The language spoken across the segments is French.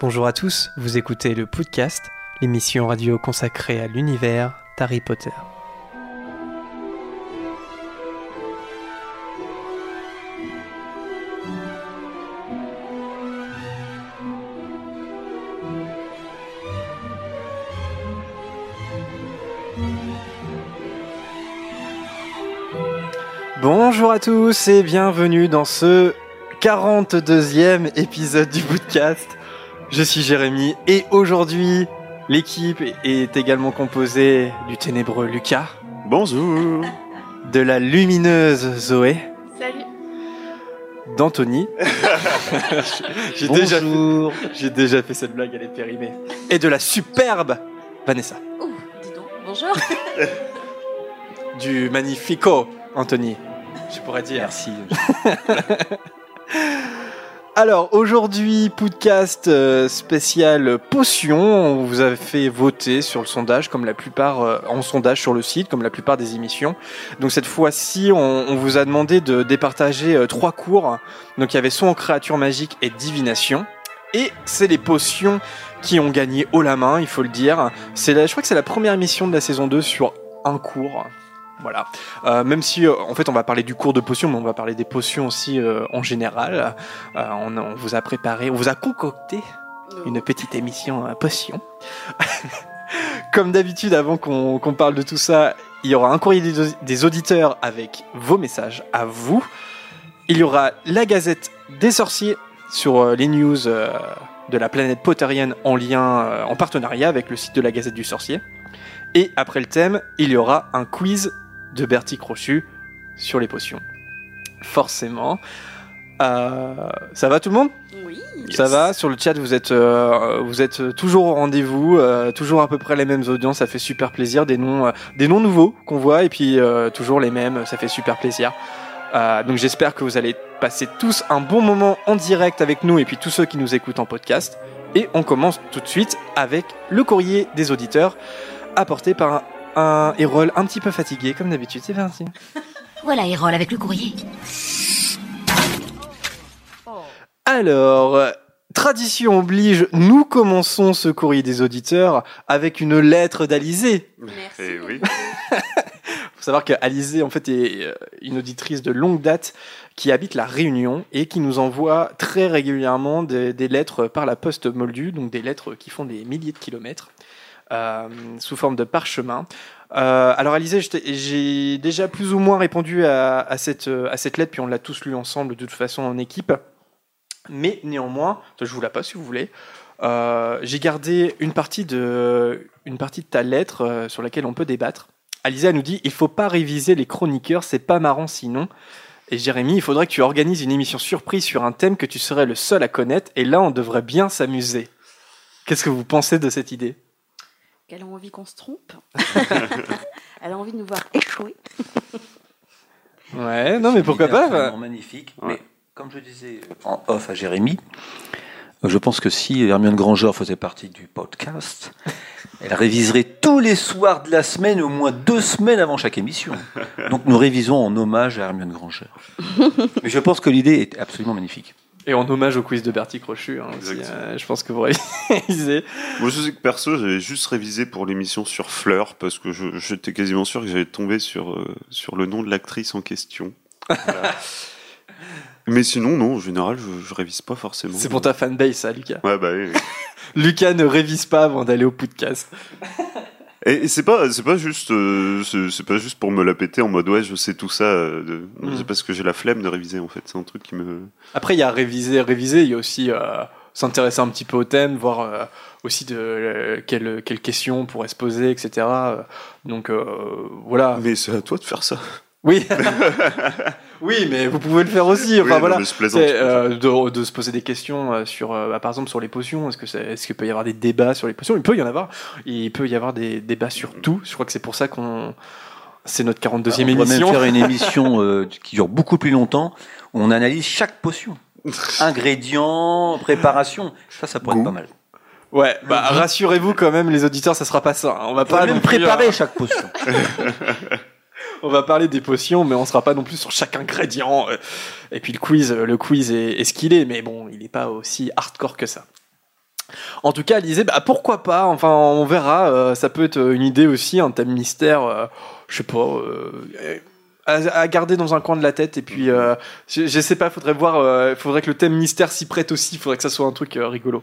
Bonjour à tous, vous écoutez le podcast, l'émission radio consacrée à l'univers d'Harry Potter. Bonjour à tous et bienvenue dans ce 42e épisode du podcast. Je suis Jérémy et aujourd'hui l'équipe est également composée du ténébreux Lucas, Bonjour. de la lumineuse Zoé, Salut. d'Anthony. J'ai déjà, j'ai déjà fait cette blague, elle est périmée. Et de la superbe Vanessa. Ouh, dis donc. Bonjour. Du magnifico Anthony. Je pourrais dire. Merci. Alors aujourd'hui, podcast euh, spécial potion. On vous a fait voter sur le sondage, comme la plupart, euh, en sondage sur le site, comme la plupart des émissions. Donc cette fois-ci, on, vous a demandé de départager euh, trois cours. Donc il y avait soin en créature magique et divination. Et c'est les potions qui ont gagné haut la main, il faut le dire. C'est je crois que c'est la première émission de la saison 2 sur un cours. Voilà. Euh, même si, euh, en fait, on va parler du cours de potions, mais on va parler des potions aussi euh, en général. On, on vous a préparé, on vous a concocté une petite émission à potion. Comme d'habitude, avant qu'on parle de tout ça, il y aura un courrier des, des auditeurs avec vos messages à vous. Il y aura la Gazette des sorciers sur les news de la planète potterienne en lien, en partenariat avec le site de la Gazette du Sorcier. Et après le thème, il y aura un quiz de Bertie Crochu sur les potions. Forcément. Euh, ça va tout le monde? Oui. Ça va? Sur le chat, vous êtes, euh, vous êtes toujours au rendez-vous, euh, toujours à peu près les mêmes audiences, ça fait super plaisir. Des noms, euh, des noms nouveaux qu'on voit et puis euh, toujours les mêmes, ça fait super plaisir. Euh, donc j'espère que vous allez passer tous un bon moment en direct avec nous et puis tous ceux qui nous écoutent en podcast. Et on commence tout de suite avec le courrier des auditeurs apporté par un, un Hérole un petit peu fatigué comme d'habitude. C'est parti. Voilà, Hérole, avec le courrier. Alors, euh, tradition oblige, nous commençons ce courrier des auditeurs avec une lettre d'Alizé. Merci. Eh oui. faut savoir qu'Alizé, en fait, est euh, une auditrice de longue date qui habite la Réunion et qui nous envoie très régulièrement des, des lettres par la poste moldue, donc des lettres qui font des milliers de kilomètres, euh, sous forme de parchemin. Euh, alors Alizé, j'ai déjà plus ou moins répondu à, cette, euh, à cette lettre, puis on l'a tous lu ensemble de toute façon en équipe. Mais néanmoins, je vous la passe si vous voulez. Euh, j'ai gardé une partie de, une partie de ta lettre euh, sur laquelle on peut débattre. Alisa nous dit il faut pas réviser les chroniqueurs, c'est pas marrant sinon. Et Jérémy, il faudrait que tu organises une émission surprise sur un thème que tu serais le seul à connaître, et là on devrait bien s'amuser. Qu'est-ce que vous pensez de cette idée? Elle a envie qu'on se trompe. Elle a envie de nous voir échouer. Ouais, non mais pourquoi pas Vraiment magnifique. Ouais. Mais comme je disais en off à Jérémy, euh, je pense que si Hermione Granger faisait partie du podcast, elle réviserait tous les soirs de la semaine, au moins deux semaines avant chaque émission. Donc nous révisons en hommage à Hermione Granger. Mais je pense que l'idée est absolument magnifique. Et en hommage au quiz de Bertie Crochu, hein, aussi, euh, je pense que vous révisez. Moi, je sais que perso, j'avais juste révisé pour l'émission sur Fleur parce que j'étais quasiment sûr que j'allais tomber sur, euh, sur le nom de l'actrice en question. Voilà. Mais sinon, non, en général, je, je révise pas forcément. C'est pour ta fanbase ça, Lucas. Ouais, bah oui. oui. Lucas ne révise pas avant d'aller au podcast. Et, c'est pas, c'est pas juste, euh, c'est pas juste pour me la péter en mode ouais, je sais tout ça. euh, Mm. C'est parce que j'ai la flemme de réviser en fait. C'est un truc qui me. Après, il y a réviser, réviser. Il y a aussi euh, s'intéresser un petit peu au thème, voir aussi de quelles, quelles questions pourraient se poser, etc. Donc voilà. Mais c'est à toi de faire ça. Oui. oui, mais vous pouvez le faire aussi. Enfin Oui, voilà. je plaisante. Euh, de, de se poser des questions euh, sur, euh, bah, par exemple, sur les potions. Est-ce que est-ce qu'il peut y avoir des débats sur les potions? Il peut y en avoir. Il peut y avoir des débats sur tout. Je crois que c'est pour ça qu'on. C'est notre 42e On pourrait même émission. faire une émission euh, qui dure beaucoup plus longtemps, où on analyse chaque potion. Ingrédients, préparation. Ça, ça pourrait Goût. être pas mal. Ouais, bah rassurez-vous quand même, les auditeurs, ça sera pas ça. hein. On va On pas même préparer chaque potion. On va parler des potions, mais on sera pas non plus sur chaque ingrédient. euh. Et puis le quiz, euh, le quiz est, est ce qu'il est, mais bon, il n'est pas aussi hardcore que ça. En tout cas, elle disait bah, pourquoi pas, enfin on verra, euh, ça peut être une idée aussi, un thème mystère, euh, je sais pas, euh, à, à garder dans un coin de la tête. Et puis, je, je sais pas, faudrait voir, faudrait que le thème mystère s'y prête aussi, faudrait que ça soit un truc rigolo.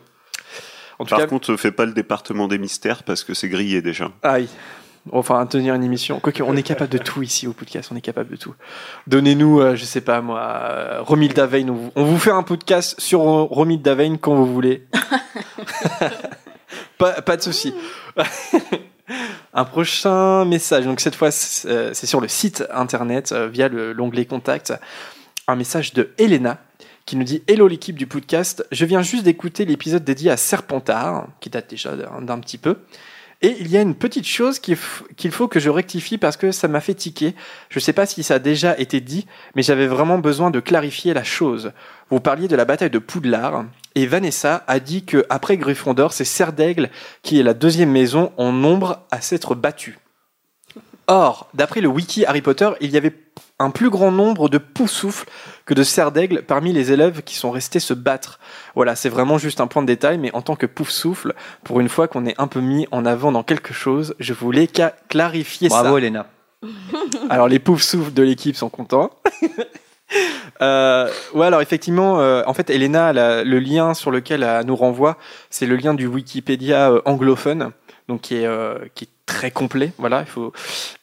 En tout Par cas, contre, fais pas le département des mystères parce que c'est grillé déjà. aïe. Enfin, tenir une émission. Quoique, on est capable de tout ici au podcast, on est capable de tout. Donnez-nous, euh, je sais pas moi, euh, Romilda Vein. On vous, on vous fait un podcast sur euh, Romilda Vein quand vous voulez. pas, pas de souci. un prochain message. Donc, cette fois, c'est euh, c'est sur le site internet via le- l'onglet contact. Un message de Elena qui nous dit Hello l'équipe du podcast, je viens juste d'écouter l'épisode dédié à Serpentard, qui date déjà d'un petit peu. Et il y a une petite chose qu'il faut que je rectifie parce que ça m'a fait tiquer. Je ne sais pas si ça a déjà été dit, mais j'avais vraiment besoin de clarifier la chose. Vous parliez de la bataille de Poudlard, et Vanessa a dit que après Gryffondor, c'est Serre d'Aigle qui est la deuxième maison en nombre à s'être battue. Or, d'après le wiki Harry Potter, il y avait un plus grand nombre de poufsouffles que de serre d'aigle parmi les élèves qui sont restés se battre. Voilà, c'est vraiment juste un point de détail, mais en tant que pouf-souffle, pour une fois qu'on est un peu mis en avant dans quelque chose, je voulais clarifier ça. Bravo, Elena. Alors les poufs souffles de l'équipe sont contents. Euh, ouais, alors effectivement, euh, en fait, Elena, la- le lien sur lequel elle nous renvoie, c'est le lien du Wikipédia euh, anglophone, donc qui est, euh, qui est très complet. Voilà, il faut.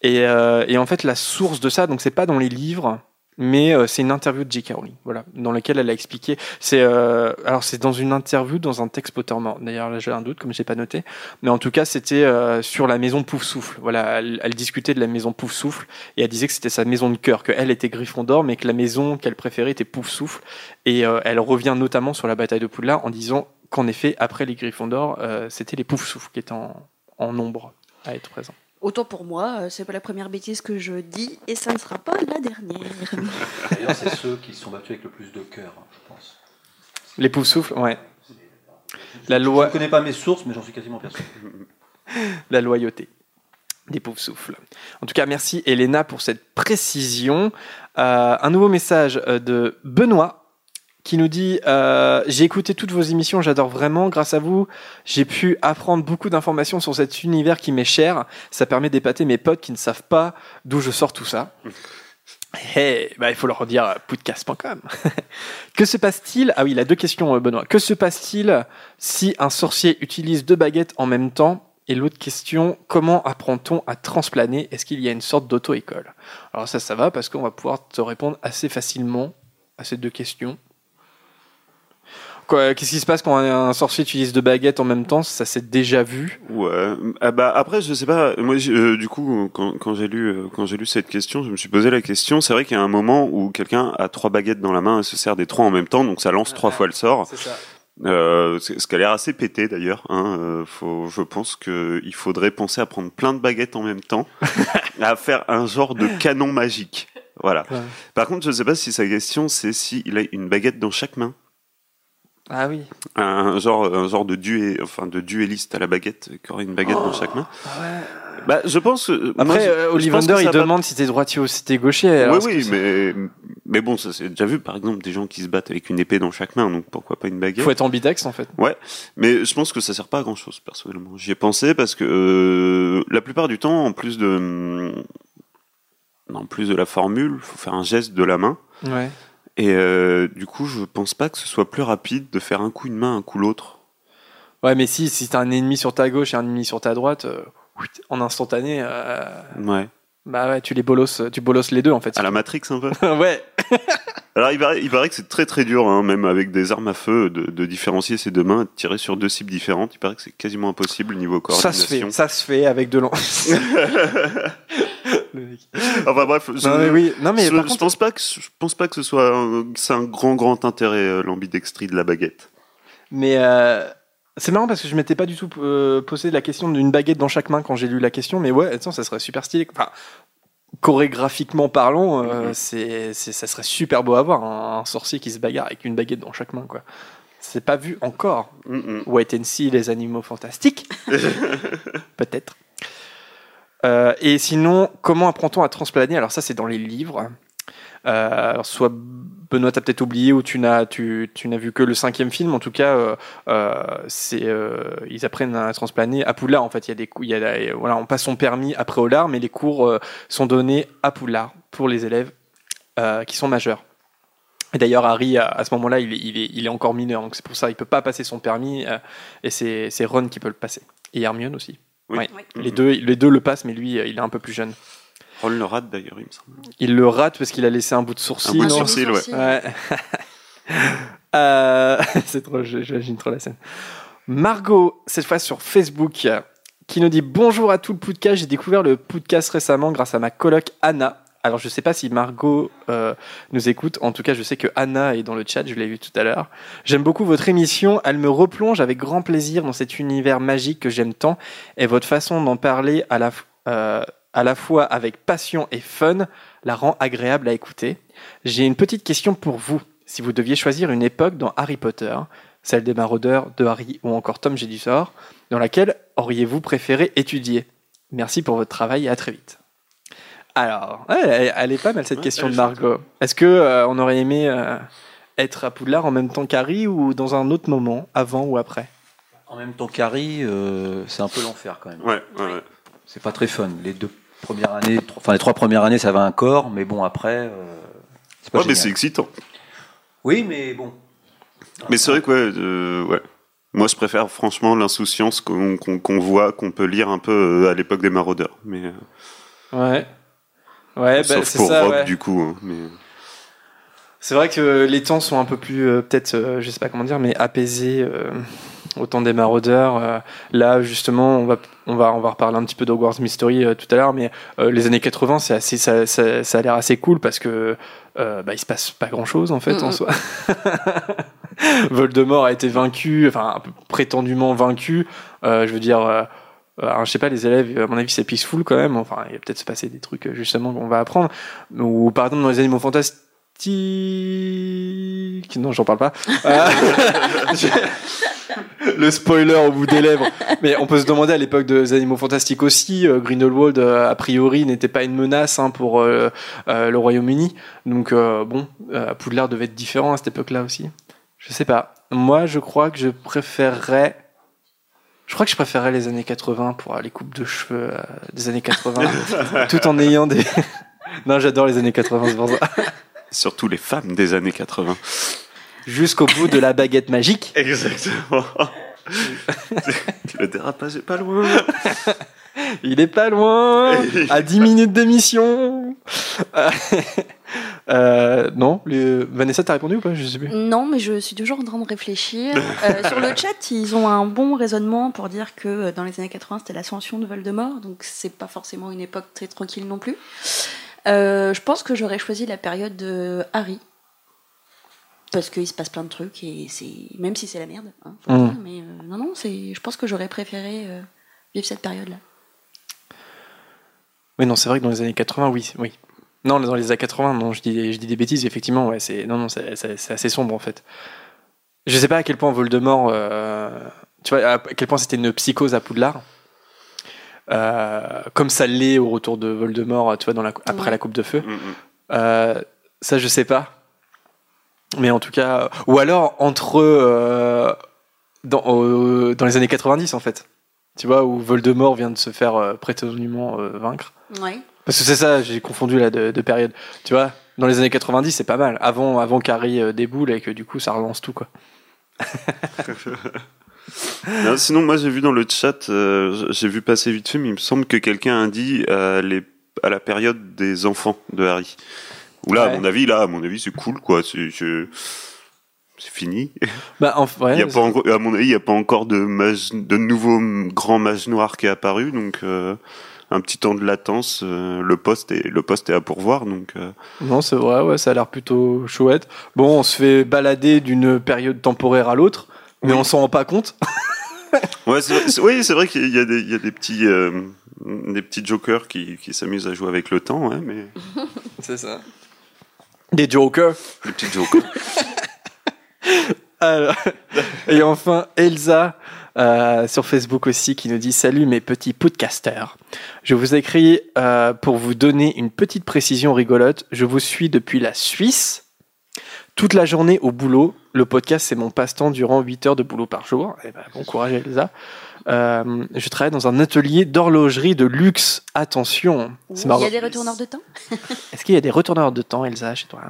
Et, euh, et en fait, la source de ça, donc c'est pas dans les livres, mais euh, c'est une interview de J.K. Rowling, voilà, dans laquelle elle a expliqué. C'est euh, alors c'est dans une interview dans un texte Pottermore. D'ailleurs, là j'ai un doute, comme j'ai pas noté, mais en tout cas c'était sur la maison Pouf Souffle. Voilà, elle, elle discutait de la maison Pouf Souffle et elle disait que c'était sa maison de cœur, qu'elle était Gryffondor, mais que la maison qu'elle préférait était Pouf Souffle. Et elle revient notamment sur la bataille de Poudlard en disant qu'en effet, après les Gryffondor, euh, c'était les Pouf Souffle qui étaient en, en nombre à être présents. Autant pour moi, euh, c'est pas la première bêtise que je dis et ça ne sera pas la dernière. D'ailleurs, c'est ceux qui se sont battus avec le plus de cœur, hein, je pense. Les Pouf Souffle, ouais. La Je loi, ne connais pas mes sources, mais j'en suis quasiment persuadé. la loyauté des pauvres souffles. En tout cas, merci Elena pour cette précision. Euh, un nouveau message euh, de Benoît qui nous dit euh, J'ai écouté toutes vos émissions, j'adore vraiment. Grâce à vous, j'ai pu apprendre beaucoup d'informations sur cet univers qui m'est cher. Ça permet d'épater mes potes qui ne savent pas d'où je sors tout ça. Hey, bah, il faut leur dire euh, podcast.com. que se passe-t-il? Ah oui, il a deux questions, euh, Benoît. Que se passe-t-il si un sorcier utilise deux baguettes en même temps? Et l'autre question, comment apprend-on à transplaner? Est-ce qu'il y a une sorte d'auto-école? Alors ça, ça va parce qu'on va pouvoir te répondre assez facilement à ces deux questions. Qu'est-ce qui se passe quand un sorcier utilise deux baguettes en même temps? Ça s'est déjà vu? Ouais. Ah bah après, je sais pas. Moi, euh, du coup, quand, quand j'ai lu euh, quand j'ai lu cette question, je me suis posé la question. C'est vrai qu'il y a un moment où quelqu'un a trois baguettes dans la main et se sert des trois en même temps, donc ça lance trois fois le sort. C'est ça. Euh, c'est- ce qui a l'air assez pété d'ailleurs. Hein. Euh, faut, je pense que il faudrait penser à prendre plein de baguettes en même temps, à faire un genre de canon magique. Voilà. Ouais. Par contre, je sais pas si sa question c'est s'il a une baguette dans chaque main. Ah oui. Un genre, un genre de duel, enfin de duelliste à la baguette, qui aurait une baguette dans chaque main. Bah, je pense. moi, Après, je- euh, je Ollivander, il va- demande si t'es droitier ou si t'es gaucher. alors Oui, oui, mais mais bon, ça c'est déjà vu. Par exemple, des gens qui se battent avec une épée dans chaque main, donc pourquoi pas une baguette? Faut être ambidex en fait. Mais je pense que ça sert pas à grand chose personnellement. J'y ai pensé parce que euh, la plupart du temps, en plus de en plus de la formule, faut faire un geste de la main. Ouais. Et euh, du coup, je pense pas que ce soit plus rapide de faire un coup une main, un coup l'autre. Ouais, mais si, si t'as un ennemi sur ta gauche et un ennemi sur ta droite, euh, en instantané, euh, Ouais. bah ouais, tu les bolosses, tu bolosses les deux en fait. À la Matrix un peu. ouais. Alors il paraît, il paraît que c'est très très dur, hein, même avec des armes à feu, de, de différencier ces deux mains, de tirer sur deux cibles différentes. Il paraît que c'est quasiment impossible niveau Ça se coordination. fait, ça se fait avec de l'an. Le mec. Enfin bref, je, non mais oui, non mais je, par je contre, pense pas que je pense pas que ce soit c'est un grand grand intérêt euh, l'ambidextrie de la baguette. mais euh, c'est marrant parce que je m'étais pas du tout euh, posé la question d'une baguette dans chaque main quand j'ai lu la question, mais ouais, attends, ça serait super stylé. Enfin, chorégraphiquement parlant, euh, Mhm. c'est, c'est, ça serait super beau à voir un, un sorcier qui se bagarre avec une baguette dans chaque main, quoi. C'est pas vu encore. Mm, mm. Wait and see, les animaux fantastiques. Peut-être. Euh, et sinon, comment apprend-on à transplaner Alors ça, c'est dans les livres. Euh, soit Benoît t'as peut-être oublié ou tu n'as tu, tu vu que le cinquième film. En tout cas, euh, ils apprennent à transplaner à Poudlard. En fait, il y a des il voilà, on passe son permis après au lard, mais les cours sont donnés à Poudlard pour les élèves qui sont majeurs. Et d'ailleurs, Harry, à, ce moment-là, il est, il, est, il est encore mineur, donc c'est pour ça il peut pas passer son permis, et c'est Ron qui peut le passer. Et Hermione aussi. Oui. Ouais. Oui. Les, deux, les deux le passent, mais lui, euh, il est un peu plus jeune. Ron le rate d'ailleurs, il me semble. Il le rate parce qu'il a laissé un bout de sourcil. bout de sourcil. ouais. Ouais. Euh, c'est trop, j'imagine trop la scène. Margot, cette fois sur Facebook, qui nous dit bonjour à tout le podcast. J'ai découvert le podcast récemment grâce à ma coloc Anna. Alors je sais pas si Margot euh, nous écoute. En tout cas, je sais que Anna est dans le chat. Je l'ai vu tout à l'heure. J'aime beaucoup votre émission. Elle me replonge avec grand plaisir dans cet univers magique que j'aime tant. Et votre façon d'en parler à la, euh, fois avec passion et fun la rend agréable à écouter. J'ai une petite question pour vous. Si vous deviez choisir une époque dans Harry Potter, celle des maraudeurs, de Harry ou encore Tom Jedusor, dans laquelle auriez-vous préféré étudier? Merci pour votre travail et à très vite. Alors, ouais, elle, est pas mal cette Ouais, question de. Margot. Est-ce que euh, on aurait aimé euh, être à Poudlard en même temps qu'Harry ou dans un autre moment, avant ou après? En même temps qu'Harry, euh, c'est un peu l'enfer quand même. Ouais, ouais, ouais. C'est pas très fun. Les deux premières années, enfin les trois premières années, ça va un corps, mais bon après, euh, c'est pas Ouais, mais c'est excitant. Oui, mais bon. Mais c'est vrai que ouais, euh, ouais. Moi, je préfère franchement l'insouciance qu'on voit, qu'on peut lire un peu à l'époque des maraudeurs. Mais Ouais. Ouais, bah, sauf c'est pour ça. Rob, ouais. du coup. hein, mais C'est vrai que les temps sont un peu plus, euh, peut-être, euh, je sais pas comment dire, mais apaisés euh, au temps des maraudeurs. euh, là, justement, on va, on va, on va reparler un petit peu d'Hogwarts Mystery euh, tout à l'heure, mais euh, les années 80, c'est assez, ça, ça, ça a l'air assez cool parce que euh, bah, il se passe pas grand-chose en fait en soi. Voldemort a été vaincu, enfin prétendument vaincu. Euh, je veux dire. Euh, euh, je sais pas, les élèves, à mon avis, c'est peaceful quand même. Enfin, il va peut-être se passer des trucs euh, justement qu'on va apprendre. Ou par exemple, dans les animaux fantastiques. Non, j'en parle pas. Euh, Le spoiler au bout des lèvres. Mais on peut se demander à l'époque des animaux fantastiques aussi. euh, Grindelwald, a priori, n'était pas une menace hein, pour le Royaume-Uni. Donc, bon, Poudlard devait être différent à cette époque-là aussi. Je sais pas. Moi, je crois que je préférerais. Je crois que je préférerais les années 80 pour les coupes de cheveux euh, des années 80, tout en ayant des. non, j'adore les années 80, c'est pour ça. surtout les femmes des années 80. Jusqu'au bout de la baguette magique. Exactement. Le dérapage est pas loin. Il est pas loin, à 10 minutes d'émission. Euh, non, le- Vanessa, t'as répondu ou pas? Je sais plus. Non, mais je suis toujours en train de réfléchir. Euh, sur le chat, ils ont un bon raisonnement pour dire que euh, dans les années 80, c'était l'ascension de Voldemort, donc c'est pas forcément une époque très tranquille non plus. Euh, je pense que j'aurais choisi la période de Harry. Parce qu'il se passe plein de trucs, et c'est même si c'est la merde. hein, faut Mm. dire, mais euh, non, non, c'est. je pense que j'aurais préféré euh, vivre cette période-là. Oui, non, c'est vrai que dans les années 80, oui, oui. Non, dans les années 80, non, je dis, je dis des bêtises, effectivement, ouais, c'est, non, non, c'est, assez sombre en fait. Je sais pas à quel point Voldemort, euh, tu vois, à quel point c'était une psychose à Poudlard. Euh, comme ça l'est au retour de Voldemort, tu vois, dans la, après Ouais. la coupe de feu. Mm, mm. Euh, ça, je sais pas. Mais en tout cas, ou alors entre dans, dans les années 90 en fait. Tu vois, où Voldemort vient de se faire euh, prétendument euh, vaincre. Ouais. Parce que c'est ça, j'ai confondu là de, de période. Tu vois, dans les années 90, c'est pas mal. Avant, avant qu'Harry euh, déboule et que du coup, ça relance tout quoi. Non, sinon, moi j'ai vu dans le chat, euh, j'ai vu passer vite fait, mais il me semble que quelqu'un a dit euh, les, à la période des enfants de Harry. Ou là, Ouais. à mon avis, là, à mon avis, c'est cool, quoi. C'est c'est- fini. Bah, en, ouais, il y a pas à mon avis, il n'y a pas encore de, mage, de nouveau grand mage noir qui est apparu, donc euh, un petit temps de latence. euh, le poste est le poste est à pourvoir, donc. euh, Non, c'est vrai, ouais, ça a l'air plutôt chouette. Bon, on se fait balader d'une période temporaire à l'autre, mais Oui. on s'en rend pas compte. Ouais, c'est vrai- c'est- oui, c'est vrai qu'il y a des, il y a des petits, euh, des petits jokers qui, qui s'amusent à jouer avec le temps, ouais, mais C'est ça. Des jokers. des petits jokers. Alors, et enfin, Elsa euh, sur Facebook aussi qui nous dit Salut mes petits podcasters. Je vous écris euh, pour vous donner une petite précision rigolote. Je vous suis depuis la Suisse. Toute la journée au boulot. Le podcast, c'est mon passe-temps durant 8 heures de boulot par jour. Eh ben, bon courage, Elsa. Euh, je travaille dans un atelier d'horlogerie de luxe. Attention. C'est Il marrant. y a des retourneurs de temps? Est-ce qu'il y a des retourneurs de temps, Elsa, chez toi?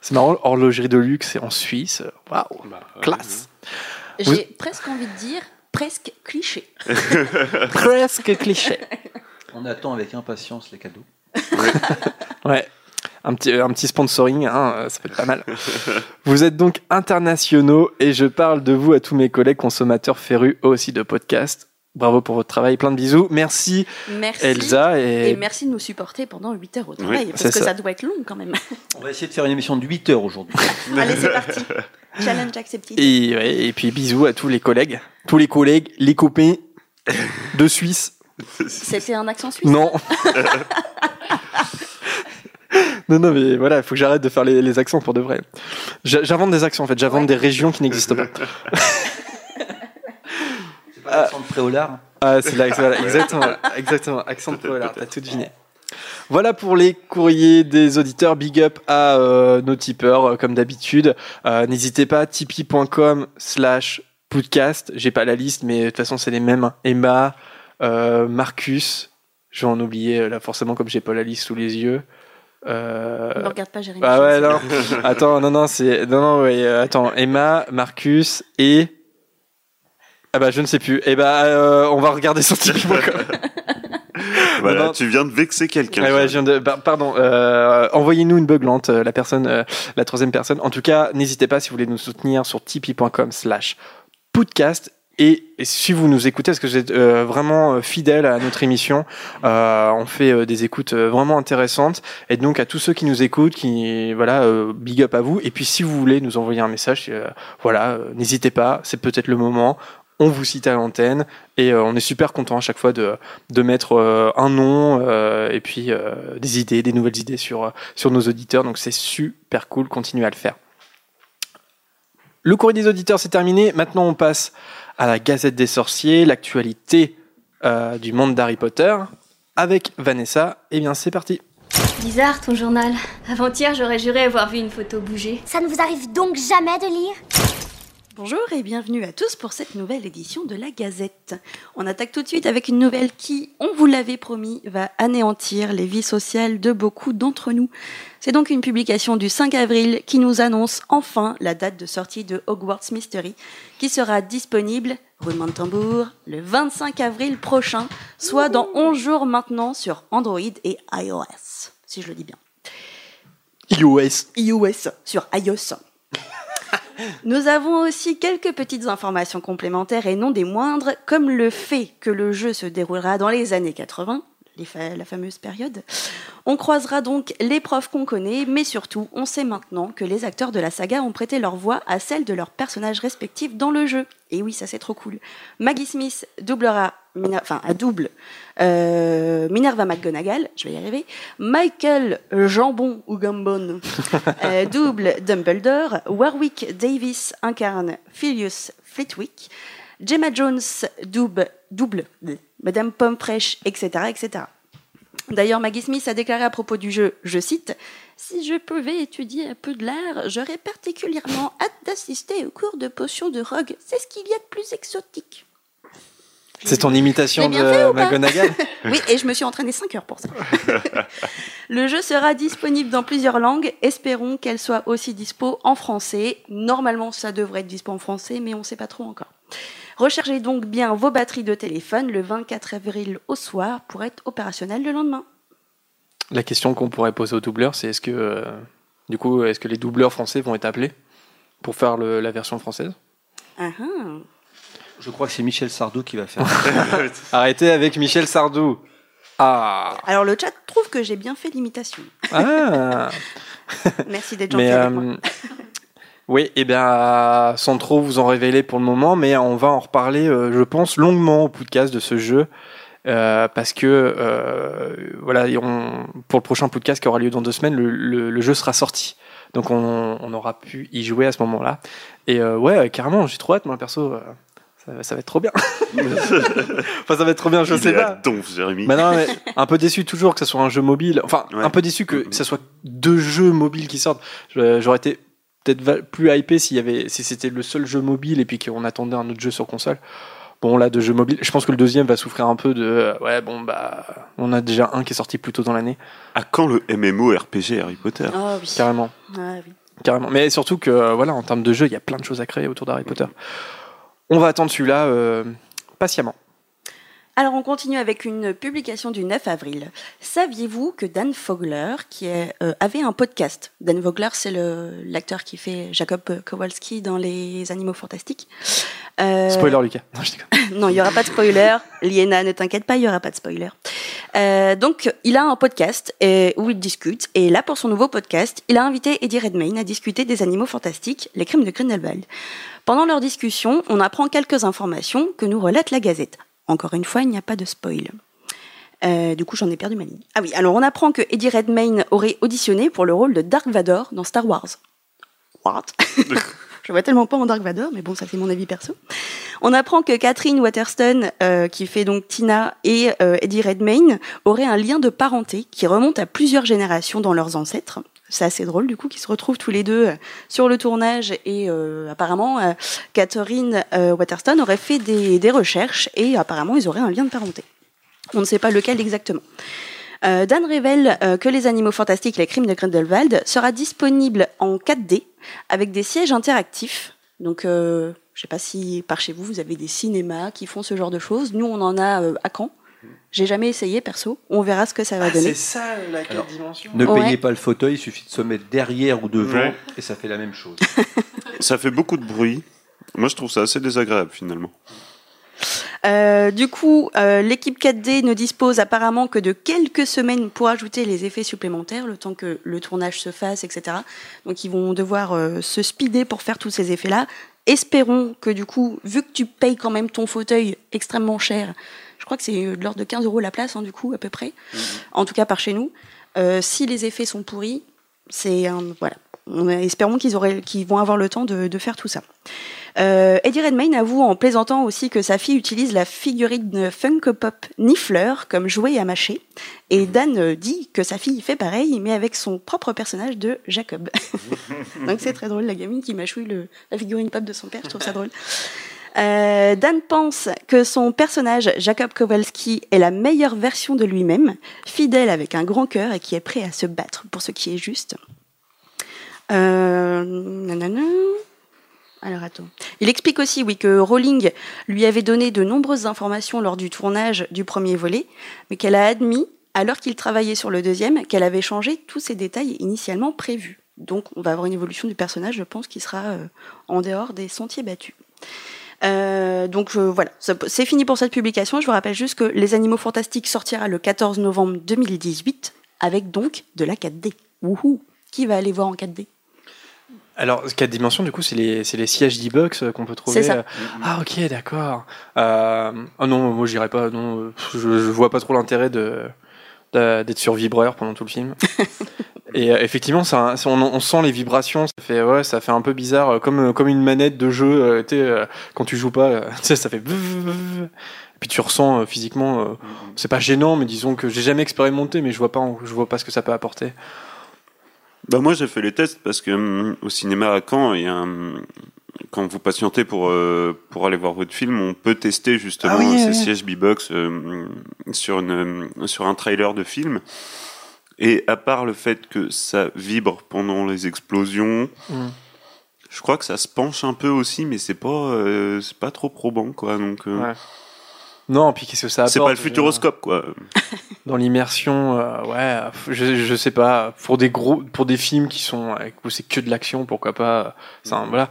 C'est marrant, horlogerie de luxe, c'est en Suisse. Waouh, Bah, ouais, classe. J'ai Vous- presque envie de dire presque cliché. Presque cliché. On attend avec impatience les cadeaux. Ouais. Un petit, un petit sponsoring, hein, euh, ça fait pas mal. Vous êtes donc internationaux et je parle de vous à tous mes collègues consommateurs férus eux aussi de podcasts. Bravo pour votre travail, plein de bisous. Merci, Merci. Elsa. Et, Et merci de nous supporter pendant 8 heures au travail, parce que ça. ça. doit être long quand même. On va essayer de faire une émission de 8 heures aujourd'hui. Allez, c'est parti. Challenge accepted. et, ouais, et puis bisous à tous les collègues. Tous les collègues, les copains de Suisse. C'était un accent suisse? Non. non, non, mais voilà, il faut que j'arrête de faire les, les accents pour de vrai. J'invente des accents en fait, j'invente Ouais. des régions qui n'existent pas. L'accent de Préolard Ah, c'est là, voilà, exactement, exactement, accent de Polar, t'as tout deviné. Voilà pour les courriers des auditeurs. Big up à euh, nos tipeurs, euh, comme d'habitude. Euh, N'hésitez pas, tipeee.com slash podcast. J'ai pas la liste, mais de toute façon, c'est les mêmes. Emma, euh, Marcus, je vais en oublier euh, là forcément comme j'ai pas la liste sous les yeux. Euh, Ne regarde pas Jérémy. ah je ouais, non. Attends, non, non, c'est. Non, non, ouais, euh, attends. Emma, Marcus et. Ah bah, je ne sais plus. Eh bah, euh, on va regarder sur Tipeee.com. Voilà, Non, non. tu viens de vexer quelqu'un. Ah ouais, je viens de. par- Pardon. euh, Envoyez-nous une beuglante, euh, la personne, euh, la troisième personne. En tout cas, n'hésitez pas si vous voulez nous soutenir sur tipeee.com/slash podcast. Et, si vous nous écoutez, est-ce que vous êtes euh, vraiment fidèle à notre émission On fait des écoutes vraiment intéressantes. Et donc à tous ceux qui nous écoutent, qui voilà, big up à vous. Et puis si vous voulez nous envoyer un message, voilà, n'hésitez pas. C'est peut-être le moment. On vous cite à l'antenne et euh, on est super content à chaque fois de, de mettre euh, un nom euh, et puis euh, des idées, des nouvelles idées sur, sur nos auditeurs. Donc c'est super cool. Continuez à le faire. Le courrier des auditeurs, c'est terminé. Maintenant, on passe à la Gazette des sorciers, l'actualité euh, du monde d'Harry Potter avec Vanessa. Eh bien, c'est parti. Bizarre ton journal. Avant-hier, j'aurais juré avoir vu une photo bouger. Ça ne vous arrive donc jamais de lire? Bonjour et bienvenue à tous pour cette nouvelle édition de la Gazette. On attaque tout de suite avec une nouvelle qui, on vous l'avait promis, va anéantir les vies sociales de beaucoup d'entre nous. C'est donc une publication du 5 avril qui nous annonce enfin la date de sortie de Hogwarts Mystery, qui sera disponible, roulement de tambour, le 25 avril prochain, soit dans 11 jours maintenant sur Android et iOS, si je le dis bien. iOS. iOS sur iOS. Nous avons aussi quelques petites informations complémentaires et non des moindres, comme le fait que le jeu se déroulera dans les années 80, les fa- la fameuse période. On croisera donc les profs qu'on connaît, mais surtout, on sait maintenant que les acteurs de la saga ont prêté leur voix à celle de leurs personnages respectifs dans le jeu. Et oui, ça c'est trop cool. Maggie Smith doublera, enfin, à double euh, Minerva McGonagall, je vais y arriver. Michael Jambon ou Gambon euh, double Dumbledore. Warwick Davis incarne Filius Flitwick. Gemma Jones double, double Madame Pomme Fraîche, etc., etc. D'ailleurs, Maggie Smith a déclaré à propos du jeu, je cite, Si je pouvais étudier un peu de l'art, j'aurais particulièrement hâte d'assister au cours de potions de rogue. C'est ce qu'il y a de plus exotique. C'est ton imitation de McGonagall? Oui, et je me suis entraînée 5 heures pour ça. Le jeu sera disponible dans plusieurs langues. Espérons qu'elle soit aussi dispo en français. Normalement, ça devrait être dispo en français, mais on ne sait pas trop encore. Recherchez donc bien vos batteries de téléphone le 24 avril au soir pour être opérationnel le lendemain. La question qu'on pourrait poser aux doubleurs, c'est est-ce que, euh, du coup, est-ce que les doubleurs français vont être appelés pour faire le- la version française? Ah ah. Je crois que c'est Michel Sardou qui va faire. Arrêtez avec Michel Sardou. Ah, Alors le chat trouve que j'ai bien fait l'imitation. ah. Merci d'être gentil Mais avec moi. Oui, et bien sans trop vous en révéler pour le moment, mais on va en reparler, euh, je pense, longuement au podcast de ce jeu. euh, parce que euh, voilà, on- pour le prochain podcast qui aura lieu dans deux semaines, le, le- le jeu sera sorti. Donc on, on aura pu y jouer à ce moment-là. Et euh, ouais, carrément, j'ai trop hâte, moi perso. ça, ça va être trop bien. enfin, ça va être trop bien, je Il sais pas. donf, Jérémy. Bah non, mais un peu déçu toujours que ce soit un jeu mobile. Enfin, Ouais. un peu déçu que ce soit deux jeux mobiles qui sortent. J'aurais été peut-être plus hypé s'il y avait, si c'était le seul jeu mobile et puis qu'on attendait un autre jeu sur console. Bon, là, de jeux mobiles, je pense que le deuxième va souffrir un peu de. euh, Ouais, bon, bah. On a déjà un qui est sorti plus tôt dans l'année. À quand le MMO RPG Harry Potter? Ah oui. Carrément. Ah oui. Carrément. Mais surtout que, euh, voilà, en termes de jeu, il y a plein de choses à créer autour d'Harry Potter. On va attendre celui-là euh, patiemment. Alors on continue avec une publication du 9 avril. Saviez-vous que Dan Fogler, qui est, euh, avait un podcast, Dan Fogler c'est l'acteur qui fait Jacob Kowalski dans Les Animaux Fantastiques. Euh, Spoiler, Lucas. Non, je non, il y aura pas de spoiler. Liena, ne t'inquiète pas, il y aura pas de spoiler. Euh, donc, il a un podcast euh, où il discute. Et là, pour son nouveau podcast, il a invité Eddie Redmayne à discuter des animaux fantastiques, les crimes de Grindelwald. Pendant leur discussion, on apprend quelques informations que nous relate la Gazette. Encore une fois, il n'y a pas de spoil. Euh, du coup, j'en ai perdu ma ligne. Ah oui, alors on apprend que Eddie Redmayne aurait auditionné pour le rôle de Dark Vador dans Star Wars. What? Je vois tellement pas en Dark Vador, mais bon, ça c'est mon avis perso. On apprend que Catherine Waterston, euh, qui fait donc Tina et euh, Eddie Redmayne, auraient un lien de parenté qui remonte à plusieurs générations dans leurs ancêtres. C'est assez drôle du coup qu'ils se retrouvent tous les deux euh, sur le tournage et euh, apparemment euh, Catherine euh, Waterston aurait fait des, des recherches et apparemment ils auraient un lien de parenté. On ne sait pas lequel exactement. Dan révèle que Les Animaux Fantastiques, les crimes de Grindelwald sera disponible en 4D avec des sièges interactifs. Donc, je sais pas si par chez vous, vous avez des cinémas qui font ce genre de choses. Nous, on en a à Caen. J'ai jamais essayé, perso. On verra ce que ça va donner. ça la Alors, dimension. Ne Ouais. payez pas le fauteuil, il suffit de se mettre derrière ou devant Ouais. et ça fait la même chose. Ça fait beaucoup de bruit. Moi, je trouve ça assez désagréable finalement. Euh, du coup, euh, l'équipe 4D ne dispose apparemment que de quelques semaines pour ajouter les effets supplémentaires, le temps que le tournage se fasse, etc. Donc ils vont devoir euh, se speeder pour faire tous ces effets-là. Espérons que du coup, vu que tu payes quand même ton fauteuil extrêmement cher, crois que c'est de l'ordre de 15 euros la place, hein, du coup, à peu près, en tout cas par chez nous, euh, si les effets sont pourris, c'est. Voilà. Espérons qu'ils vont avoir le temps de, de faire tout ça. Euh, Eddie Redmayne avoue en plaisantant aussi que sa fille utilise la figurine Funko Pop Niffler comme jouet à mâcher. Et Dan euh, dit que sa fille fait pareil, mais avec son propre personnage de Jacob. Donc c'est très drôle, la gamine qui mâchouille le, la figurine pop de son père, je trouve ça drôle. Euh, Dan pense que son personnage, Jacob Kowalski, est la meilleure version de lui-même, fidèle avec un grand cœur et qui est prêt à se battre pour ce qui est juste. Euh. Il explique aussi, oui, que Rowling lui avait donné de nombreuses informations lors du tournage du premier volet, mais qu'elle a admis, alors qu'il travaillait sur le deuxième, qu'elle avait changé tous ces détails initialement prévus. Donc on va avoir une évolution du personnage, je pense, qui sera euh, en dehors des sentiers battus. Euh, donc je- voilà, c'est fini pour cette publication. Je vous rappelle juste que Les Animaux Fantastiques sortira le 14 novembre 2018, avec donc de la 4D. Wouhou Qui va aller voir en 4D Alors, 4 dimensions, du coup, c'est les, les sièges d'e-box euh, qu'on peut trouver. Ça. euh. Ah, ok, d'accord. Euh, ah non, moi, j'irai pas. Non, euh, je, je vois pas trop l'intérêt de- d'être sur vibreur pendant tout le film. Et euh, effectivement, ça, on, on sent les vibrations. Ça fait, ouais, ça fait un peu bizarre, euh, comme, euh, comme une manette de jeu. euh, quand tu joues pas, sais, ça fait. Et puis tu ressens euh, physiquement. euh, c'est pas gênant, mais disons que j'ai jamais expérimenté, mais je vois pas, je vois pas ce que ça peut apporter. Bah moi j'ai fait les tests parce que au cinéma à Caen, il y a un- quand vous patientez pour euh, pour aller voir votre film, on peut tester justement Ah oui, ces oui. sièges B-box euh, sur une sur un trailer de film. Et à part le fait que ça vibre pendant les explosions, Mm. je crois que ça se penche un peu aussi, mais c'est pas euh, c'est pas trop probant quoi. Donc Ouais. Non, puis qu'est-ce que ça apporte c'est pas le futuroscope quoi. dans l'immersion, euh, ouais, je, je sais pas, pour des gros, pour des films qui sont où c'est que de l'action, pourquoi pas, c'est un- voilà.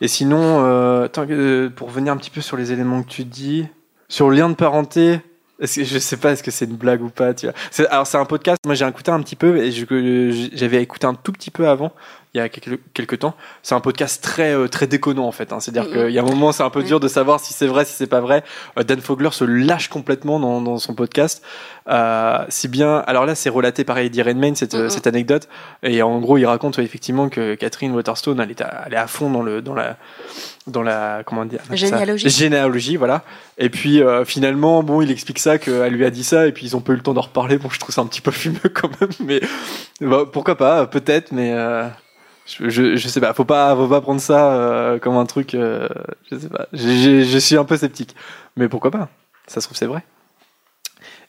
Et sinon, euh, euh, pour revenir un petit peu sur les éléments que tu dis, sur le lien de parenté, est-ce que, je sais pas, est-ce que c'est une blague ou pas, Alors c'est un podcast, moi j'ai écouté un petit peu et j'avais écouté un tout petit peu avant. Il y a quelques, quelques temps. C'est un podcast très euh, très déconnant en fait. hein. C'est-à-dire Mhm. qu'il y a un moment, c'est un peu dur de savoir si c'est vrai, si c'est pas vrai. Euh, Dan Fogler se lâche complètement dans, dans son podcast. Euh, si bien, alors là, c'est relaté par Eddie Redmayne cette, Mhm. cette anecdote. Et en gros, il raconte ouais, effectivement que Catherine Waterstone, elle est, à, elle est à fond dans le dans la dans la comment dire Généalogie. généalogie voilà et puis euh, finalement bon il explique ça qu'elle lui a dit ça et puis ils ont pas eu le temps d'en reparler bon je trouve ça un petit peu fumeux quand même mais bah, pourquoi pas peut-être mais euh, je, je, je sais pas faut pas faut pas prendre ça euh, comme un truc euh, je sais pas je suis un peu sceptique mais pourquoi pas? Ça se trouve c'est vrai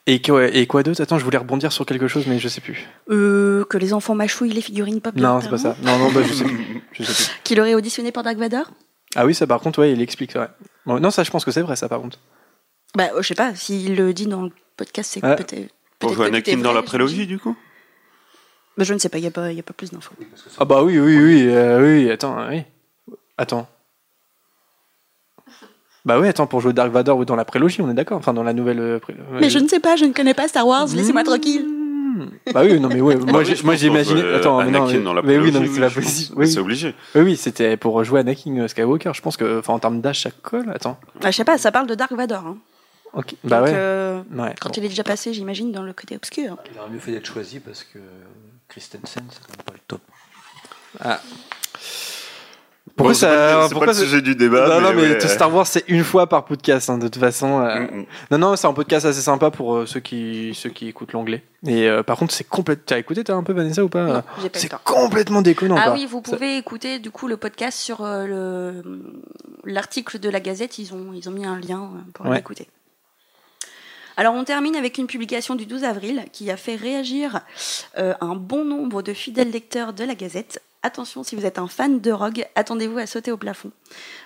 et quoi, et quoi d'autre? Attends, je voulais rebondir sur quelque chose, mais je sais plus. Euh, que les enfants mâchouillent les figurines pop. Non, c'est pas ça. Non, non, bah, je sais plus. Je sais plus. Qu'il aurait auditionné par Dark Vador? Ah oui, ça par contre, ouais, il explique. Ouais. Bon, non, ça, je pense que c'est vrai, ça par contre. Bah, je sais pas, s'il le dit dans le podcast, c'est Ouais. peut-être. Pour tout Anakin dans la prélogie, du coup? Bah, je ne sais pas, il n'y a, pas- y a pas plus d'infos. Ah bah oui, oui, oui, euh, oui. Attends, oui. Attends. Bah oui, attends, pour jouer Dark Vador ou dans la prélogie, on est d'accord. Enfin, dans la nouvelle. euh, pré- Mais je ne sais pas, je ne connais pas Star Wars, laissez-moi tranquille. Mmh. Bah oui, non, mais ouais. moi, oui, j'ai- moi Attends, mais non, Anakin mais, dans la mais oui, non, mais prélogie, c'est la je pense. possible. Oui, C'est obligé. oui, oui, c'était pour jouer Anakin Skywalker. Je pense que, enfin, en termes d'âge, ça colle. Attends. Ah, je sais pas, ça parle de Dark Vador. Hein. Ok. Bah Donc, ouais. euh, Ouais. quand bon. il est déjà passé, j'imagine, dans le côté obscur. Il aurait mieux fait d'être choisi parce que Christensen, c'est quand même pas le top. Pourquoi Bon, c'est pas ça le- C'est pourquoi pas le sujet du débat. non, non, mais ouais. Star Wars, c'est une fois par podcast, hein, de toute façon. euh. Mm, mm. Non, non, c'est un podcast assez sympa pour euh, ceux, qui, ceux qui écoutent l'anglais. Et euh, par contre, c'est complètement. T'as écouté, t'as un peu Vanessa ou pas? C'est complètement déconnant. Ah oui, vous pouvez écouter du coup le podcast sur euh, le l'article de la Gazette. Ils ont ils ont mis un lien pour Ouais. l'écouter. Alors on termine avec une publication du 12 avril qui a fait réagir euh, un bon nombre de fidèles lecteurs de la Gazette. Attention, si vous êtes un fan de Rogue, attendez-vous à sauter au plafond.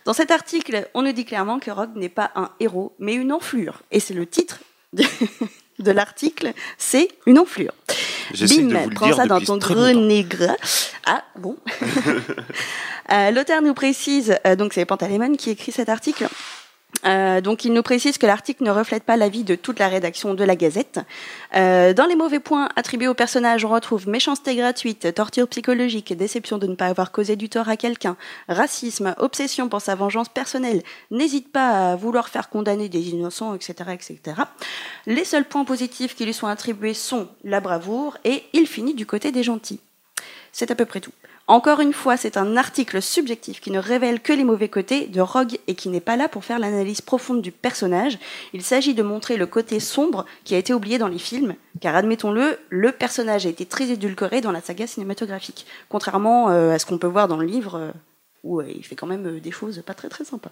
Dans cet article, on nous dit clairement que Rogue n'est pas un héros, mais une enflure. Et c'est le titre de, de l'article, c'est une enflure. Bim, prends ça dans ton gros nègre. Ah, bon. Euh, L'auteur nous précise, euh, donc c'est Pantalémon qui écrit cet article. Euh, donc il nous précise que l'article ne reflète pas l'avis de toute la rédaction de la Gazette. Euh, dans les mauvais points attribués au personnage, on retrouve méchanceté gratuite, torture psychologique, déception de ne pas avoir causé du tort à quelqu'un, racisme, obsession pour sa vengeance personnelle, n'hésite pas à vouloir faire condamner des innocents, etc., etc. Les seuls points positifs qui lui sont attribués sont la bravoure et il finit du côté des gentils. C'est à peu près tout. Encore une fois, c'est un article subjectif qui ne révèle que les mauvais côtés de Rogue et qui n'est pas là pour faire l'analyse profonde du personnage. Il s'agit de montrer le côté sombre qui a été oublié dans les films, car admettons-le, le personnage a été très édulcoré dans la saga cinématographique, contrairement euh, à ce qu'on peut voir dans le livre, euh, où euh, il fait quand même des choses pas très très sympas.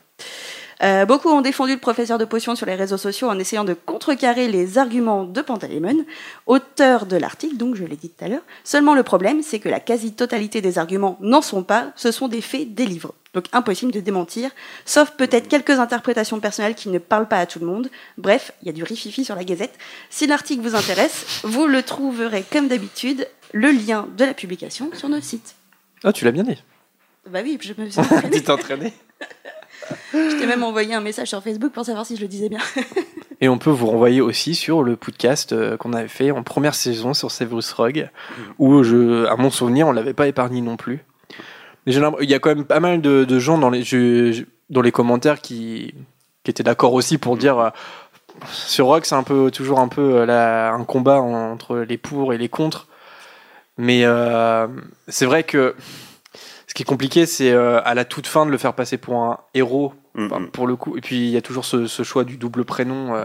Euh, beaucoup ont défendu le professeur de potions sur les réseaux sociaux en essayant de contrecarrer les arguments de Pantalémon, auteur de l'article, donc je l'ai dit tout à l'heure. Seulement le problème, c'est que la quasi-totalité des arguments n'en sont pas, ce sont des faits des livres. Donc impossible de démentir, sauf peut-être quelques interprétations personnelles qui ne parlent pas à tout le monde. Bref, il y a du rififi sur la gazette. Si l'article vous intéresse, vous le trouverez comme d'habitude, le lien de la publication sur notre site. Ah, tu l'as bien dit. Bah oui, je me suis entraînée. tu t'es entraîné. Je t'ai même envoyé un message sur Facebook pour savoir si je le disais bien. Et on peut vous renvoyer aussi sur le podcast euh, qu'on avait fait en première saison sur Severus Rogue, où, je, à mon souvenir, on l'avait pas épargné non plus. Mais il y a quand même pas mal de, de gens dans les, je- je- dans les commentaires qui, qui étaient d'accord aussi pour dire euh, sur Rogue, c'est un peu toujours un peu euh, la- un combat entre les pour et les contre. Mais euh, c'est vrai que ce qui est compliqué, c'est euh, à la toute fin de le faire passer pour un héros Mm, pour le coup. Et puis il y a toujours ce, ce choix du double prénom, euh,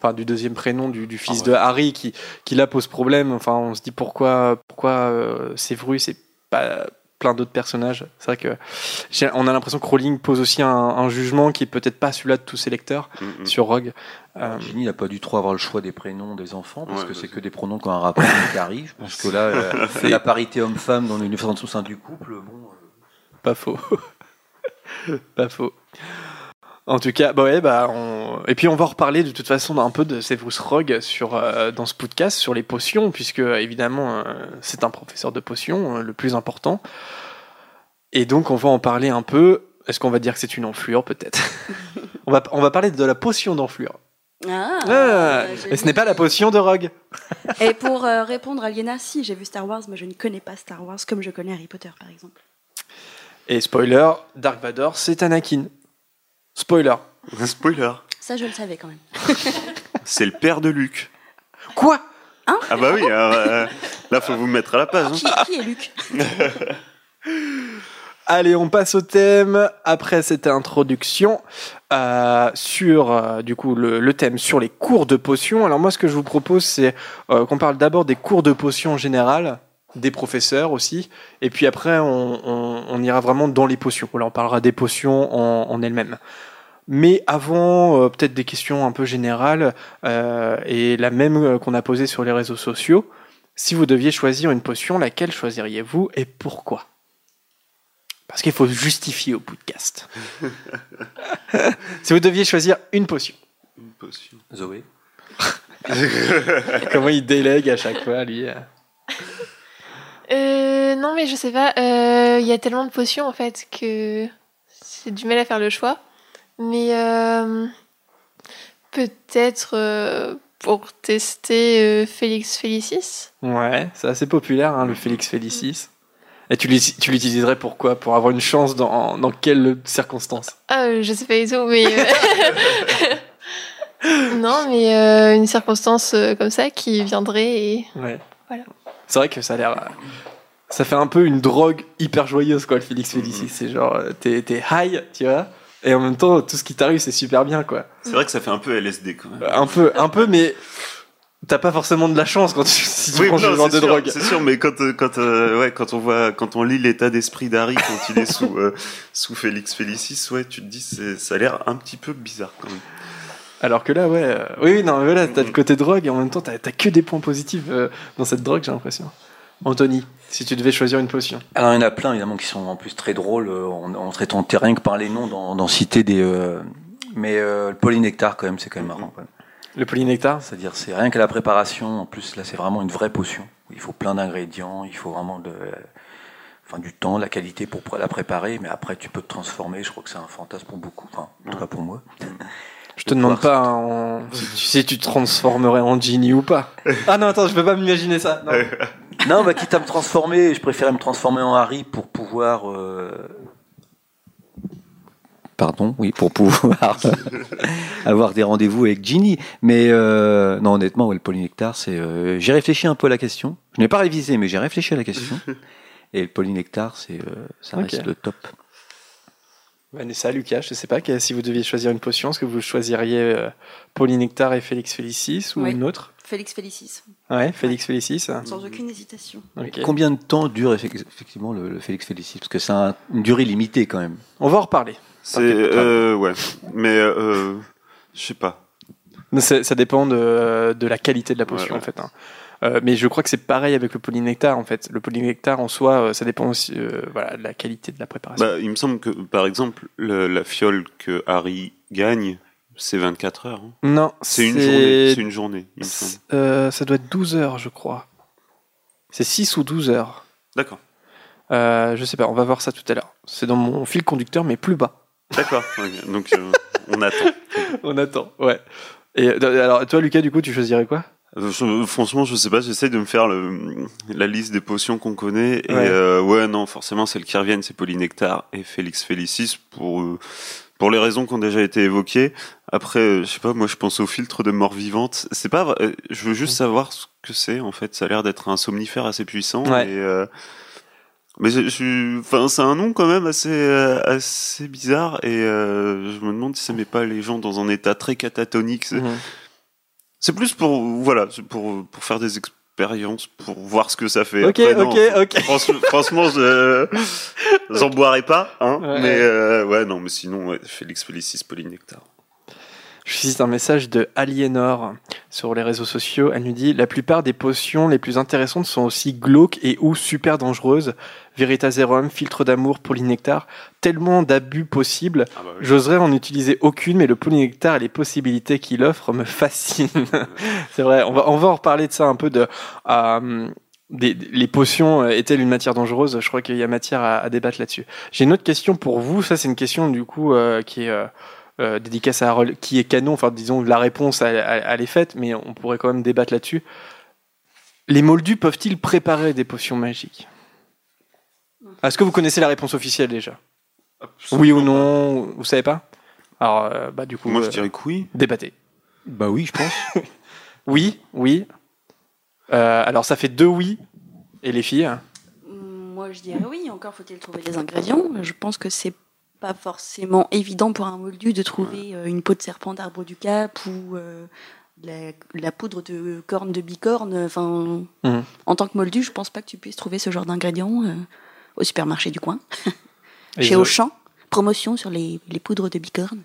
enfin du deuxième prénom du, du fils Ah de. Harry qui, qui là pose problème. Enfin, on se dit pourquoi, pourquoi euh, Séverus et pas plein d'autres personnages. C'est vrai que on a l'impression que Rowling pose aussi un, un jugement qui est peut-être pas celui-là de tous ses lecteurs Mm, sur Rogue. Euh, Ginny n'a pas du tout avoir le choix des prénoms des enfants parce Ouais, que c'est que des pronoms qui ont un rapport avec Harry. Je pense que là, euh, la parité homme-femme dans l'univers au sein du couple, bon. Pas faux. pas faux. En tout cas, bah ouais, bah on... et puis on va reparler de toute façon un peu de Severus Rogue sur euh, dans ce podcast sur les potions, puisque évidemment euh, c'est un professeur de potions euh, le plus important. Et donc on va en parler un peu. Est-ce qu'on va dire que c'est une enflure peut-être? On va on va parler de la potion d'enflure. Ah, Ah, euh, et ce n'est pas la potion de Rogue. Et pour répondre à Liena, si j'ai vu Star Wars, mais je ne connais pas Star Wars comme je connais Harry Potter par exemple. Et spoiler, Dark Vador, c'est Anakin. Spoiler. Spoiler. Ça, je le savais quand même. C'est le père de Luc. Quoi? Ah bah oui, alors, euh, là faut vous mettre à la page. hein. Qui, qui est Luc Allez, on passe au thème. Après cette introduction euh, sur euh, du coup le, le thème sur les cours de potions. Alors moi, ce que je vous propose, c'est euh, qu'on parle d'abord des cours de potions en général, des professeurs aussi, et puis après on, on- on ira vraiment dans les potions. Là, on parlera des potions en, en elles-mêmes. Mais avant, euh, peut-être des questions un peu générales euh, et la même euh, qu'on a posée sur les réseaux sociaux. Si vous deviez choisir une potion, laquelle choisiriez-vous et pourquoi? Parce qu'il faut justifier au podcast. si vous deviez choisir une potion, Une potion. Zoé. comment il délègue à chaque fois, lui euh. Euh, non, mais je sais pas. euh, Il y a tellement de potions en fait que c'est du mal à faire le choix. Mais euh, peut-être euh, pour tester euh, Félix Félicis. Ouais, c'est assez populaire, hein, le Félix Félicis. Et tu l'uti- tu l'utiliserais pourquoi Pour avoir une chance dans, dans quelles circonstances Ah, euh, je sais pas du tout, mais. euh, non, mais euh, une circonstance euh, comme ça qui viendrait et. Ouais. Voilà. C'est vrai que ça a l'air. Ça fait un peu une drogue hyper joyeuse, quoi, le Félix Félicis. C'est genre, t'es high, tu vois, et en même temps, tout ce qui t'arrive, c'est super bien, quoi. C'est vrai que ça fait un peu LSD quand même. Un peu, un peu, mais t'as pas forcément de la chance quand tu, si tu Oui, prends ce genre de sûr, drogue. C'est sûr, mais quand, euh, quand, euh, ouais, quand on voit, quand on lit l'état d'esprit d'Harry quand il est sous, euh, sous Félix Félicis, ouais, tu te dis, ça a l'air un petit peu bizarre quand même. Alors que là, ouais, euh, oui, non, mais voilà, t'as le côté drogue et en même temps, t'as t'as que des points positifs euh, dans cette drogue, j'ai l'impression. Anthony, si tu devais choisir une potion. Alors il y en a plein évidemment qui sont en plus très drôles euh, en, en traitant rien que par les noms, d'en d'en citer des. euh, mais euh, le polynectar quand même, c'est quand même marrant. même. Le polynectar? C'est-à-dire c'est rien que la préparation. En plus là, c'est vraiment une vraie potion. Il faut plein d'ingrédients, il faut vraiment de, enfin du temps, la qualité pour la préparer. Mais après, tu peux te transformer. Je crois que c'est un fantasme pour beaucoup. Enfin, en tout cas pour moi. Je te demande pas hein, en- si, tu, si tu te transformerais en genie ou pas. Ah non, attends, je peux pas m'imaginer ça. Non. Non, bah, quitte à me transformer, je préférais me transformer en Harry pour pouvoir. euh, Pardon, oui, pour pouvoir avoir des rendez-vous avec Ginny. Mais euh, non, honnêtement, ouais, le polynectar, c'est. euh, J'ai réfléchi un peu à la question. Je n'ai pas révisé, mais j'ai réfléchi à la question. Et le polynectar, c'est, euh, ça reste le top. Vanessa, Lucas, je sais pas, si vous deviez choisir une potion, est-ce que vous choisiriez euh, polynectar et Félix Félicis ou Oui. une autre? Félix Félicis, Ouais, Félix Félicis. sans aucune hésitation. Combien de temps dure effec- effectivement le, le Félix Félicis? Parce que c'est un- une durée limitée quand même. On va en reparler. C'est, euh, ouais, mais euh, je sais pas. Ça dépend de, de la qualité de la potion, Ouais, ouais. en fait. hein. Euh, mais je crois que c'est pareil avec le polynectar, en fait. Le polynectar, en soi, euh, ça dépend aussi euh, voilà, de la qualité de la préparation. Bah, il me semble que, par exemple, le- la fiole que Harry gagne, c'est 24 heures. hein. non, C'est une journée. C'est une journée, il me semble. Euh, ça doit être 12 heures, je crois. C'est 6 ou 12 heures. D'accord. Je sais pas, on va voir ça tout à l'heure. C'est dans mon fil conducteur, mais plus bas. D'accord. Donc, on attend. On attend, ouais. Et alors, toi, Lucas, du coup, tu choisirais quoi? Je- franchement, je sais pas, j'essaie de me faire le, la liste des potions qu'on connaît. Et Ouais. euh, ouais, non, forcément, celles qui reviennent, c'est Polynectar et Félix Félicis pour, euh, pour les raisons qui ont déjà été évoquées. Après, euh, je sais pas, moi, je pense au filtre de mort vivante. C'est pas, je veux juste savoir ce que c'est, en fait. Ça a l'air d'être un somnifère assez puissant. Ouais. Et, euh, mais je, je suis, enfin, c'est un nom quand même assez, euh, assez bizarre. Et euh, je me demande si ça met pas les gens dans un état très catatonique. C'est plus pour voilà, pour pour faire des expériences, pour voir ce que ça fait. Ok, Après, non, ok, ok. franchement, franchement, je j'en boirais pas, hein. Ouais. Mais euh, ouais, non, mais sinon, ouais, Félix Félicis Polynectar. Je cite un message de Aliénor sur les réseaux sociaux. Elle nous dit La plupart des potions les plus intéressantes sont aussi glauques et ou super dangereuses. Veritaserum, filtre d'amour, polynectar. Tellement d'abus possibles. Ah bah J'oserais en utiliser aucune, mais le polynectar et les possibilités qu'il offre me fascinent. C'est vrai, on va, on va en reparler de ça un peu de. euh, des- les potions euh, est-elle une matière dangereuse? Je crois qu'il y a matière à, à débattre là-dessus. J'ai une autre question pour vous. Ça, c'est une question du coup euh, qui est euh, euh, dédicace à Harold, qui est canon. Enfin, disons, la réponse, elle, elle- elle est faite, mais on pourrait quand même débattre là-dessus. Les moldus peuvent-ils préparer des potions magiques? Est-ce que vous connaissez la réponse officielle déjà? Oui ou non Vous savez pas? Alors, euh, bah, du coup, Moi, je euh, dirais que oui. débattez. Bah oui, je pense. Oui, oui. Euh, alors, ça fait deux oui. Et les filles? Moi, je dirais oui. Encore faut-il trouver les ingrédients. Je pense que c'est pas forcément évident pour un moldu de trouver euh, une peau de serpent d'arbre du Cap ou euh, de la, la poudre de corne de bicorne. Enfin, Mhm. en tant que moldu, je pense pas que tu puisses trouver ce genre d'ingrédients euh, au supermarché du coin, chez Auchan. Promotion sur les, les poudres de bicorne.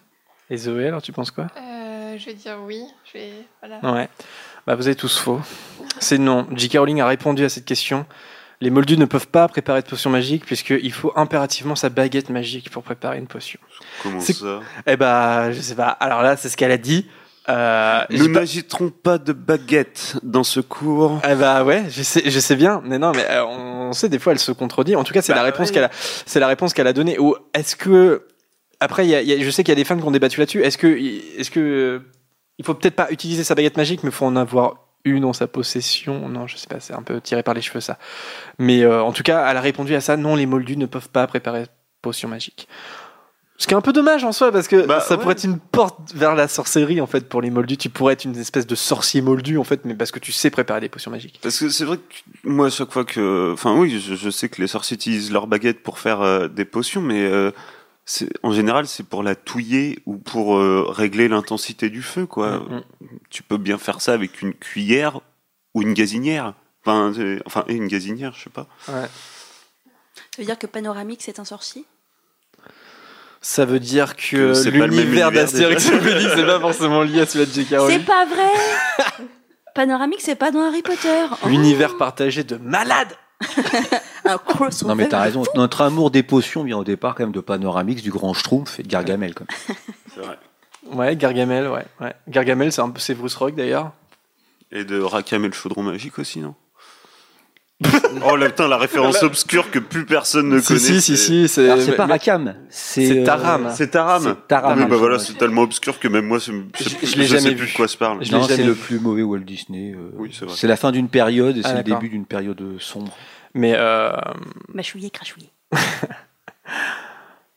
Et Zoé, alors tu penses quoi? Euh, je vais dire oui. Je vais... voilà. Ouais. Bah, vous avez tous faux. C'est non. J.K. Rowling a répondu à cette question. Les moldus ne peuvent pas préparer de potion magique puisqu'il faut impérativement sa baguette magique pour préparer une potion. Comment ça Eh bah, je sais pas. Alors là, c'est ce qu'elle a dit. Euh, Nous pas- n'agiterons pas de baguette dans ce cours. Eh bah ouais, je sais, je sais bien. Mais non, mais euh, on sait des fois elle se contredit. En tout cas, c'est Bah la réponse ouais. qu'elle a, c'est la réponse qu'elle a donnée. Ou est-ce que après, il y a- il y a- je sais qu'il y a des fans qui ont débattu là-dessus. Est-ce que, est-ce que euh, il faut peut-être pas utiliser sa baguette magique, mais faut en avoir une en sa possession Non, je sais pas. C'est un peu tiré par les cheveux ça. Mais euh, en tout cas, elle a répondu à ça. Non, les moldus ne peuvent pas préparer potion magique. Ce qui est un peu dommage en soi parce que Bah, ça ouais. pourrait être une porte vers la sorcellerie en fait pour les moldus. Tu pourrais être une espèce de sorcier moldu en fait, mais parce que tu sais préparer des potions magiques. Parce que c'est vrai que moi, à chaque fois que. Enfin, oui, je, je sais que les sorciers utilisent leur baguette pour faire euh, des potions, mais euh, en général, c'est pour la touiller ou pour euh, régler l'intensité du feu, quoi. Mm, mm. Tu peux bien faire ça avec une cuillère ou une gazinière. Enfin, c'est- enfin et une gazinière, je sais pas. Ouais. Ça veut dire que Panoramix c'est un sorcier? Ça veut dire que, Que l'univers univers d'Astérix et Obélix c'est pas forcément lié à celui de J.K. C'est pas vrai Panoramix c'est pas dans Harry Potter. Oh, L'univers partagé de malades. un crossover. Non mais t'as raison. Notre amour des potions vient au départ quand même de Panoramix, du Grand Schtroumpf et de Gargamel. Quand même. C'est vrai. Ouais, Gargamel, ouais. ouais. Gargamel, c'est un peu c'est Bruce Rock d'ailleurs. Et de Rakam et le chaudron magique aussi, non? Oh là, putain, la référence obscure que plus personne ne Si, connaît. si, si, c'est- si, c'est. Alors c'est pas Rakam, c'est euh, Taram. C'est Taram. C'est Taram. Oui, bah voilà, c'est tellement obscur que même moi, je, Je- l'ai sais plus de quoi se parle. Je c'est le plus mauvais Walt Disney. euh, Oui, c'est vrai. c'est la fin d'une période et Ah, c'est le d'accord. début d'une période sombre. Mais euh, Mâchouillé, crachouillé.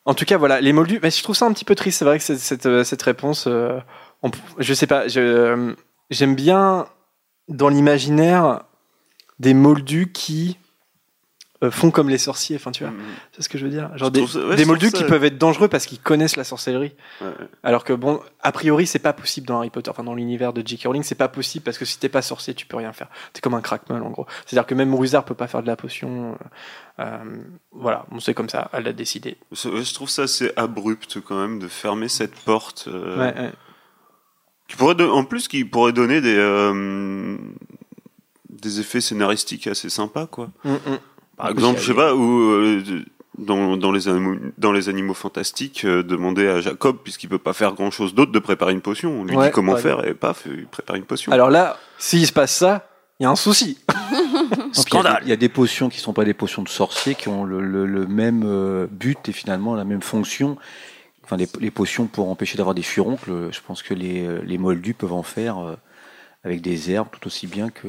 en tout cas, voilà, les moldus. Mais je trouve ça un petit peu triste. C'est vrai que cette, cette, euh, cette réponse, euh, on- je sais pas. je, euh, J'aime bien dans l'imaginaire des moldus qui euh, font comme les sorciers. Enfin, tu vois. Mhm. C'est ce que je veux dire. Genre des, ça- ouais, des moldus qui peuvent être dangereux parce qu'ils connaissent la sorcellerie. Ouais. Alors que bon, a priori, c'est pas possible dans Harry Potter, enfin dans l'univers de J.K. Rowling, c'est pas possible parce que si t'es pas sorcier, tu peux rien faire. T'es comme un crackmel en gros. C'est-à-dire que même Wizard peut pas faire de la potion. euh, euh, voilà, bon, c'est comme ça, elle l'a décidé. Je trouve ça assez abrupt quand même de fermer cette porte. euh, Ouais, ouais. qui pourrait en plus, qui pourrait donner des des effets scénaristiques assez sympas, quoi. Mm, mm. Par exemple, je sais pas, ou euh, dans, dans les animaux, dans les animaux fantastiques, euh, demander à Jacob, puisqu'il peut pas faire grand chose d'autre, de préparer une potion. On lui Ouais, dit comment ouais. faire et paf, il prépare une potion. Alors là, s'il se passe ça, il y a un souci. Non, puis Il y, a des- Scandale. il y a des potions qui sont pas des potions de sorciers qui ont le, le- le même euh, but et finalement la même fonction. Enfin, les, les potions pour empêcher d'avoir des furoncles, je pense que les, euh, les moldus peuvent en faire euh, avec des herbes tout aussi bien que.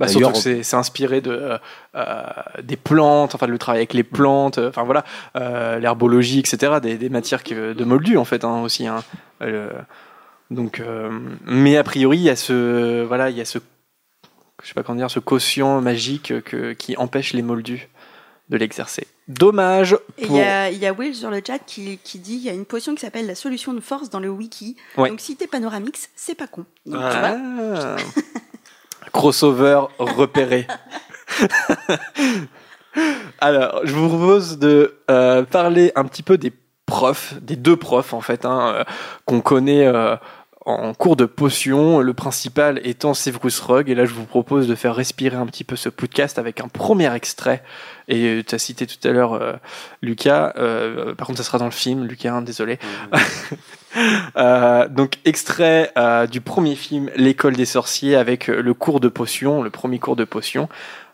Bah, surtout que c'est- c'est inspiré de, euh, euh, des plantes, enfin le travail avec les plantes, euh, enfin voilà, euh, l'herbologie, etc., des, des matières qui- de moldus en fait hein, aussi. hein. Euh, donc, euh, mais a priori, il y a ce, voilà, il y a ce, je sais pas comment dire, ce quotient magique que, qui empêche les moldus de l'exercer. Dommage il pour. y a, il y a Will sur le chat qui, qui dit il y a une potion qui s'appelle la solution de force dans le wiki. Ouais. Donc si t'es panoramix, c'est pas con. Donc, tu Ah. vois, Crossover repéré. Alors, je vous propose de euh, parler un petit peu des profs, des deux profs en fait, hein, euh, qu'on connaît euh, en cours de potion. Le principal étant Severus Rogue. Et là, je vous propose de faire respirer un petit peu ce podcast avec un premier extrait. Et tu as cité tout à l'heure euh, Lucas. Euh, par contre, ça sera dans le film, Lucas, hein, désolé. Euh, donc extrait euh, du premier film L'école des sorciers avec euh, le cours de potion, le premier cours de potion.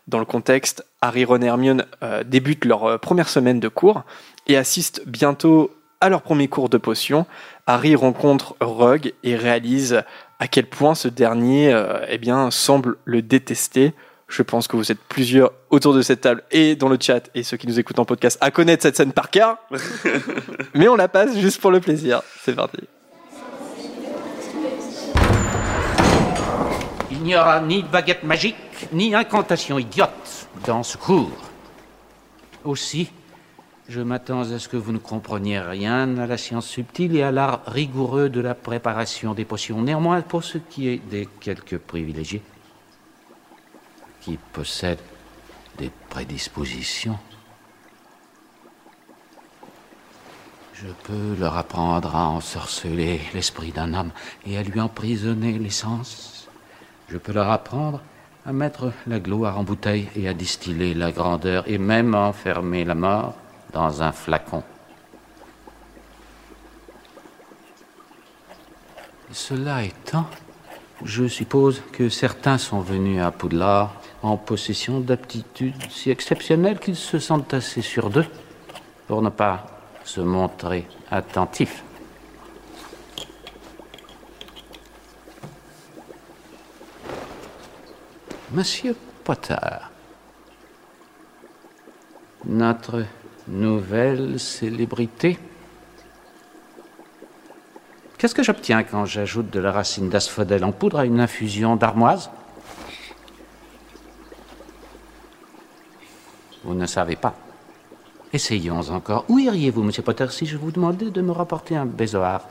Dans le contexte, Harry, Ron et Hermione euh, débutent leur euh, première semaine de cours et assistent bientôt à leur premier cours de potion, Harry rencontre Rogue et réalise à quel point ce dernier euh, eh bien, semble le détester. Je pense que vous êtes plusieurs autour de cette table et dans le chat et ceux qui nous écoutent en podcast à connaître cette scène par cœur. Mais on la passe juste pour le plaisir. C'est parti. Il n'y aura ni baguette magique, ni incantation idiote dans ce cours. Aussi, je m'attends à ce que vous ne compreniez rien à la science subtile et à l'art rigoureux de la préparation des potions. Néanmoins, pour ce qui est des quelques privilégiés qui possèdent des prédispositions, je peux leur apprendre à ensorceler l'esprit d'un homme et à lui emprisonner les sens. Je peux leur apprendre à mettre la gloire en bouteille et à distiller la grandeur et même à enfermer la mort dans un flacon. Cela étant, je suppose que certains sont venus à Poudlard en possession d'aptitudes si exceptionnelles qu'ils se sentent assez sûrs d'eux pour ne pas se montrer attentifs. Monsieur Potter, notre nouvelle célébrité. Qu'est-ce que j'obtiens quand j'ajoute de la racine d'asphodèle en poudre à une infusion d'armoise? Vous ne savez pas. Essayons encore. Où iriez-vous, Monsieur Potter, si je vous demandais de me rapporter un bézoard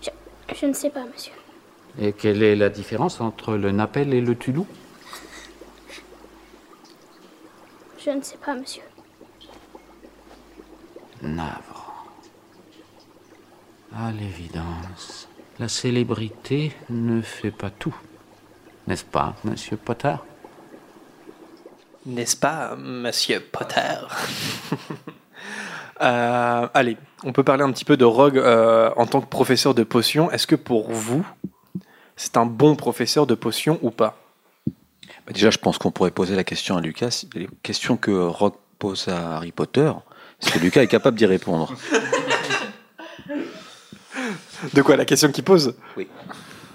Je, je ne sais pas, monsieur. Et quelle est la différence entre le Napel et le Tulou? Je ne sais pas, monsieur. Navre. À l'évidence, la célébrité ne fait pas tout. N'est-ce pas, Monsieur Potter? N'est-ce pas, monsieur Potter? Euh, Allez, on peut parler un petit peu de Rogue euh, en tant que professeur de potions. Est-ce que pour vous, c'est un bon professeur de potions ou pas? Bah, déjà, je pense qu'on pourrait poser la question à Lucas. Les questions que Rogue pose à Harry Potter, est-ce que Lucas est capable d'y répondre? De quoi La question qu'il pose? Oui.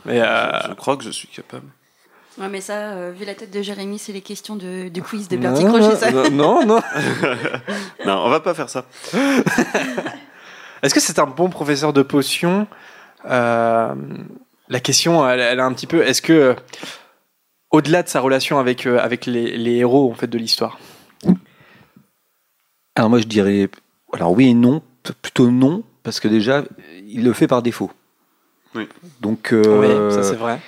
Mais euh, Je crois que je suis capable. Ouais, mais ça, euh, vu la tête de Jérémy, c'est les questions de, du quiz de Bertie non, Crochet, ça. non, non, non. Non, on va pas faire ça. Est-ce que c'est un bon professeur de potions Euh, La question, elle, elle a un petit peu. Est-ce que, euh, au-delà de sa relation avec, euh, avec les, les héros en fait de l'histoire, Alors moi, je dirais, alors oui et non, plutôt non, parce que déjà, il le fait par défaut. Oui. Donc, euh, oui, ça c'est vrai.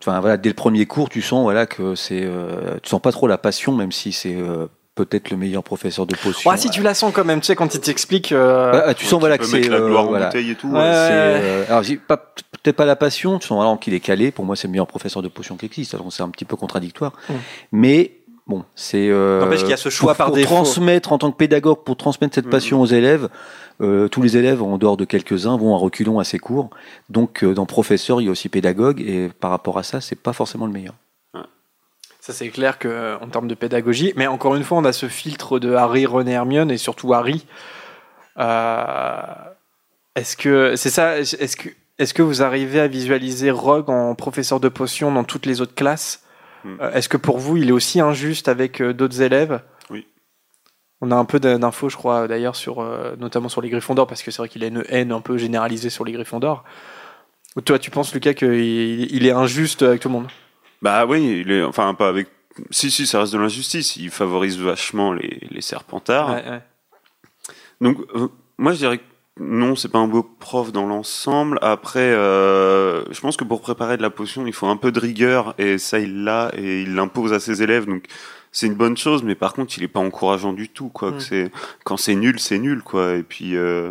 enfin voilà, dès le premier cours, tu sens voilà que c'est, euh, tu sens pas trop la passion, même si c'est euh, peut-être le meilleur professeur de potions. Ouais, si tu la sens quand même, tu sais quand il t'explique. euh, Ah, ah, tu sens voilà que c'est la euh, gloire en voilà. bouteille et tout. Ouais. euh, alors peut-être pas la passion, tu sens vraiment qu'il est calé. Pour moi, c'est le meilleur professeur de potions qui existe. Alors c'est un petit peu contradictoire, Mm. mais bon, c'est. Euh, N'empêche qu'il y a ce choix pour, par pour transmettre en tant que pédagogue, pour transmettre cette Mm. passion aux élèves. euh, tous les élèves, en dehors de quelques-uns, vont à reculons à ces cours. Donc, euh, dans professeur, il y a aussi pédagogue, et par rapport à ça, c'est pas forcément le meilleur. Ça c'est clair que euh, en termes de pédagogie, mais encore une fois, on a ce filtre de Harry, Ron et Hermione et surtout Harry. Euh, est-ce que c'est ça Est-ce que est-ce que vous arrivez à visualiser Rogue en professeur de potions dans toutes les autres classes? Hmm. Euh, Est-ce que pour vous, il est aussi injuste avec euh, d'autres élèves? Oui. On a un peu d'in- d'infos, je crois, d'ailleurs, sur notamment sur les Gryffondors, parce que c'est vrai qu'il a une haine un peu généralisée sur les Gryffondors. Toi, tu penses, Lucas, qu'il il est injuste avec tout le monde? Bah oui, il est, enfin pas avec. Si si, ça reste de l'injustice. Il favorise vachement les, les serpentards. Ouais, ouais. Donc euh, moi je dirais que non, c'est pas un beau prof dans l'ensemble. Après, euh, je pense que pour préparer de la potion, il faut un peu de rigueur et ça il l'a et il l'impose à ses élèves. Donc c'est une bonne chose, mais par contre il est pas encourageant du tout. Quoi. Mm. Que c'est quand c'est nul, c'est nul quoi. Et puis euh,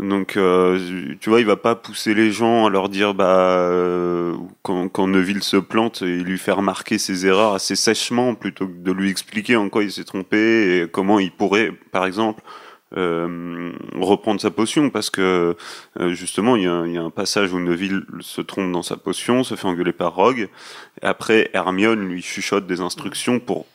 donc euh, tu vois, il va pas pousser les gens à leur dire bah euh, quand, Neville se plante et lui faire remarquer ses erreurs assez sèchement plutôt que de lui expliquer en quoi il s'est trompé et comment il pourrait, par exemple euh, reprendre sa potion parce que euh, justement il y, a, un- passage où Neville se trompe dans sa potion, se fait engueuler par Rogue. Après Hermione lui chuchote des instructions pour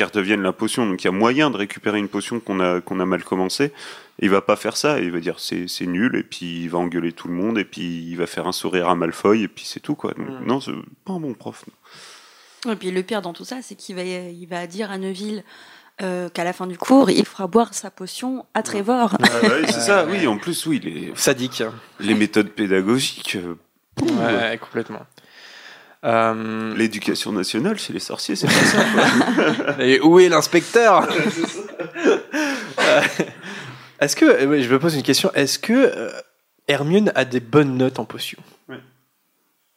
qu'elle redevienne la potion. Donc il y a moyen de récupérer une potion qu'on a, qu'on a mal commencé. Il va pas faire ça, il va dire c'est, c'est nul, et puis il va engueuler tout le monde, et puis il va faire un sourire à Malfoy, et puis c'est tout, quoi. Donc, Mm. Non, c'est pas un bon prof. Et puis le pire dans tout ça, c'est qu'il va, il va dire à Neville euh, qu'à la fin du cours, il fera boire sa potion à Trevor. Ah ouais, c'est ça, oui, en plus, oui, les, Sadique. les méthodes pédagogiques, euh, Ouais, complètement. Euh, l'éducation nationale chez les sorciers, c'est pas ça, quoi. Et où est l'inspecteur? Euh, Est-ce que, euh, je me pose une question, est-ce que Hermione a des bonnes notes en potion?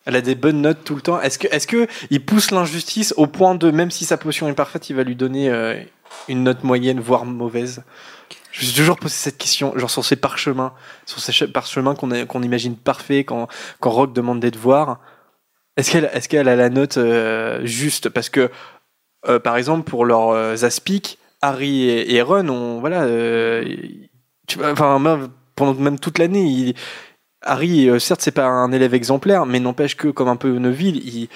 Elle a des bonnes notes tout le temps. Est-ce que, est-ce que il pousse l'injustice au point de, même si sa potion est parfaite, il va lui donner euh, une note moyenne, voire mauvaise? Je me suis toujours posé cette question, genre sur ces parchemins, sur ces che- parchemins qu'on imagine parfaits quand, quand Rogue demande des devoirs. Est-ce qu'elle est qu'elle a la note euh, juste? Parce que, euh, par exemple, pour leurs euh, aspics, Harry et, et Ron, ont, voilà, tu enfin, même, pendant même toute l'année, il- Harry, certes, c'est pas un élève exemplaire, mais n'empêche que, comme un peu Neville, il,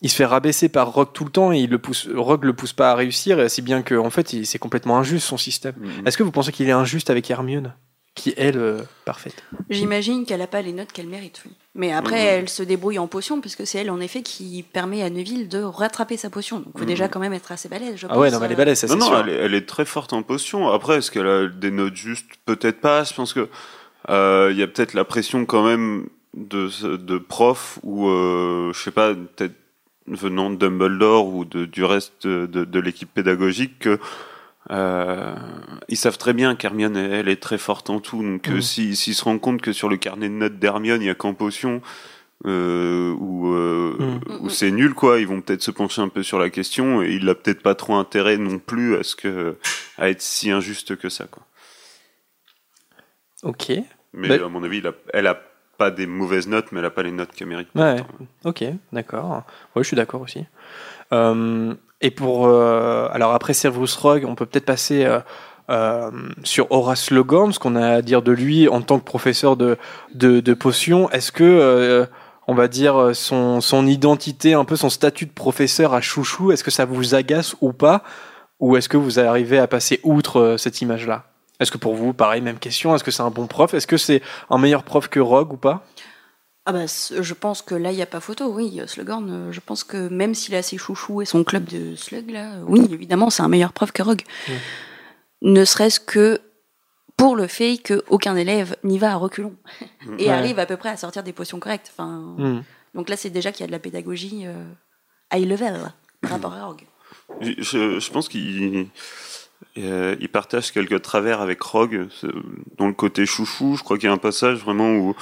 il se fait rabaisser par Rogue tout le temps et il le pousse, Rogue le pousse pas à réussir, si bien que, en fait, c'est complètement injuste son système. Mhm. Est-ce que vous pensez qu'il est injuste avec Hermione, qui est elle euh, parfaite J'imagine qu'elle n'a pas les notes qu'elle mérite, oui. Mais après, Mhm. elle se débrouille en potion, puisque c'est elle, en effet, qui permet à Neville de rattraper sa potion. Donc, il faut Mhm. déjà quand même être assez balèze, je Ah pense. ouais, non, mais elle est balèze, ça Non, c'est non, sûr. elle est, elle est très forte en potion. Après, est-ce qu'elle a des notes justes Peut-être pas? Je pense que euh, il y a peut-être la pression quand même de, de prof ou euh, je sais pas, peut-être venant de Dumbledore ou de, du reste de, de, de l'équipe pédagogique que euh, ils savent très bien qu'Hermione elle, elle est très forte en tout. Donc si- s'ils se rendent compte que sur le carnet de notes d'Hermione il y a qu'en potion euh, ou euh, Mhm. où c'est nul quoi, ils vont peut-être se pencher un peu sur la question et il a peut-être pas trop intérêt non plus à ce que à être si injuste que ça quoi. Ok. Mais Bah- à mon avis, il a- elle a pas des mauvaises notes, mais elle a pas les notes qu'elle mérite. Ouais, ok, d'accord. Ouais, je suis d'accord aussi. Euh, et pour. euh, alors après Severus Rogue, on peut peut-être passer euh, euh, sur Horace Logan, ce qu'on a à dire de lui en tant que professeur de, de, de potions. Est-ce que. euh, on va dire son, son identité, un peu son statut de professeur à chouchou, est-ce que ça vous agace ou pas? Ou est-ce que vous arrivez à passer outre euh, cette image-là? Est-ce que pour vous, pareil, même question, est-ce que c'est un bon prof? Est-ce que c'est un meilleur prof que Rogue ou pas? Ah bah, je pense que là, il n'y a pas photo, oui. Slughorn, euh, je pense que même s'il a ses chouchous et son club de slug, là, euh, oui, évidemment, c'est un meilleur prof que Rogue. Mm. Ne serait-ce que pour le fait qu'aucun élève n'y va à reculons et Ouais. arrive à peu près à sortir des potions correctes. Enfin, Hmm. Donc là, c'est déjà qu'il y a de la pédagogie euh, high level par rapport à Rogue. Je, pense qu'il euh, il partage quelques travers avec Rogue dans le côté chouchou. Je crois qu'il y a un passage vraiment où,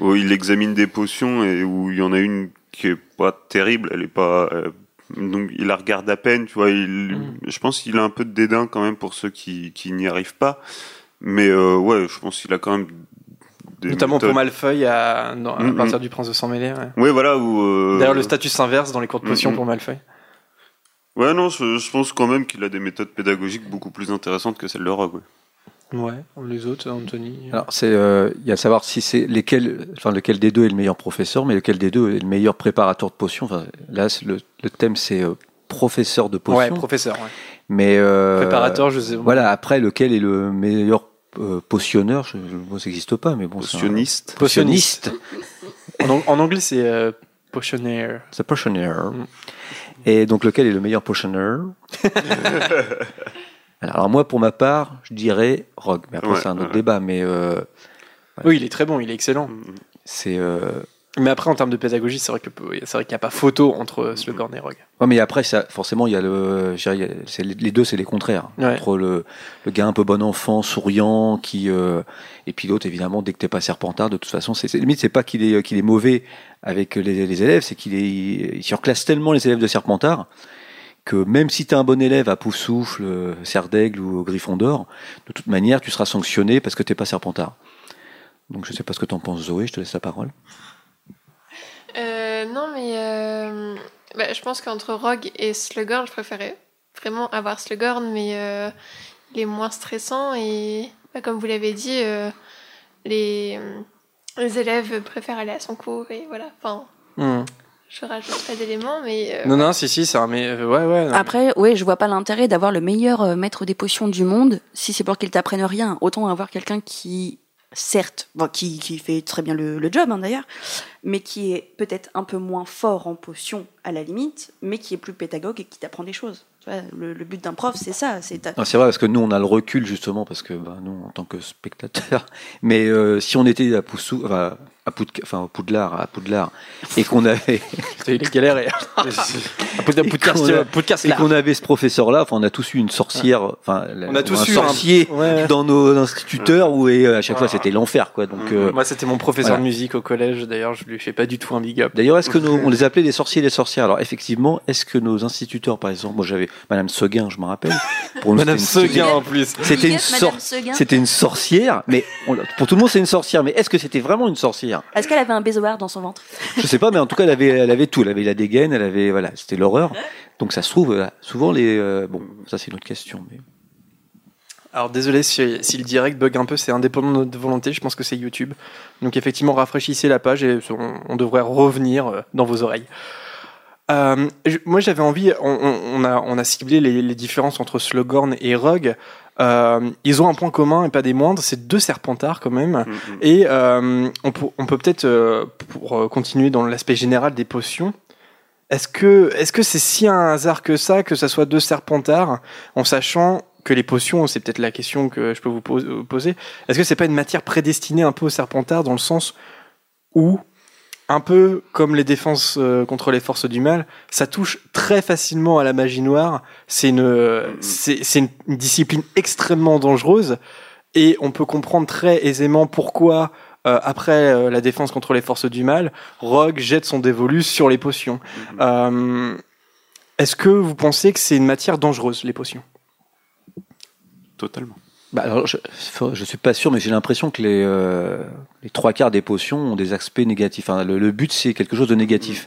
où il examine des potions et où il y en a une qui est pas terrible. Elle est pas euh, donc il la regarde à peine. Tu vois, il, Mm. je pense qu'il a un peu de dédain quand même pour ceux qui, qui n'y arrivent pas. Mais euh, ouais, je pense qu'il a quand même des Notamment pour Malfoy à, dans- à partir du Prince de Sang Mêlé. Ouais. Ouais, voilà où. euh, D'ailleurs, le status inverse dans les cours de potions pour Malfoy. Ouais, non, je, je pense quand même qu'il a des méthodes pédagogiques beaucoup plus intéressantes que celles de Rogue. ouais. Ouais, les autres, Anthony. Alors, c'est, euh, il y a à savoir si c'est lesquels, enfin, lequel des deux est le meilleur professeur, mais lequel des deux est le meilleur préparateur de potions. Enfin, là, le, le thème, c'est euh, professeur de potions. ouais, professeur. ouais. mais euh, Préparateur, je sais. Voilà, après, lequel est le meilleur euh, potionneur je, je- bon, ça n'existe pas, mais bon. un- Potionniste. Potionniste. En, ang- en anglais, c'est euh, potionnaire. C'est potionnaire. Mm. Et donc, lequel est le meilleur potionnaire? Alors, moi, pour ma part, je dirais Rogue. Mais après, Ouais, c'est un autre ouais. débat. Mais euh, Oui, il est très bon, il est excellent. Mm, c'est. euh, Mais après, en termes de pédagogie, c'est vrai que c'est vrai qu'il n'y a pas photo entre Slughorn et Rogue. Ouais, mais après, ça, forcément, il y a le. c'est- les deux, c'est les contraires. Ouais. Entre le, le gars un peu bon enfant, souriant, qui. euh, et puis l'autre, évidemment, dès que t'es pas serpentard, de toute façon, c'est c'est- limite, c'est pas qu'il est, qu'il est mauvais avec les, les élèves, c'est qu'il est, il surclasse tellement les élèves de serpentard que même si t'es un bon élève à Poufsouffle, euh, Serre d'Aigle ou Gryffondor, de toute manière, tu seras sanctionné parce que t'es pas serpentard. Donc, je sais pas ce que t'en penses, Zoé, je te laisse la parole. Euh, non, mais euh, bah, je pense qu'entre Rogue et Slughorn, je préférais vraiment avoir Slughorn, mais euh, il est moins stressant et, bah, comme vous l'avez dit, les, les élèves préfèrent aller à son cours et voilà. Enfin, Mm. Je rajoute pas d'éléments, mais euh, Non, non, si, si, un. Mais, euh, ouais, ouais. non. Après, oui, je vois pas l'intérêt d'avoir le meilleur euh, maître des potions du monde si c'est pour qu'il t'apprenne rien. Autant avoir quelqu'un qui, certes, bon, qui, qui fait très bien le, le job hein, d'ailleurs, mais qui est peut-être un peu moins fort en potions à la limite, mais qui est plus pédagogue et qui t'apprend des choses. Le, le but d'un prof, c'est ça. C'est ta- vrai parce que nous on a le recul justement parce que bah, nous en tant que spectateurs, mais euh, si on était à Poussou, enfin, à enfin Poudlard, à Poudlard, et qu'on avait Putain, il est galéré. Podcast, podcast, qu'on a- podcast et qu'on avait ce professeur là, enfin on a tous eu une sorcière, enfin la- On a tous un eu un- sorcier Ouais. dans nos instituteurs où et euh, à chaque fois c'était l'enfer quoi. Donc euh, Moi, c'était mon professeur Voilà. de musique au collège. D'ailleurs, je lui fais pas du tout un big up. D'ailleurs, est-ce que nos, on les appelait les sorciers et les sorcières? Alors effectivement, est-ce que nos instituteurs, par exemple, moi j'avais Madame Seguin, je me rappelle, pour nous, Madame une- Seguin en plus. C'était une, sor- une sorcière, mais on- pour tout le monde c'est une sorcière. Mais est-ce que c'était vraiment une sorcière? Est-ce qu'elle avait un bézoard dans son ventre? Je sais pas, mais en tout cas elle avait, elle avait tout. Elle avait la dégaine, elle avait voilà, c'était l'horreur. Donc ça se trouve euh, souvent les, euh, bon, ça c'est une autre question. Mais... Alors désolé si, si le direct bug un peu, c'est indépendant de notre volonté, je pense que c'est YouTube. Donc effectivement, rafraîchissez la page et on, on devrait revenir euh, dans vos oreilles. Euh, je- moi j'avais envie, on, on- on a, on a ciblé les, les différences entre Slughorn et Rogue. Euh, ils ont un point commun et pas des moindres, c'est deux serpentards quand même. Mm, mm. Et euh, on, peut- on peut peut-être, euh, pour euh, continuer dans l'aspect général des potions, est-ce que est-ce que c'est si un hasard que ça, que ça soit deux serpentards, en sachant que les potions, c'est peut-être la question que je peux vous vous poser, est-ce que c'est pas une matière prédestinée un peu aux serpentards dans le sens où, un peu comme les défenses euh, contre les forces du mal, ça touche très facilement à la magie noire. C'est une, c'est c'est une, une discipline extrêmement dangereuse et on peut comprendre très aisément pourquoi. euh, après euh, la défense contre les forces du mal, Rogue jette son dévolu sur les potions. Euh, Est-ce que vous pensez que c'est une matière dangereuse, les potions? Totalement. Bah, alors, je, je suis pas sûr, mais j'ai l'impression que les, euh, les trois quarts des potions ont des aspects négatifs. Enfin, le, le but c'est quelque chose de négatif.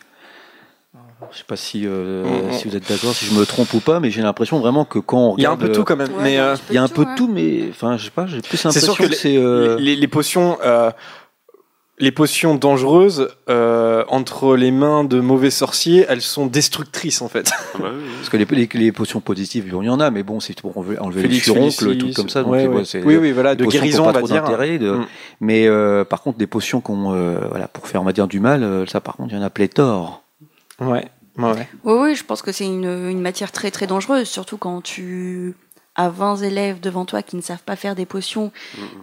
Je sais pas si, euh, Mm, mm. si vous êtes d'accord, si je me trompe ou pas, mais j'ai l'impression vraiment que quand on Il y a un peu tout quand même, Ouais, mais il y a un euh, petit il y a un peu de ouais. tout, mais enfin, je sais pas, j'ai plus l'impression que, que, c'est. euh, les, les- les potions, euh, les potions dangereuses euh, entre les mains de mauvais sorciers, elles sont destructrices en fait. Ah bah. Parce que les, les, les potions positives, il y en a, mais bon, c'est pour enlever, enlever les Félix, furoncles, Felicis, tout comme ça. Donc, ouais, ouais, oui, oui, voilà, de guérison, pas on va trop dire. d'intérêt, de- Mm. Mais euh, par contre, des potions qu'on, euh, voilà, pour faire, on va dire, du mal, euh, ça, par contre, il y en a pléthore. Ouais, ouais, ouais. Oui, oui, je pense que c'est une, une matière très très dangereuse, surtout quand tu as 20 élèves devant toi qui ne savent pas faire des potions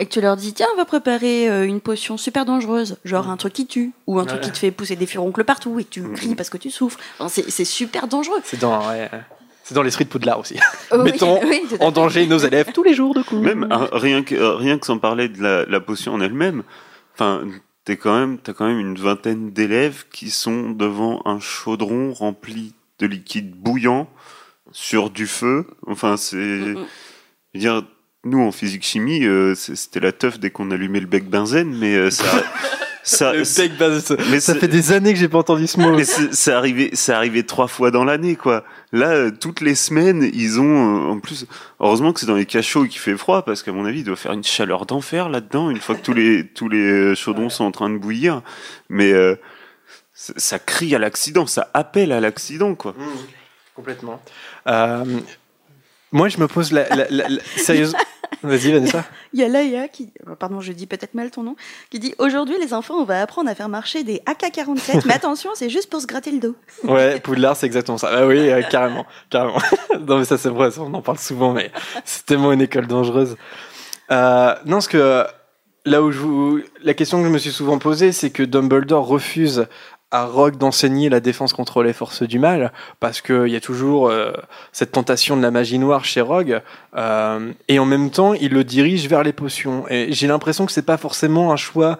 et que tu leur dis tiens, on va préparer euh, une potion super dangereuse, genre un truc qui tue ou un truc qui te fait pousser des furoncles partout et que tu cries parce que tu souffres. Enfin, c'est c'est super dangereux. C'est dans, ouais, c'est dans l'esprit de Poudlard aussi. Oh, oui, Mettons oui, à en danger nos élèves tous les jours de coup. Même euh, rien que euh, rien que sans parler de la, la potion en elle-même, enfin t'es quand même t'as quand même une vingtaine d'élèves qui sont devant un chaudron rempli de liquide bouillant sur du feu. Enfin c'est, Mm, mm. je veux dire nous en physique chimie euh, c'était la teuf dès qu'on allumait le bec benzène, mais euh, ça ça Le bec base- mais ça fait des années que j'ai pas entendu ce mot. mais c'est arrivé, c'est arrivé trois fois dans l'année, quoi. Là, euh, toutes les semaines, ils ont, euh, en plus, heureusement que c'est dans les cachots et qu'il fait froid, parce qu'à mon avis, il doit faire une chaleur d'enfer là-dedans, une fois que tous les, tous les euh, chaudrons sont en train de bouillir. Mais, euh, ça ça crie à l'accident, ça appelle à l'accident, quoi. Mmh, complètement. Euh, moi, je me pose la, la, la- la- sérieuse. Vas-y, Vanessa. Il y a Laïa qui, euh, pardon, je dis peut-être mal ton nom, qui dit aujourd'hui les enfants, on va apprendre à faire marcher des AK-47, mais attention, c'est juste pour se gratter le dos. Ouais, Poudlard, c'est exactement ça. Ah oui, euh, carrément, carrément. non, mais ça, c'est vrai, ça, on en parle souvent, mais c'est tellement une école dangereuse. Euh, non, ce que là où je vous, la question que je me suis souvent posée, c'est que Dumbledore refuse à Rogue d'enseigner la défense contre les forces du mal, parce qu'il y a toujours euh, cette tentation de la magie noire chez Rogue, euh, et en même temps, il le dirige vers les potions. Et j'ai l'impression que c'est pas forcément un choix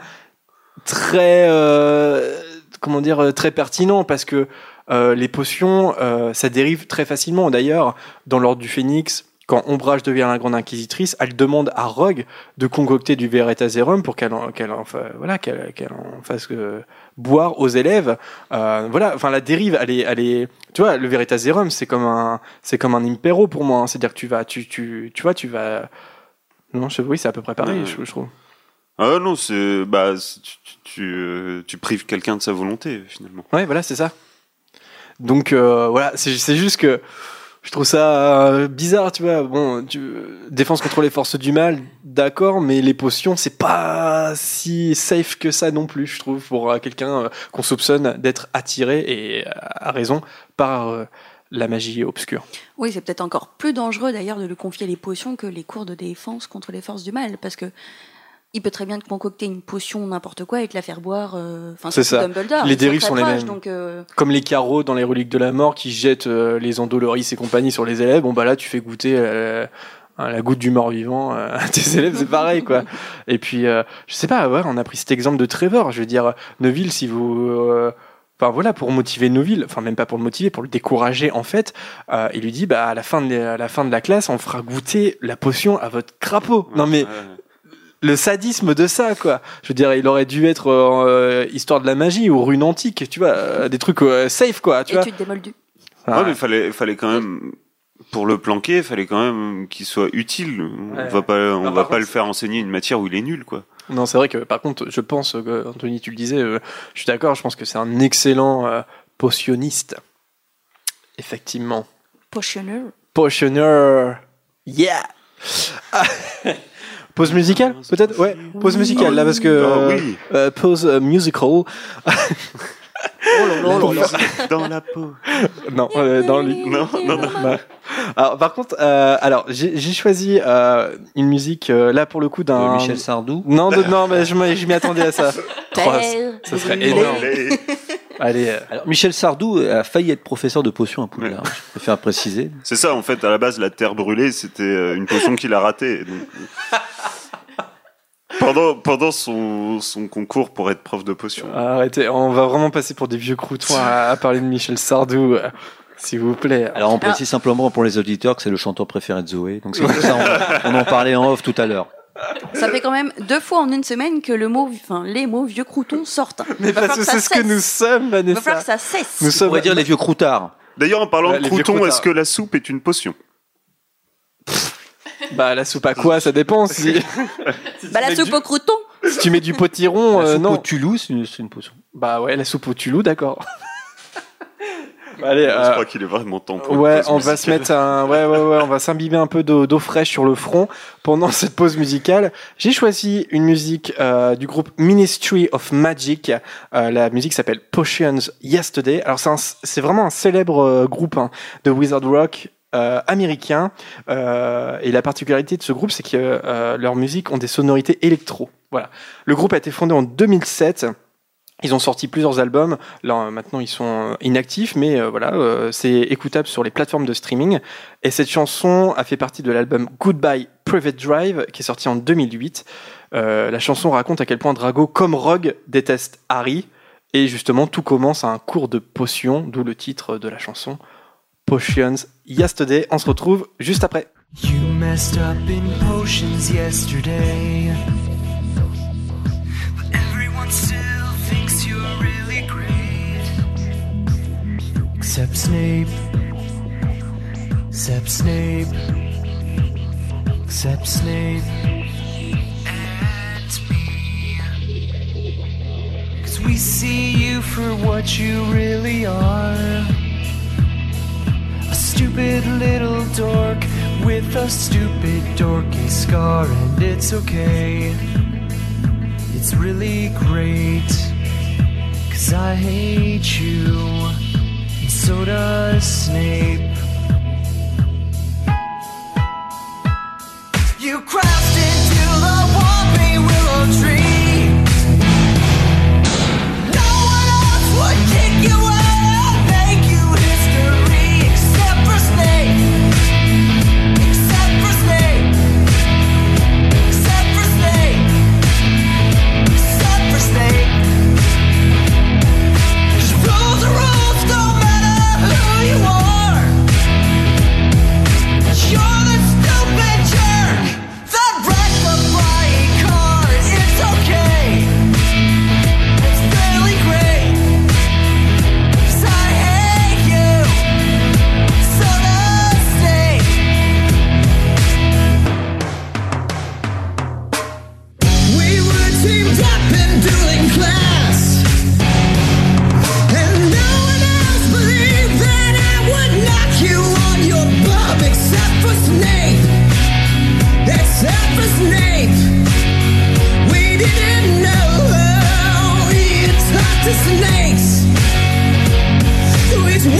très, euh, comment dire, très pertinent, parce que les potions, ça dérive très facilement. D'ailleurs, dans l'ordre du Phénix, quand Ombrage devient la grande inquisitrice, elle demande à Rogue de concocter du Veritaserum pour qu'elle en, voilà, fasse boire aux élèves. Euh, voilà, enfin la dérive, elle est, elle est, tu vois, le Veritaserum, c'est comme un, c'est comme un impéro pour moi. hein. C'est-à-dire que tu vas, tu, tu, tu vois, tu vas, non, je, oui, c'est à peu près pareil, je, je trouve. Ah non, c'est bah tu, tu, tu, euh, tu prives quelqu'un de sa volonté finalement. Ouais, voilà, c'est ça. Donc euh, voilà, c'est juste que je trouve ça euh, bizarre, tu vois. Bon, défense contre les forces du mal, d'accord, mais les potions, c'est pas si safe que ça non plus, je trouve, pour euh, quelqu'un euh, qu'on soupçonne d'être attiré et à raison par la magie obscure. Oui, c'est peut-être encore plus dangereux d'ailleurs de lui confier les potions que les cours de défense contre les forces du mal, parce que il peut très bien te concocter une potion n'importe quoi et te la faire boire. euh, Enfin, C'est ça. Dumbledore, Les dérives sont les mêmes. Donc, euh, Comme les carreaux dans les reliques de la mort qui jettent euh, les endoloris et compagnie sur les élèves, bon bah là tu fais goûter la goutte du mort-vivant euh, à tes élèves, c'est pareil quoi. Et puis, euh, je sais pas, ouais, on a pris cet exemple de Trevor, je veux dire, Neville, si vous... euh, Enfin voilà, pour motiver Neville, enfin même pas pour le motiver, pour le décourager en fait, euh, il lui dit bah à la fin de à la fin de la classe, on fera goûter la potion à votre crapaud. Non mais Ouais. Le sadisme de ça quoi. Je veux dire, il aurait dû être euh, histoire de la magie ou rune antique, tu vois, euh, des trucs euh, safe quoi, tu vois. étude des moldus. Ah, Ouais, mais fallait, fallait quand même, pour le planquer, fallait quand même qu'il soit utile. On Ouais. va pas, on Bah, va pas le faire enseigner une matière où il est nul, quoi. Non, c'est vrai que par contre, je pense que Anthony, tu le disais, euh, je suis d'accord, je pense que c'est un excellent euh, potionniste. Effectivement. Potionneur. Potionneur. Yeah. Pause musicale, peut-être? Ouais, pause musicale là parce que Ah oui. euh, pause euh, musical. Oh Pour musique dans la peau. non, euh, dans le lit. Non, non, non. Bah, Alors, par contre, euh, alors j'ai j'ai choisi euh, une musique euh, là pour le coup d'un Euh, Michel Sardou. Non, de- non, mais je m'y je m'y attendais à ça. Trois, ça serait énorme. Allez, euh, Alors, Michel Sardou a failli être professeur de potions à Poudlard. Je préfère préciser. C'est ça, en fait, à la base, la terre brûlée, c'était euh, une potion qu'il a ratée. donc, euh, Pendant, pendant son, son concours pour être prof de potion. arrêtez, on va vraiment passer pour des vieux croutons à, à parler de Michel Sardou, euh, s'il vous plaît. Alors, on précise simplement pour les auditeurs que c'est le chanteur préféré de Zoé. Donc, c'est pour ça on, on en parlait en off tout à l'heure. Ça fait quand même deux fois en une semaine que le mot, enfin les mots vieux croutons sortent. mais va parce que c'est ce que nous sommes, Il va falloir Vanessa. que ça cesse. Nous On sommes pourrait dire les vieux croutards. D'ailleurs, en parlant Ouais, de les vieux crouton, croutards. est-ce que la soupe est une potion? Bah, la soupe à quoi? Ça dépend. Si, Bah la soupe du- au crouton. Si tu mets du potiron, La euh, soupe non. au Toulouse, c'est une, c'est une potion. Bah ouais, la soupe au tulou, d'accord. Allez, Je euh, crois qu'il est vraiment temps pour Ouais, on va se mettre un, ouais, ouais, ouais, on va s'imbiber un peu d'eau, fraîche sur le front pendant cette pause musicale. J'ai choisi une musique euh, du groupe Ministry of Magic. Euh, la musique s'appelle Potions Yesterday. Alors c'est, vraiment un célèbre euh, groupe hein, de wizard rock. euh, américain Euh, et la particularité de ce groupe c'est que euh, leurs musiques ont des sonorités électro voilà le groupe a été fondé en 2007 ils ont sorti plusieurs albums. Là, maintenant, ils sont euh, inactifs, mais euh, voilà, euh, c'est écoutable sur les plateformes de streaming. Et cette chanson a fait partie de l'album Goodbye Private Drive, qui est sorti en 2008. Euh, la chanson raconte à quel point Drago, comme Rogue, déteste Harry. Et justement, tout commence à un cours de potions, d'où le titre de la chanson Potions Yesterday. On se retrouve juste après. You're really great. Except Snape. Except Snape. Except Snape. And me. Cause we see you for what you really are. A stupid little dork with a stupid dorky scar, and it's okay. It's really great, cause I hate you, and so does Snape. You crashed into the Whopping Willow Tree.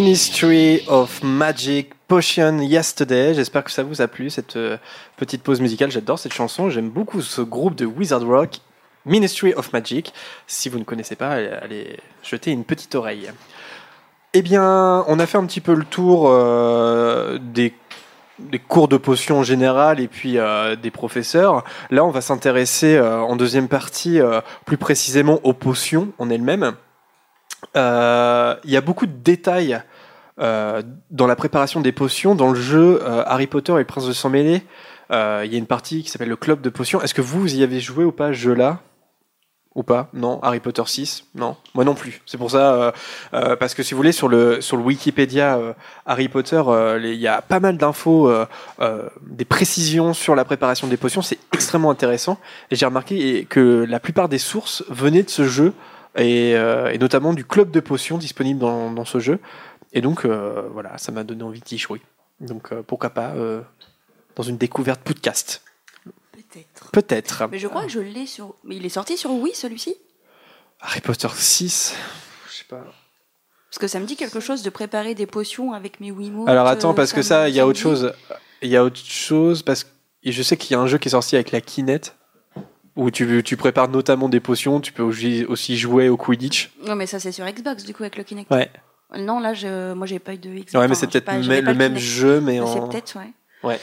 Ministry of Magic Potion Yesterday. J'espère que ça vous a plu cette euh, petite pause musicale. J'adore cette chanson. J'aime beaucoup ce groupe de Wizard Rock, Ministry of Magic. Si vous ne connaissez pas, allez, jeter une petite oreille. Eh bien, on a fait un petit peu le tour euh, des, cours de potions en général et puis euh, des professeurs. Là, on va s'intéresser en deuxième partie plus précisément aux potions en elles-mêmes. Euh, Il y a beaucoup de détails euh, dans la préparation des potions. Dans le jeu euh, Harry Potter et le Prince de sang mêlé, il y a une partie qui s'appelle le club de potions. Est-ce que vous y avez joué ou pas, ce jeu-là? Ou pas? Non Harry Potter 6 Non Moi non plus. C'est pour ça, parce que si vous voulez, sur le, sur le Wikipédia Harry Potter, il y a pas mal d'infos, des précisions sur la préparation des potions. C'est extrêmement intéressant. Et j'ai remarqué que la plupart des sources venaient de ce jeu, et, euh, et notamment du club de potions disponible dans, dans ce jeu. Et donc, euh, voilà, ça m'a donné envie d'y jouer. Donc, euh, pourquoi pas euh, dans une découverte podcast Peut-être. Peut-être. Mais je crois que je l'ai sur. Mais il est sorti sur Wii celui-ci? Harry Potter 6 Je sais pas. Parce que ça me dit quelque chose de préparer des potions avec mes Wiimotes. Alors attends, parce que me- ça, il y a autre chose. Il y a autre chose parce que je sais qu'il y a un jeu qui est sorti avec la Kinect où tu, tu prépares notamment des potions. Tu peux aussi jouer au Quidditch. Non, mais ça c'est sur Xbox du coup avec le Kinect. Ouais. Non, là, je... moi j'ai pas eu de Xbox. Ouais, mais c'est peut-être le même jeu, mais Mais C'est en. peut-être, ouais. Ouais.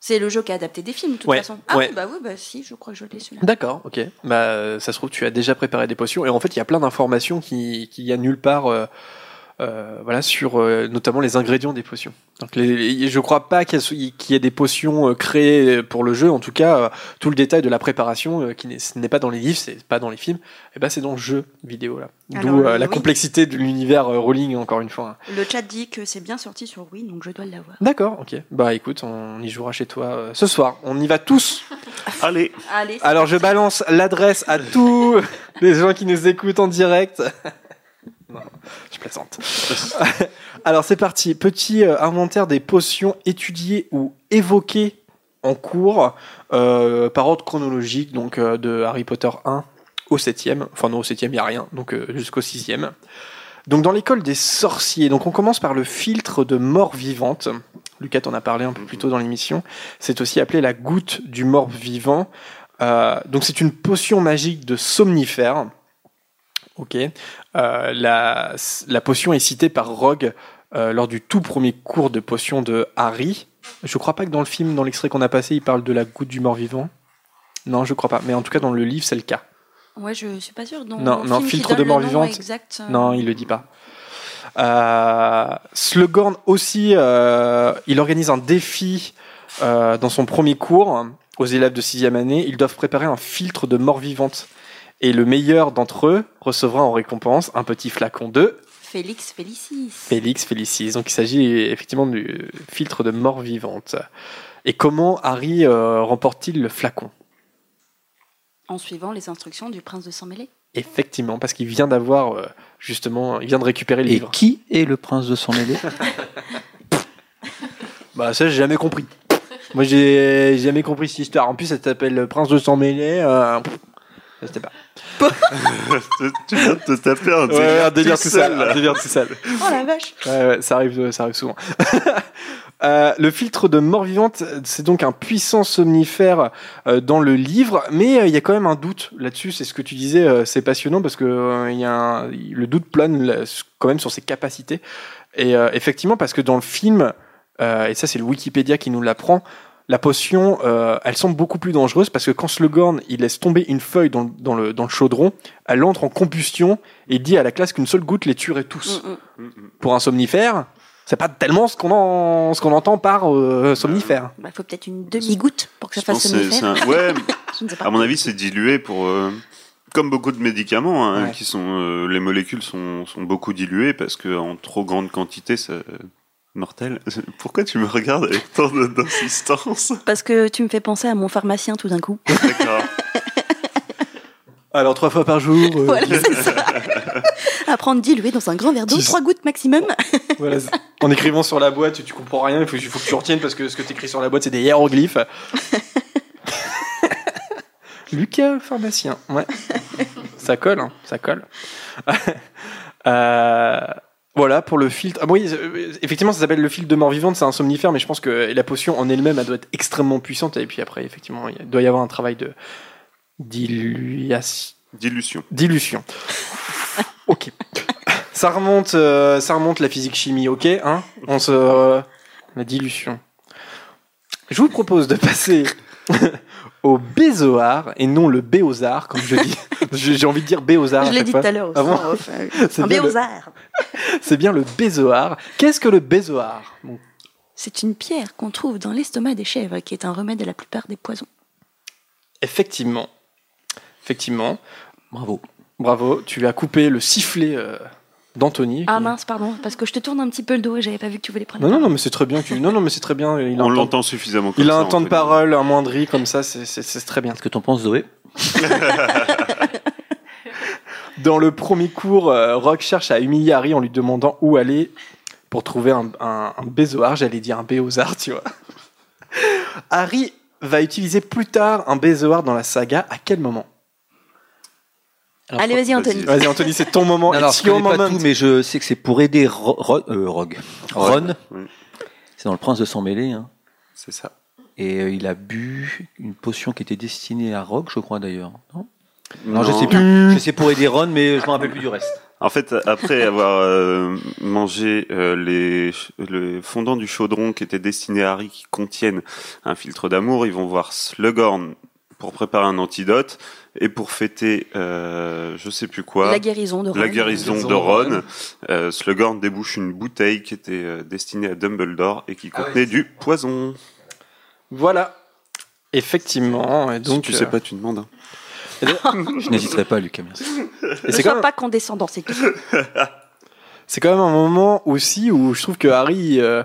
C'est le jeu qui a adapté des films de toute Ouais, façon. Ah ouais. oui, bah oui, bah si, je crois que je l'ai celui-là. D'accord, ok. Bah, ça se trouve, tu as déjà préparé des potions. Et en fait, il y a plein d'informations qui- qu'il y a nulle part, euh, euh, voilà, sur euh, notamment les ingrédients des potions. Donc, les, les- je crois pas qu'il y, ait- qu'il y ait des potions euh, créées pour le jeu. En tout cas, euh, tout le détail de la préparation, euh, qui n'est ce n'est pas dans les livres, c'est pas dans les films, et ben c'est dans le jeu vidéo là. D'où euh, oui. la complexité de l'univers euh, Rowling encore une fois. Le chat dit que c'est bien sorti sur Wii, donc je dois l'avoir. D'accord, ok. Bah écoute, on y jouera chez toi euh, ce soir. On y va tous. Allez, Allez, Alors je balance l'adresse à tous les gens qui nous écoutent en direct. Je plaisante. Alors c'est parti. Petit euh, inventaire des potions étudiées ou évoquées en cours euh, par ordre chronologique, donc euh, de Harry Potter 1 au 7e. Enfin non, au 7e, il n'y a rien, donc jusqu'au 6e. Donc dans l'école des sorciers, donc on commence par le filtre de mort vivante. Lucas t'en a parlé un peu plus tôt dans l'émission. C'est aussi appelé la goutte du mort vivant. Donc c'est une potion magique de somnifère. Ok. Euh, la, la potion est citée par Rogue euh, lors du tout premier cours de potion de Harry. Je crois pas que dans le film, dans l'extrait qu'on a passé, il parle de la goutte du mort vivant. Non, je crois pas. Mais en tout cas, dans le livre, c'est le cas. Ouais, je suis pas. Dans Non, le non, film filtre de le mort nom vivante. Exact, euh, Non, il le dit pas. Euh, Slughorn aussi, euh, il organise un défi euh, dans son premier cours aux élèves de sixième année. Ils doivent préparer un filtre de mort vivante. Et le meilleur d'entre eux recevra en récompense un petit flacon de Félix Félicis. Félix Félicis. Donc il s'agit effectivement du filtre de mort vivante. Et comment Harry euh, remporte-t-il le flacon? En suivant les instructions du prince de sang mêlé. Effectivement, parce qu'il vient d'avoir euh, justement, il vient de récupérer le Et livre. qui est le prince de sang mêlé Bah ça j'ai jamais compris. Moi j'ai jamais compris cette histoire. En plus ça s'appelle Prince de sang mêlé. Euh... pff, Je sais pas. tu viens de te taper un délire, Ouais, un délire tout tout seul, sale. là. Un délire tout sale. Oh la vache Ouais, ouais, ça arrive, ça arrive souvent. Euh, le filtre de mort vivante, c'est donc un puissant somnifère euh, dans le livre, mais euh, il y a quand même un doute là-dessus. C'est ce que tu disais, euh, c'est passionnant parce que euh, il y a un- le doute plane là, quand même sur ses capacités. Et euh, effectivement, parce que dans le film, euh, et ça c'est le Wikipédia qui nous l'apprend, la potion, euh, elle semble beaucoup plus dangereuse parce que quand Slughorn il laisse tomber une feuille dans, le- dans le, dans le chaudron, elle entre en combustion et il dit à la classe qu'une seule goutte les tuerait tous. Mm, mm. Pour un somnifère, c'est pas tellement ce qu'on en- ce qu'on entend par euh, somnifère. Bah, faut peut-être une demi-goutte pour que ça fasse que c'est- c'est somnifère. un- Ouais, Je ne sais pas. à mon avis, c'est dilué pour. euh, Comme beaucoup de médicaments, hein, Ouais. qui sont, euh, les molécules sont, sont beaucoup diluées parce que en trop grande quantité, c'est mortel. Pourquoi tu me regardes avec tant d'insistance? Parce que tu me fais penser à mon pharmacien tout d'un coup. D'accord. Alors trois fois par jour. euh, voilà, c'est ça. À prendre dilué dans un grand verre d'eau, trois gouttes maximum. voilà, en écrivant sur la boîte, tu comprends rien. Il faut, il faut que tu retiennes parce que ce que tu écris sur la boîte, c'est des hiéroglyphes. Lucas, pharmacien. Ouais. ça colle, hein, ça colle. Euh, Voilà pour le filtre. Ah, oui, effectivement, ça s'appelle le filtre de mort vivante, c'est un somnifère, mais je pense que la potion en elle-même, elle doit être extrêmement puissante. Et puis après, effectivement, il doit y avoir un travail de diluation. Dilution. Dilution. ok. Ça remonte, euh, ça remonte la physique chimie, ok hein On se euh, la dilution. Je vous propose de passer au bézoar et non le béozar, comme je dis. J'ai envie de dire béozar. Je l'ai dit tout à l'heure aussi. C'est un bien le- béozard. C'est bien le bézoar. Qu'est-ce que le bézoar? Bon, C'est une pierre qu'on trouve dans l'estomac des chèvres, qui est un remède à la plupart des poisons. Effectivement. Effectivement. Bravo. Bravo. Tu as coupé le sifflet euh, d'Anthony. Ah qui- mince, pardon, parce que je te tourne un petit peu le dos et j'avais pas vu que tu voulais prendre Non, non, mais c'est très bien. que Non, non, mais c'est très bien. Il a On un temps- l'entend suffisamment comme Il a ça, un temps de parole, un moindri comme ça, c'est- très bien. Qu'est-ce que t'en penses, Zoé? Dans le premier cours, euh, Rock cherche à humilier Harry en lui demandant où aller pour trouver un, un. J'allais dire un béozard, tu vois. Harry va utiliser plus tard un bézoar dans la saga. À quel moment? Alors, Allez, vas-y, Anthony. Vas-y, Anthony, c'est ton moment. Non, alors, je connais your pas moment. tout, mais je sais que c'est pour aider Ro- Ro- euh, Rogue. Ron. C'est dans le Prince de sang mêlé. Hein. C'est ça. Et euh, il a bu une potion qui était destinée à Rogue, je crois d'ailleurs. Non, non, je sais plus. Je sais pour aider Ron, mais je me rappelle plus du reste. En fait, après avoir euh, mangé euh, les, le fondant du chaudron qui était destiné à Harry, qui contiennent un filtre d'amour, ils vont voir Slughorn pour préparer un antidote et pour fêter, euh, je sais plus quoi, La guérison de Ron. la guérison de de Ron. Ron. Euh, Slughorn débouche une bouteille qui était euh, destinée à Dumbledore et qui Ah ouais, contenait du poison. Voilà. Effectivement. Et donc, si tu sais euh, pas, tu demandes. hein. Je n'hésiterai pas, Lucas, merci. et Ne c'est sois quand, même- pas condescendant, c'est tout. c'est quand même un moment aussi où je trouve que Harry, euh,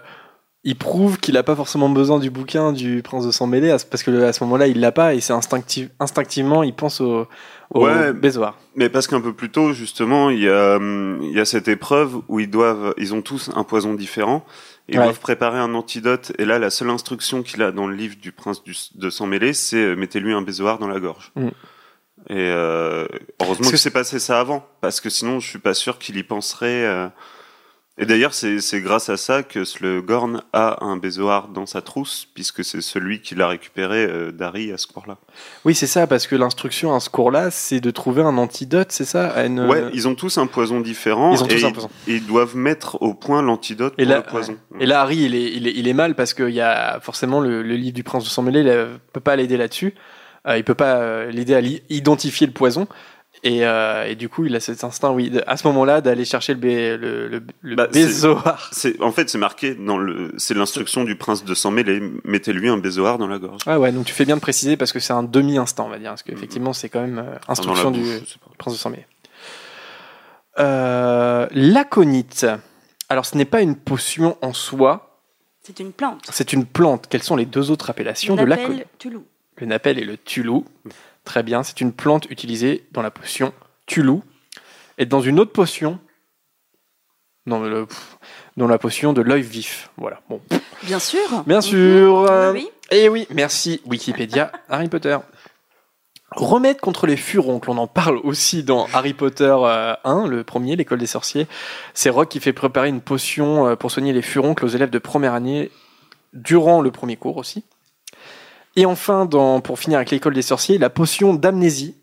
il prouve qu'il n'a pas forcément besoin du bouquin du Prince de sang mêlé, parce que à ce moment-là, il l'a pas, et c'est instinctif, instinctivement, il pense au, au Ouais. bézoar. Mais parce qu'un peu plus tôt, justement, il y a, il y a cette épreuve où ils doivent, ils ont tous un poison différent. Ils Ouais. doivent préparer un antidote. Et là, la seule instruction qu'il a dans le livre du prince du, de sang mêlé, c'est euh, mettez-lui un bézoar dans la gorge. Mm. Et euh, heureusement que c'est passé ça avant, parce que sinon, je suis pas sûr qu'il y penserait. euh. Et d'ailleurs, c'est grâce à ça que Slughorn a un bézoar dans sa trousse, puisque c'est celui qu'il a récupéré euh, d'Harry à ce cours-là. Oui, c'est ça, parce que l'instruction à ce cours-là, c'est de trouver un antidote, c'est ça à une- Ouais, ils ont tous un poison différent. Ils ont tous et un ils- poison. et ils doivent mettre au point l'antidote pour là- le poison. Et là, Harry, il est, il est, il est mal parce qu'il y a forcément le, le livre du prince de sang mêlé, il euh, peut pas l'aider là-dessus. Euh, il peut pas euh, l'aider à identifier le poison. Et, euh, et du coup, il a cet instinct, oui, de- à ce moment-là, d'aller chercher le, bé, le, le, le Bah, bézoar. En fait c'est marqué dans le c'est l'instruction du prince de sang mêlé mettez-lui un bézoar dans la gorge. Ah ouais, donc tu fais bien de préciser parce que c'est un demi-instant, on va dire. Parce qu'effectivement, c'est quand même euh, instruction du prince de sang mêlé. Euh, L'aconite. Alors, ce n'est pas une potion en soi, C'est une plante. c'est une plante. Quelles sont les deux autres appellations de On l'aconite. Le napel et le tulou. Très bien, c'est une plante utilisée dans la potion tulou. Et dans une autre potion, dans, le, dans la potion de l'œil vif. Voilà. Bon. Bien sûr. Bien Mhm. sûr. euh, Oui, oui. Et oui, merci Wikipédia, Harry Potter. Remède contre les furoncles, on en parle aussi dans Harry Potter euh, 1, le premier, l'école des sorciers. C'est Rogue qui fait préparer une potion euh, pour soigner les furoncles aux élèves de première année durant le premier cours aussi. Et enfin, pour finir avec l'école des sorciers, la potion d'amnésie.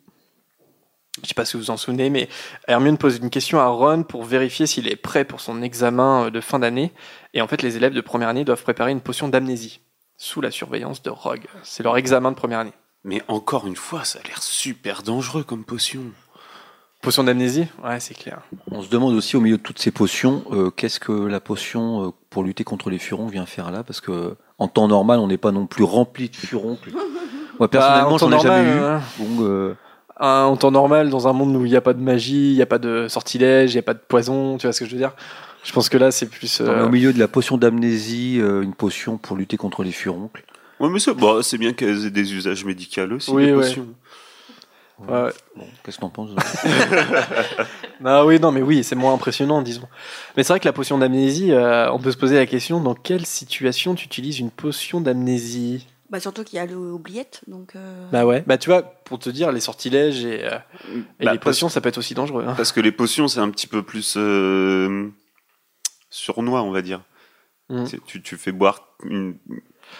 Je sais pas si vous vous en souvenez, mais Hermione pose une question à Ron pour vérifier s'il est prêt pour son examen euh, de fin d'année. Et en fait, les élèves de première année doivent préparer une potion d'amnésie sous la surveillance de Rogue. C'est leur examen de première année. Mais encore une fois, ça a l'air super dangereux comme potion. Potion d'amnésie Ouais, c'est clair. On se demande aussi au milieu de toutes ces potions, euh, qu'est-ce que la potion euh, pour lutter contre les furons vient faire là? Parce que en temps normal, on n'est pas non plus rempli de furoncles. Moi personnellement, Bah, en j'en temps ai jamais eu. normal, Donc, euh, Un- en temps normal, dans un monde où il n'y a pas de magie, il n'y a pas de sortilège, il n'y a pas de poison, tu vois ce que je veux dire? Je pense que là, c'est plus. non, mais au milieu de la potion d'amnésie, euh, une potion pour lutter contre les furoncles. Ouais, mais c'est bon, c'est bien qu'elles aient des usages médicaux aussi. Oui, les ouais. potions. Ouais. Bon, qu'est-ce que t'en penses Ah oui, non, mais oui, c'est moins impressionnant, disons. Mais c'est vrai que la potion d'amnésie, euh, on peut se poser la question dans quelle situation tu utilises une potion d'amnésie? Bah, surtout qu'il y a l'oubliette, donc. euh, Bah ouais. Bah tu vois, pour te dire, les sortilèges et, euh, et Bah, les potions, ça peut être aussi dangereux. hein. Parce que les potions, c'est un petit peu plus. euh, sournois, on va dire. Mm. Tu, tu fais boire une.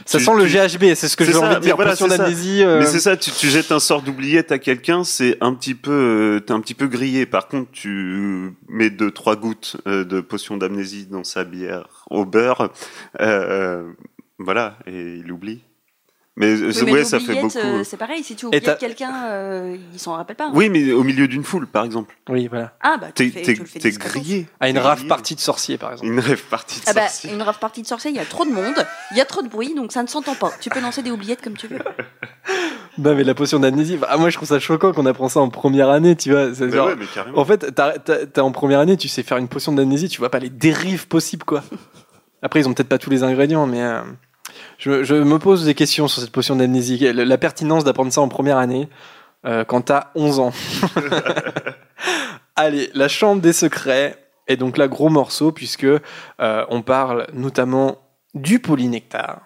Ça tu- sent le GHB, c'est ce que j'ai envie de mais dire. voilà, Potion c'est ça. d'amnésie. euh, Mais c'est ça, tu, tu jettes un sort d'oubliette à quelqu'un, c'est un petit peu, euh, t'es un petit peu grillé. Par contre, tu mets deux trois gouttes euh, de potion d'amnésie dans sa bière au beurre, euh, voilà, et il oublie. Mais, euh, Oui, mais ouais, ça fait beaucoup. euh, c'est pareil, si tu oublies quelqu'un, euh, il s'en rappelle pas. hein. Oui, mais au milieu d'une foule, par exemple. Oui, voilà. Ah bah tu T'es grillé. À une rave partie de sorcier, par exemple. Une rêve partie de Ah bah, une rave partie de sorcier, il y a trop de monde, il y a trop de bruit, donc ça ne s'entend pas. Tu peux lancer des oubliettes comme tu veux. Non, mais la potion d'amnésie, bah, moi je trouve ça choquant qu'on apprend ça en première année, tu vois. genre- ouais, mais carrément. En fait, t'es en première année, tu sais faire une potion d'amnésie, tu vois pas les dérives possibles, quoi. Après, ils ont peut-être pas tous les ingrédients, mais euh, je, je me pose des questions sur cette potion d'amnésie. La, la pertinence d'apprendre ça en première année euh, quand t'as 11 ans. Allez, la chambre des secrets est donc là gros morceau puisque euh, on parle notamment du polynectar.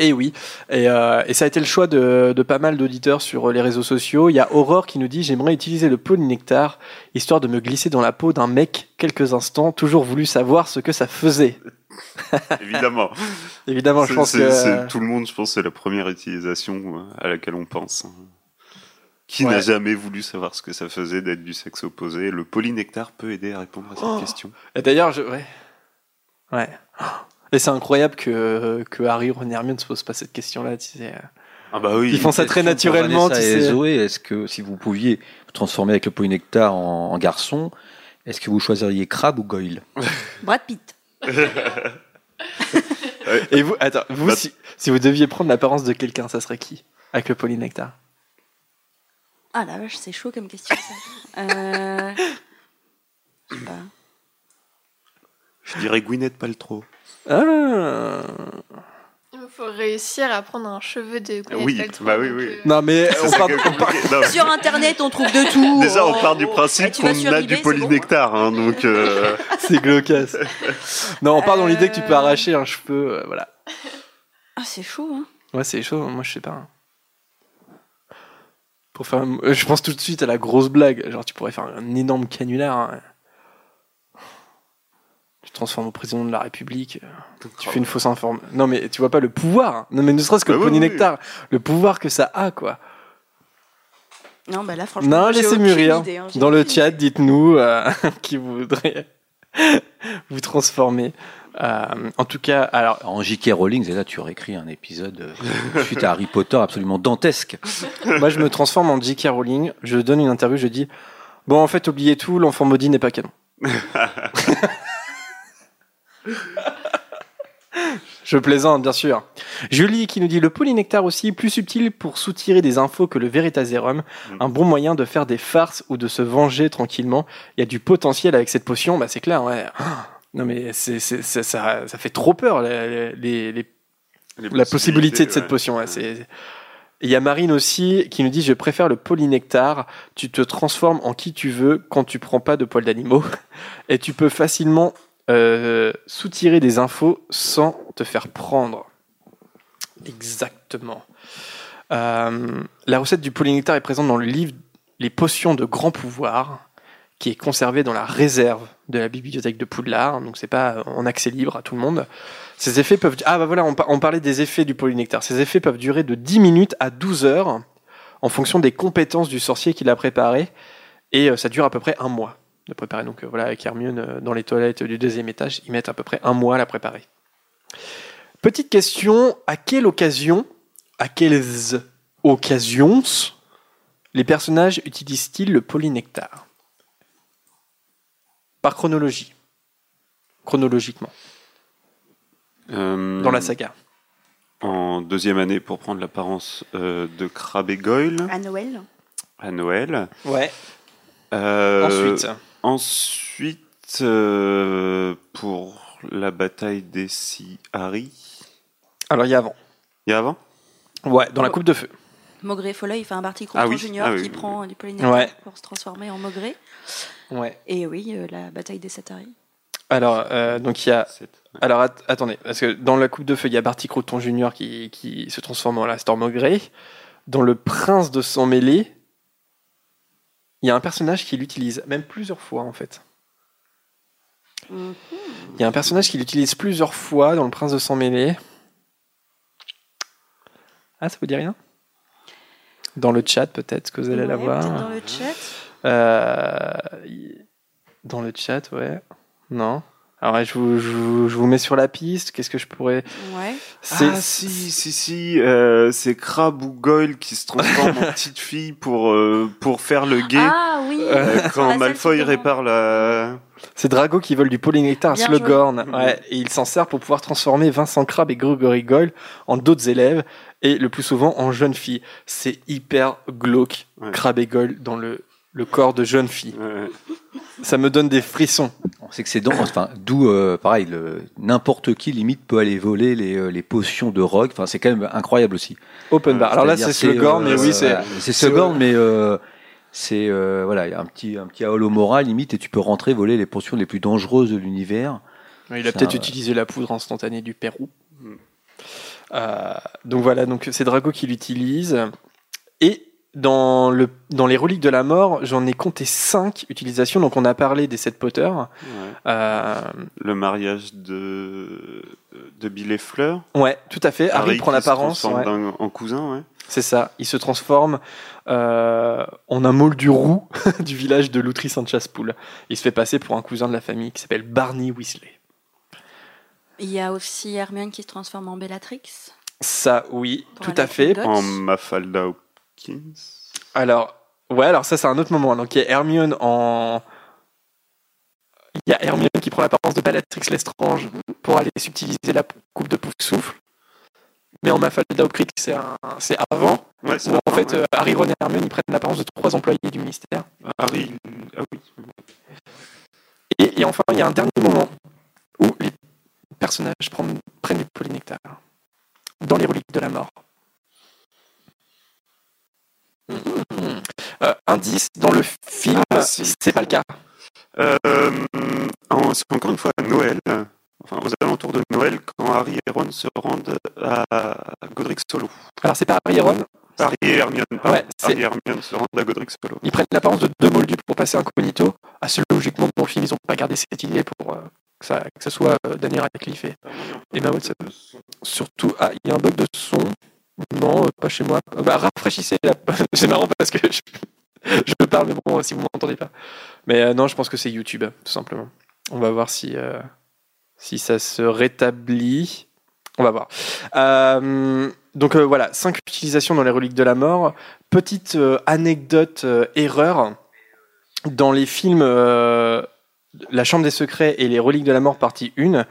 Et oui, et, euh, et ça a été le choix de, de pas mal d'auditeurs sur les réseaux sociaux. Il y a Aurore qui nous dit J'aimerais utiliser le polynectar histoire de me glisser dans la peau d'un mec quelques instants, toujours voulu savoir ce que ça faisait. Évidemment. Évidemment, je pense que. tout le monde, je pense, c'est la première utilisation euh, à laquelle on pense. Qui Ouais. n'a jamais voulu savoir ce que ça faisait d'être du sexe opposé? Le polynectar peut aider à répondre à cette Oh. question. Et d'ailleurs, je. Ouais. Ouais. Et c'est incroyable que, que Harry, Ron et Hermione se posent pas cette question-là. Tu sais. Ah bah oui. Ils font ça très naturellement, tu sais. Zoé, est-ce que si vous pouviez vous transformer avec le polynectar en, en garçon, est-ce que vous choisiriez Crabbe ou Goyle? Brad Pitt. Et vous, attends, vous, Bah- si, si vous deviez prendre l'apparence de quelqu'un, ça serait qui? Avec le polynectar Ah la vache, c'est chaud comme question ça. Euh... Je sais pas. Je dirais Gwyneth Paltrow. Ah Il faut réussir à prendre un cheveu de Gwyneth Oui, Paltrow, bah oui, donc, oui. euh, Non, mais on que- on part- Non, Sur internet, on trouve de tout. Déjà, on part du oh. principe tu vas qu'on sur a eBay, du c'est polynectar, hein, donc euh, c'est glaucasse. Non, on part dans l'idée que tu peux Euh. arracher un cheveu, euh, voilà. Ah, c'est chaud, hein. Ouais, c'est chaud, moi je sais pas. Pour faire un- euh, Je pense tout de suite à la grosse blague. Genre, tu pourrais faire un énorme canular. hein. Tu te transformes au président de la République. euh, Tu fais une fausse information. Non, mais tu vois pas le pouvoir. hein. Non, mais ne serait-ce que Bah le oui, oui, polynectar. Le pouvoir que ça a, quoi. Non, bah là, franchement. Non, laissez mûrir. idée, hein, Dans le chat, dites-nous euh, qui voudrait vous transformer. Euh, en tout cas, alors, En J.K. Rowling, et là tu aurais écrit un épisode euh, suite à Harry Potter absolument dantesque. moi je me transforme en J.K. Rowling. Je donne une interview, je dis Bon, en fait, oubliez tout, l'enfant maudit n'est pas canon. Je plaisante, bien sûr. Julie qui nous dit le polynectar aussi, plus subtil pour soutirer des infos que le Veritaserum. Un bon moyen de faire des farces ou de se venger tranquillement. Il y a du potentiel avec cette potion, bah c'est clair, ouais. Non mais c'est, c'est- c'est- ça, ça fait trop peur, les, les- les- les la possibilité de cette ouais. potion. ouais, c'est- Il y a Marine aussi qui nous dit Je préfère le polynectar. Tu te transformes en qui tu veux quand tu prends pas de poils d'animaux. Et tu peux facilement euh, soutirer des infos sans te faire prendre. Exactement. Euh, la recette du polynectar est présente dans le livre Les potions de grand pouvoir, qui est conservé dans la réserve de la bibliothèque de Poudlard. Donc c'est pas en accès libre à tout le monde. Ces effets peuvent. Ah bah voilà, on, par- on parlait des effets du polynectar. Ces effets peuvent durer de 10 minutes à 12 heures en fonction des compétences du sorcier qui l'a préparé. Et euh, ça dure à peu près un mois de préparer. Donc euh, voilà, avec Hermione euh, dans les toilettes du deuxième étage, ils mettent à peu près un mois à la préparer. Petite question à quelle occasion, à quelles occasions les personnages utilisent-ils le polynectar? Par chronologie. Chronologiquement, Euh, dans la saga. En deuxième année pour prendre l'apparence euh, de Crabbe et Goyle À Noël. à Noël. Ouais. Euh, Ensuite. Ensuite, euh, pour la bataille des six Harry. Alors il y a avant. Il y a avant? Ouais, dans la coupe de feu. Maugré Folleuil fait un Barty Ah Crouton oui, Junior ah oui, qui oui, prend du polynectar Ouais. pour se transformer en Maugré. Ouais. Et oui, euh, la bataille des sept Harry. Alors, euh, donc il y a. Sept. Alors att- attendez, parce que dans la coupe de feu, il y a Barty Crouton Junior qui, qui se transforme en la Storm Grey. Dans le Prince de sang mêlé, il y a un personnage qui l'utilise, même plusieurs fois en fait. Mhm. Il y a un personnage qui l'utilise plusieurs fois dans Le Prince de Sang Mêlé. Ah, ça vous dit rien? Dans le chat, peut-être que vous allez la voir. Dans le chat. Euh, Dans le chat, ouais. Non. Alors, je vous, je vous- je vous mets sur la piste. Qu'est-ce que je pourrais. Ouais. C'est- Ah si, si, si, euh, c'est Crab ou Goyle qui se transforme en petite fille pour, euh, pour faire le gay Ah oui. euh, la quand selle Malfoy répare la... C'est Drago qui vole du polynectar à Slughorn. Ouais, et il s'en sert pour pouvoir transformer Vincent Crabbe et Gregory Goyle en d'autres élèves et le plus souvent en jeunes filles. C'est hyper glauque, Ouais. Crabbe et Goyle dans le, le corps de jeunes filles. Ouais. Ça me donne des frissons. On sait que c'est dans, enfin, d'où, euh, pareil, le- n'importe qui limite peut aller voler les, euh, les potions de Rogue. Enfin, c'est quand même incroyable aussi. Open bar. Alors là, c'est C'est-à-dire, Slughorn, euh, mais oui, c'est. voilà, c'est Slughorn, mais euh, c'est euh, voilà, il y a un petit un petit halo moral limite et tu peux rentrer voler les potions les plus dangereuses de l'univers. Il a Ça, peut-être ouais. utilisé la poudre instantanée du Pérou. Mm. Euh, donc voilà, donc c'est Drago qui l'utilise. Et dans, le, dans les reliques de la mort, j'en ai compté 5 utilisations. Donc on a parlé des 7 Potter. Ouais. Euh, Le mariage de, de Bill et Fleur. ouais, tout à fait. Harry, Harry prend l'apparence. transforme ouais. d'un- en cousin, ouais. C'est ça. Il se transforme euh, en un moldu roux du village de Loutry Saint-Chaspoul. Il se fait passer pour un cousin de la famille qui s'appelle Barney Weasley. Il y a aussi Hermione qui se transforme en Bellatrix. Ça, oui, Pour tout à fait. En. Mafalda Hopkins. Alors, ouais, alors ça, c'est un autre moment. Donc, il y a Hermione en. Il y a Hermione qui prend l'apparence de Bellatrix Lestrange pour aller subtiliser la coupe de Pouf-Souffle. Mais en Mafalda Crick, c'est un- c'est avant. Ouais, c'est Où, en fait, ouais. euh, Harry, Ron et Hermione, ils prennent l'apparence de trois employés du ministère. Harry. Ah oui. Et, et enfin, il y a un dernier moment où les personnages prennent, prennent du polynectar dans les reliques de la mort. Euh, indice, dans le film, Ah, c'est pas le cas. Euh, c'est encore une fois à Noël, enfin aux alentours de Noël, quand Harry et Ron se rendent à Godric Solo. Alors, c'est pas Harry et Ron, Harry et Hermione. Ouais, Harry et Hermione se rendent à Godric Solo. ils prennent l'apparence de deux moldus pour passer incognito. Assez logiquement, dans le film, ils ont pas gardé cette idée pour euh, que, ça, que ça soit euh, Daniel Radcliffe et Et Emma Watson. Surtout, ah, il y a un bug de son. Non, pas chez moi. Bah, rafraîchissez la. c'est marrant parce que je, parle, mais bon, si vous m'entendez pas. Mais euh, non, je pense que c'est YouTube, tout simplement. On va voir si, euh, si ça se rétablit. On va voir. Euh, donc voilà, cinq utilisations dans les reliques de la mort. Petite anecdote, erreur. Dans les films La Chambre des Secrets et les reliques de la mort, partie 1,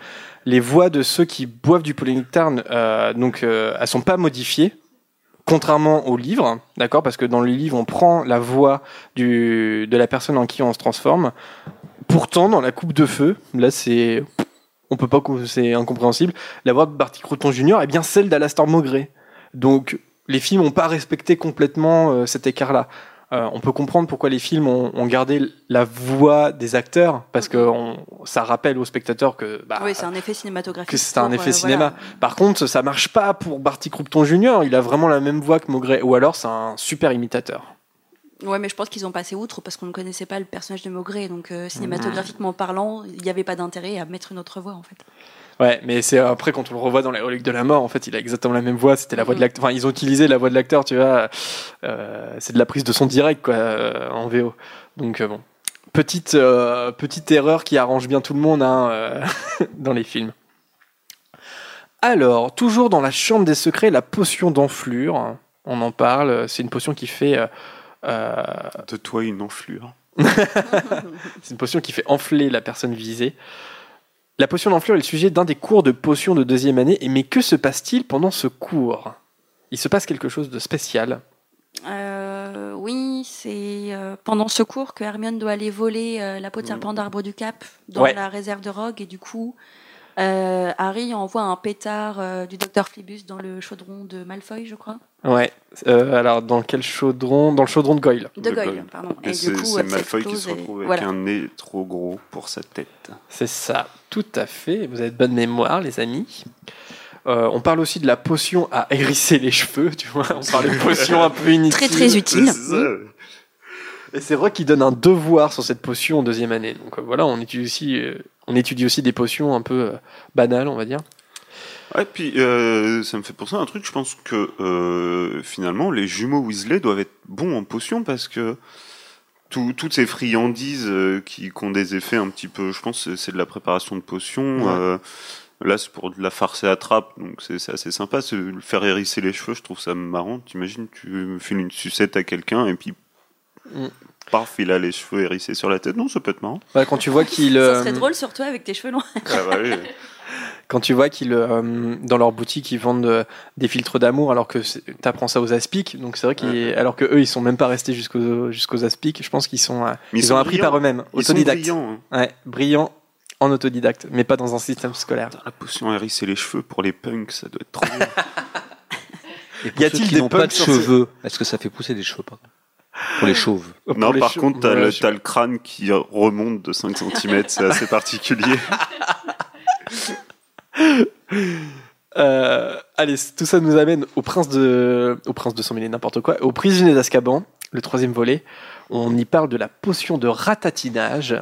les voix de ceux qui boivent du polynectar, euh, donc, euh, elles sont pas modifiées, contrairement au livre, d'accord Parce que dans le livre, on prend la voix du, de la personne en qui on se transforme. Pourtant, dans la coupe de feu, là, c'est, on peut pas, c'est incompréhensible. La voix de Barty Crouton Jr. est bien celle d'Alastor Maugrey. Donc, les films n'ont pas respecté complètement euh, cet écart-là. Euh, on peut comprendre pourquoi les films ont, ont gardé la voix des acteurs, parce que on- ça rappelle aux spectateurs que, bah, oui, c'est un effet cinématographique. que c'est un effet euh, cinéma. voilà. Par contre, ça marche pas pour Barty Croupton Jr. Il a vraiment la même voix que Maugrey, ou alors c'est un super imitateur. Ouais, mais je pense qu'ils ont passé outre parce qu'on ne connaissait pas le personnage de Maugrey, donc euh, cinématographiquement parlant, il n'y avait pas d'intérêt à mettre une autre voix en fait. Ouais, mais c'est après quand on le revoit dans les reliques de la mort, en fait, il a exactement la même voix. C'était la voix de Mhm. l'acteur. Enfin, ils ont utilisé la voix de l'acteur, tu vois. Euh, c'est de la prise de son direct, quoi, euh, en VO. Donc euh, bon, petite euh, petite erreur qui arrange bien tout le monde hein, euh, dans les films. Alors, toujours dans la chambre des secrets, la potion d'enflure. On en parle. C'est une potion qui fait. euh, euh, De toi une enflure. c'est une potion qui fait enfler la personne visée. La potion d'enflure est le sujet d'un des cours de potion de deuxième année. Et mais que se passe-t-il pendant ce cours? Il se passe quelque chose de spécial. Euh, oui, c'est euh, pendant ce cours que Hermione doit aller voler euh, la peau de serpent d'arbre du Cap dans Ouais. la réserve de Rogue et du coup, euh, Harry envoie un pétard euh, du docteur Flibus dans le chaudron de Malfoy, je crois. Ouais. Euh, alors, dans quel chaudron? Dans le chaudron de Goyle. De De Goyle, Goyle. pardon. Et, Et, c'est du coup, c'est ça Malfoy qui se et- retrouve avec voilà. un nez trop gros pour sa tête. C'est ça, tout à fait. Vous avez de bonne mémoire, les amis. Euh, on parle aussi de la potion à hérisser les cheveux, tu vois. On parle de potion un peu inutile. Très très utile. Et c'est vrai qu'il donne un devoir sur cette potion en deuxième année. Donc euh, voilà, on utilise aussi, euh, on étudie aussi des potions un peu euh, banales, on va dire. Ouais, puis euh, ça me fait penser à un truc. Je pense que euh, finalement, les jumeaux Weasley doivent être bons en potions parce que tout- toutes ces friandises euh, qui, qui ont des effets un petit peu, je pense, que c'est de la préparation de potions. Ouais. là, c'est pour de la farce et attrape, donc c'est c'est assez sympa. Le faire hérisser les cheveux, je trouve ça marrant. T'imagines, tu files une sucette à quelqu'un et puis. Paf, il a les cheveux hérissés sur la tête. Non, ça peut être marrant. Ouais, quand tu vois qu'il Ça euh, serait drôle, surtout avec tes cheveux longs. Ah bah oui. quand tu vois qu'ils euh, dans leur boutique ils vendent euh, des filtres d'amour alors que t'apprends ça aux aspics donc c'est vrai qu'ils alors que eux ils sont même pas restés jusqu'aux jusqu'aux aspics je pense qu'ils sont euh, ils, sont ont appris brillants. par eux-mêmes Ils sont autodidactes brillants. hein. ouais brillants en autodidacte mais pas dans un système scolaire La potion hérisser les cheveux pour les punks, ça doit être trop bien. Et pour Y a-t-il qui des n'ont pas punks de cheveux, est-ce que ça fait pousser des cheveux pardon? Pour les chauves. Pour non, les par contre, t'as Ouais, le, je- t'as le crâne qui remonte de 5 cm, c'est assez particulier. Euh, allez, tout ça nous amène au prince de, au prince de mêlé, n'importe quoi, au prisonnier d'Azkaban, le troisième volet. On y parle de la potion de ratatinage.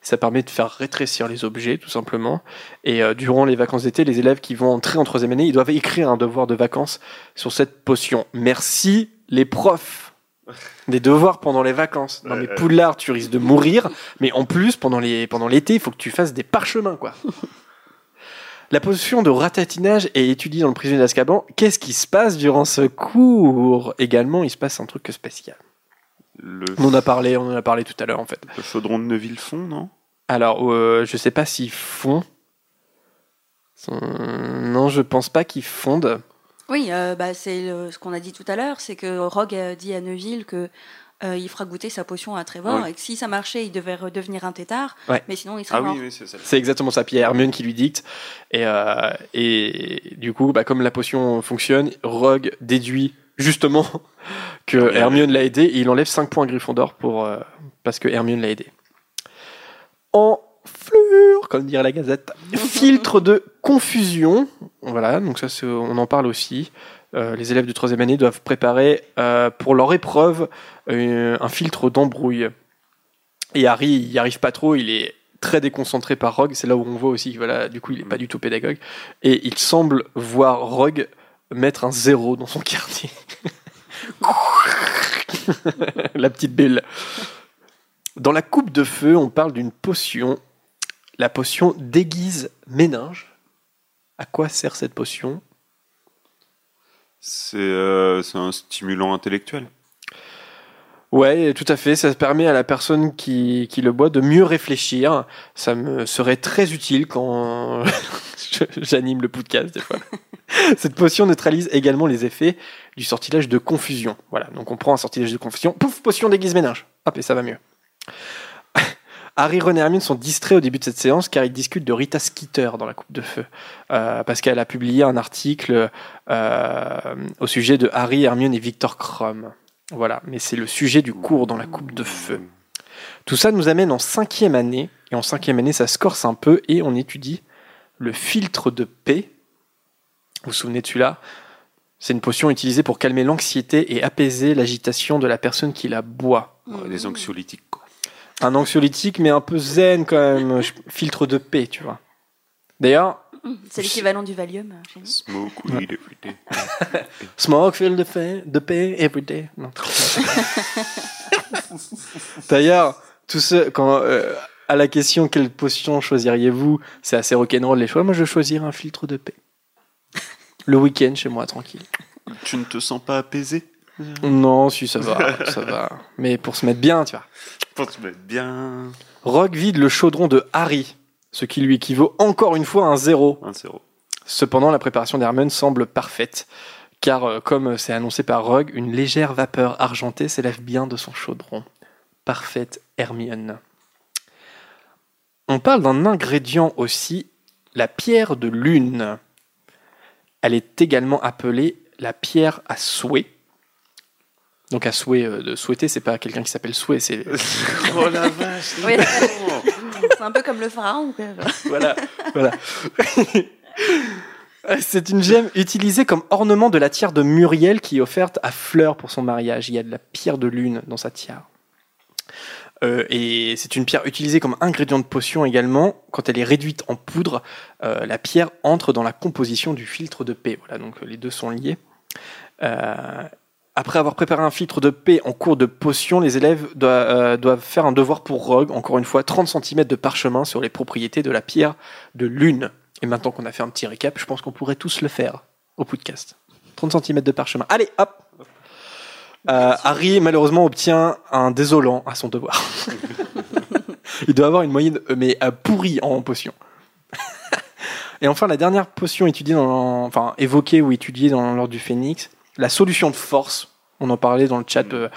Ça permet de faire rétrécir les objets, tout simplement. Et euh, durant les vacances d'été, les élèves qui vont entrer en troisième année, ils doivent écrire un devoir de vacances sur cette potion. Merci les profs. Des devoirs pendant les vacances. Non mais Ouais, ouais. Poudlard, tu risques de mourir. Mais en plus, pendant les pendant l'été, il faut que tu fasses des parchemins, quoi. La potion de ratatinage est étudiée dans le prisonnier d'Azkaban. Qu'est-ce qui se passe durant ce cours? Également, il se passe un truc spécial. Le, On en a parlé, on en a parlé tout à l'heure en fait. le chaudron de Neuville fond, non? Alors, euh, je sais pas s'ils font. Son- Non, je pense pas qu'ils fondent. Oui, euh, bah, c'est ce qu'on a dit tout à l'heure, c'est que Rogue a dit à Neville que euh, il fera goûter sa potion à Trevor Ouais. et que si ça marchait, il devait redevenir un tétard, Ouais. mais sinon il serait Ah mort. oui, oui, c'est exactement ça. Puis il y a Hermione qui lui dicte. Et, euh, et du coup, bah, comme la potion fonctionne, Rogue déduit justement que Hermione. Hermione l'a aidé et il enlève 5 points à Gryffondor pour, euh, parce que Hermione l'a aidé. En fleur, comme dirait la Gazette, filtre de confusion. Voilà, donc ça, on en parle aussi. Euh, les élèves de troisième année doivent préparer euh, pour leur épreuve euh, un filtre d'embrouille. Et Harry, il n'y arrive pas trop, il est très déconcentré par Rogue. C'est là où on voit aussi que voilà, du coup, il n'est pas du tout pédagogue. Et il semble voir Rogue mettre un zéro dans son quartier. la petite bulle. Dans la coupe de feu, on parle d'une potion. La potion déguise méninge. À quoi sert cette potion? C'est euh, c'est un stimulant intellectuel. Ouais, tout à fait. Ça permet à la personne qui, qui le boit de mieux réfléchir. Ça me serait très utile quand j'anime le podcast des fois. Cette potion neutralise également les effets du sortilège de confusion. Voilà, donc on prend un sortilège de confusion, pouf, potion déguise ménage. Hop, et ça va mieux. Harry, Ron et Hermione sont distraits au début de cette séance car ils discutent de Rita Skeeter dans la coupe de feu. Euh, parce qu'elle a publié un article euh, au sujet de Harry, Hermione et Victor Crumb. Voilà, mais c'est le sujet du cours dans la coupe de feu. Tout ça nous amène en cinquième année, et en cinquième année, ça se corse un peu, et on étudie le filtre de paix. Vous vous souvenez de celui-là? C'est une potion utilisée pour calmer l'anxiété et apaiser l'agitation de la personne qui la boit. Les anxiolytiques, quoi. Un anxiolytique, mais un peu zen quand même, je- filtre de paix, tu vois. D'ailleurs, C'est l'équivalent du Valium euh, chez nous. Smoke weed every day. Smoke, feel the pain, the pain every day. D'ailleurs, tout ce, quand, euh, à la question quelle potion choisiriez-vous, c'est assez rock'n'roll les choix. Moi, je choisirais un filtre de paix. Le week-end chez moi, tranquille. Tu ne te sens pas apaisé? Non, si, ça va, ça va. Mais pour se mettre bien, tu vois. Pour te mettre bien. Rogue vide le chaudron de Harry, ce qui lui équivaut encore une fois à un zéro. Un zéro. Cependant, la préparation d'Hermione semble parfaite, car euh, comme c'est annoncé par Rogue, une légère vapeur argentée s'élève bien de son chaudron. Parfaite Hermione. On parle d'un ingrédient aussi, la pierre de lune. Elle est également appelée la pierre à souhait. Donc à souhait euh, de souhaiter, c'est pas quelqu'un qui s'appelle souhait, c'est oh la vache Oui. C'est un peu comme le pharaon. quoi. voilà, voilà. C'est une gemme utilisée comme ornement de la tiare de Muriel qui est offerte à Fleur pour son mariage. Il y a de la pierre de lune dans sa tiare. Euh, et c'est une pierre utilisée comme ingrédient de potion également. Quand elle est réduite en poudre, euh, la pierre entre dans la composition du filtre de paix. Voilà, donc les deux sont liés. Euh, après avoir préparé un filtre de paix en cours de potion, les élèves doivent, euh, faire un devoir pour Rogue, encore une fois 30 cm de parchemin sur les propriétés de la pierre de lune. Et maintenant qu'on a fait un petit récap, je pense qu'on pourrait tous le faire au podcast. 30 cm de parchemin. Allez, hop Euh, Harry, malheureusement, obtient un désolant à son devoir. Il doit avoir une moyenne, euh, mais pourrie en potion. Et enfin, la dernière potion étudiée enfin, évoquée ou étudiée dans l'ordre du Phénix, la solution de force. On en parlait dans le chat euh,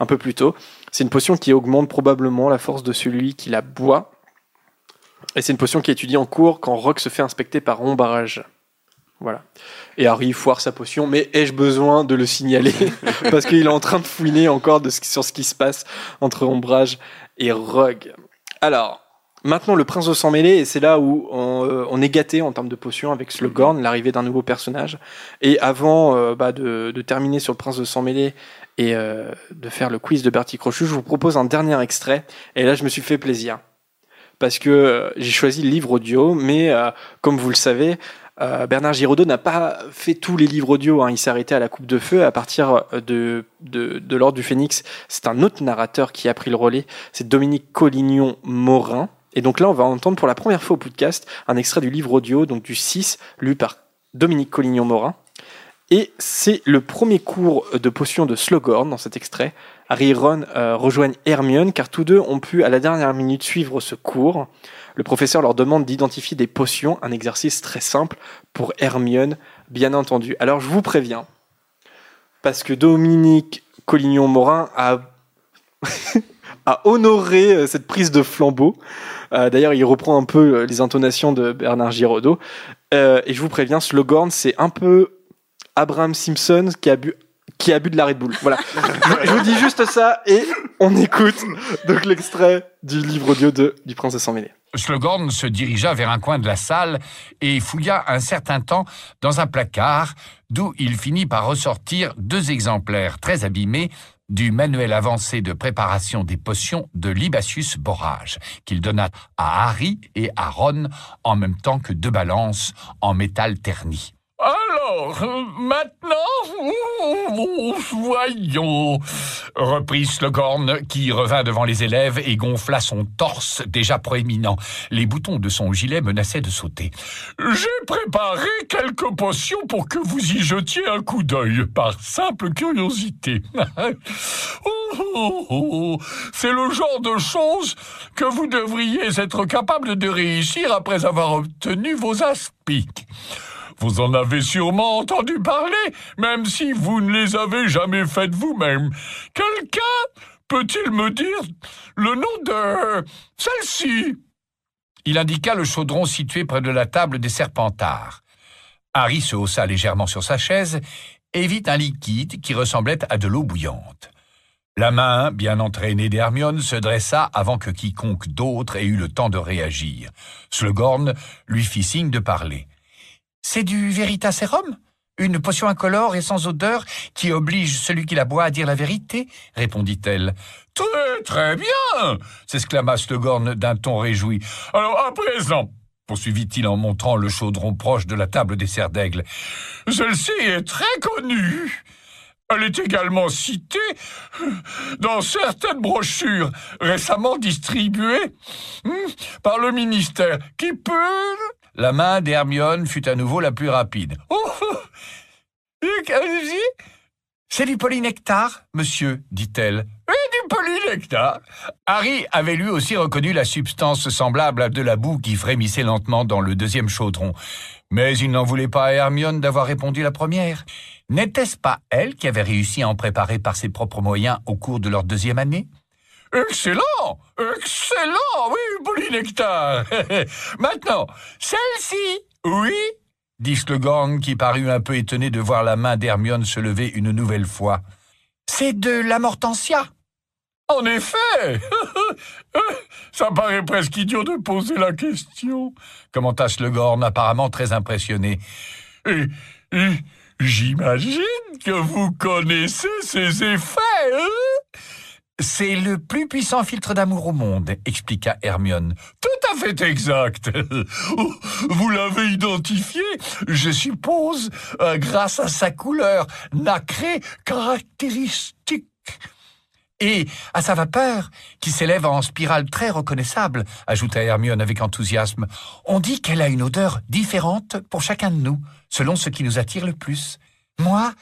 un peu plus tôt. C'est une potion qui augmente probablement la force de celui qui la boit. Et c'est une potion qui est étudiée en cours quand Rock se fait inspecter par Ombrage. Voilà. Et Harry foire sa potion, mais ai-je besoin de le signaler Parce qu'il est en train de fouiner encore de ce- sur ce qui se passe entre Ombrage et Rogue. Alors, maintenant le prince de sang mêlé, et c'est là où on, euh, on est gâté en termes de potions avec Slughorn, l'arrivée d'un nouveau personnage. Et avant euh, bah, de, de terminer sur le prince de sang mêlé et euh, de faire le quiz de Bertie Crochu, je vous propose un dernier extrait. Et là, je me suis fait plaisir. Parce que euh, j'ai choisi le livre audio, mais euh, comme vous le savez, euh, Bernard Giraudot n'a pas fait tous les livres audio. hein. Il s'est arrêté à la Coupe de Feu. À partir de, de, de l'Ordre du Phénix, c'est un autre narrateur qui a pris le relais. C'est Dominique Collignon-Morin. Et donc là, on va entendre pour la première fois au podcast un extrait du livre audio, donc du 6, lu par Dominique Collignon-Morin. Et c'est le premier cours de potion de Slughorn dans cet extrait. Harry et Ron euh, rejoignent Hermione car tous deux ont pu à la dernière minute suivre ce cours. Le professeur leur demande d'identifier des potions, un exercice très simple pour Hermione, bien entendu. Alors je vous préviens, parce que Dominique Collignon-Morin a, a honoré euh, cette prise de flambeau. Euh, D'ailleurs, il reprend un peu euh, les intonations de Bernard Giraudot. Euh, et je vous préviens, Slughorn, c'est un peu Abraham Simpson qui a bu qui a bu de la Red Bull. Voilà. je, je vous dis juste ça et on écoute donc l'extrait du livre audio de du Prince de sang mêlé. Slughorn se dirigea vers un coin de la salle et fouilla un certain temps dans un placard, d'où il finit par ressortir deux exemplaires très abîmés du manuel avancé de préparation des potions de Libacius Borage, qu'il donna à Harry et à Ron en même temps que deux balances en métal terni. Alors, maintenant, voyons, reprit Slughorn, qui revint devant les élèves et gonfla son torse déjà proéminent. Les boutons de son gilet menaçaient de sauter. J'ai préparé quelques potions pour que vous y jetiez un coup d'œil, par simple curiosité. Oh, oh, oh, C'est le genre de choses que vous devriez être capable de réussir après avoir obtenu vos aspics. Vous en avez sûrement entendu parler, même si vous ne les avez jamais faites vous-même. Quelqu'un peut-il me dire le nom de celle-ci? Il indiqua le chaudron situé près de la table des Serpentards. Harry se haussa légèrement sur sa chaise et vit un liquide qui ressemblait à de l'eau bouillante. La main, bien entraînée d'Hermione, se dressa avant que quiconque d'autre ait eu le temps de réagir. Slughorn lui fit signe de parler. C'est du Veritaserum Une potion incolore et sans odeur qui oblige celui qui la boit à dire la vérité répondit-elle. Très, très bien s'exclama Slughorn d'un ton réjoui. Alors, à présent, poursuivit-il en montrant le chaudron proche de la table des serres d'aigle, celle-ci est très connue. Elle est également citée dans certaines brochures récemment distribuées hmm, par le ministère qui peut... La main d'Hermione fut à nouveau la plus rapide. Oh allez-y. C'est du polynectar, monsieur, dit-elle. Oui, du polynectar. Harry avait lui aussi reconnu la substance semblable à de la boue qui frémissait lentement dans le deuxième chaudron. Mais il n'en voulait pas à Hermione d'avoir répondu la première. N'était-ce pas elle qui avait réussi à en préparer par ses propres moyens au cours de leur deuxième année? Excellent Excellent Oui, polynectar Maintenant, celle-ci Oui dit Slughorn, qui parut un peu étonné de voir la main d'Hermione se lever une nouvelle fois. C'est de la mortensia. En effet Ça paraît presque idiot de poser la question, commenta Slughorn, apparemment très impressionné. Et, et j'imagine que vous connaissez ses effets, hein? C'est le plus puissant filtre d'amour au monde, expliqua Hermione. Tout à fait exact. Vous l'avez identifié, je suppose, euh, grâce à sa couleur nacrée caractéristique. Et à sa vapeur, qui s'élève en spirale très reconnaissable, ajouta Hermione avec enthousiasme. On dit qu'elle a une odeur différente pour chacun de nous, selon ce qui nous attire le plus. Moi,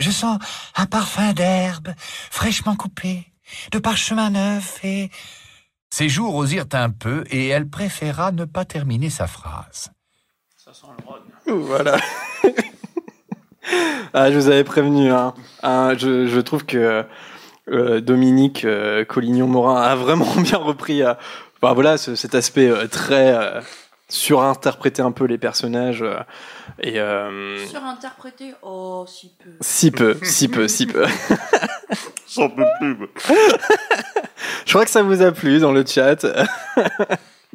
je sens un parfum d'herbe fraîchement coupé, de parchemin neuf et... Ses joues rosirent un peu et elle préféra ne pas terminer sa phrase. Voilà. ah, je vous avais prévenu. Hein. Ah, je, je trouve que euh, Dominique euh, Collignon-Morin a vraiment bien repris euh, voilà, ce- cet aspect euh, très euh, surinterpréter un peu les personnages. euh, et euh, Surinterprété Oh, si peu. si peu, si peu, si peu. J'en peux plus. moi. Je crois que ça vous a plu dans le chat.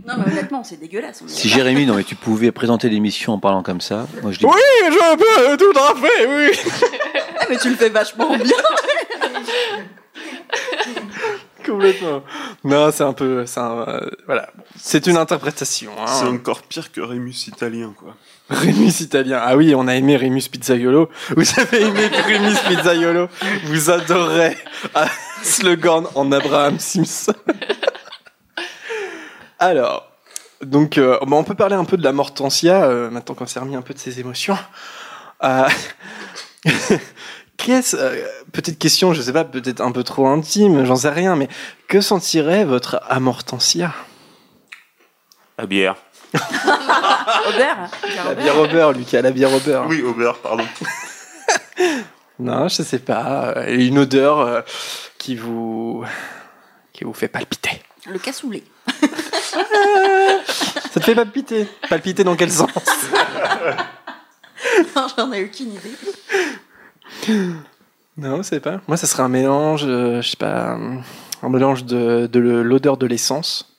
Non, mais honnêtement, c'est dégueulasse. on est Si d'accord. Jérémy, non mais tu pouvais présenter l'émission en parlant comme ça, moi je dis. Oui, je peux tout à fait, oui. Ah, mais tu le fais vachement bien. Complètement. Non, c'est un peu, c'est un, euh, voilà, c'est une interprétation. hein. C'est encore pire que Rémus italien, quoi. Rémus italien. Ah oui, on a aimé Rémus Pizzaiolo. Vous avez aimé Rémus Pizzaiolo. Vous adorez ah, Slogan en Abraham Simpson. Alors, donc, euh, on peut parler un peu de la Mortensia, euh, maintenant qu'on s'est remis un peu de ses émotions. Euh, Qu'est-ce, euh, petite question, je sais pas, peut-être un peu trop intime, j'en sais rien, mais que sentirait votre Amortensia? La bière. Aubert La bière au beurre, Lucas, la bière au beurre. Oui, au beurre, pardon. Non, je sais pas. Une odeur euh, qui vous qui vous fait palpiter. Le cassoulet. Ça te fait palpiter Palpiter dans quel sens? Non, J'en ai aucune idée. Non, je sais pas. Moi, ça serait un mélange, euh, je sais pas, un mélange de, de l'odeur de l'essence.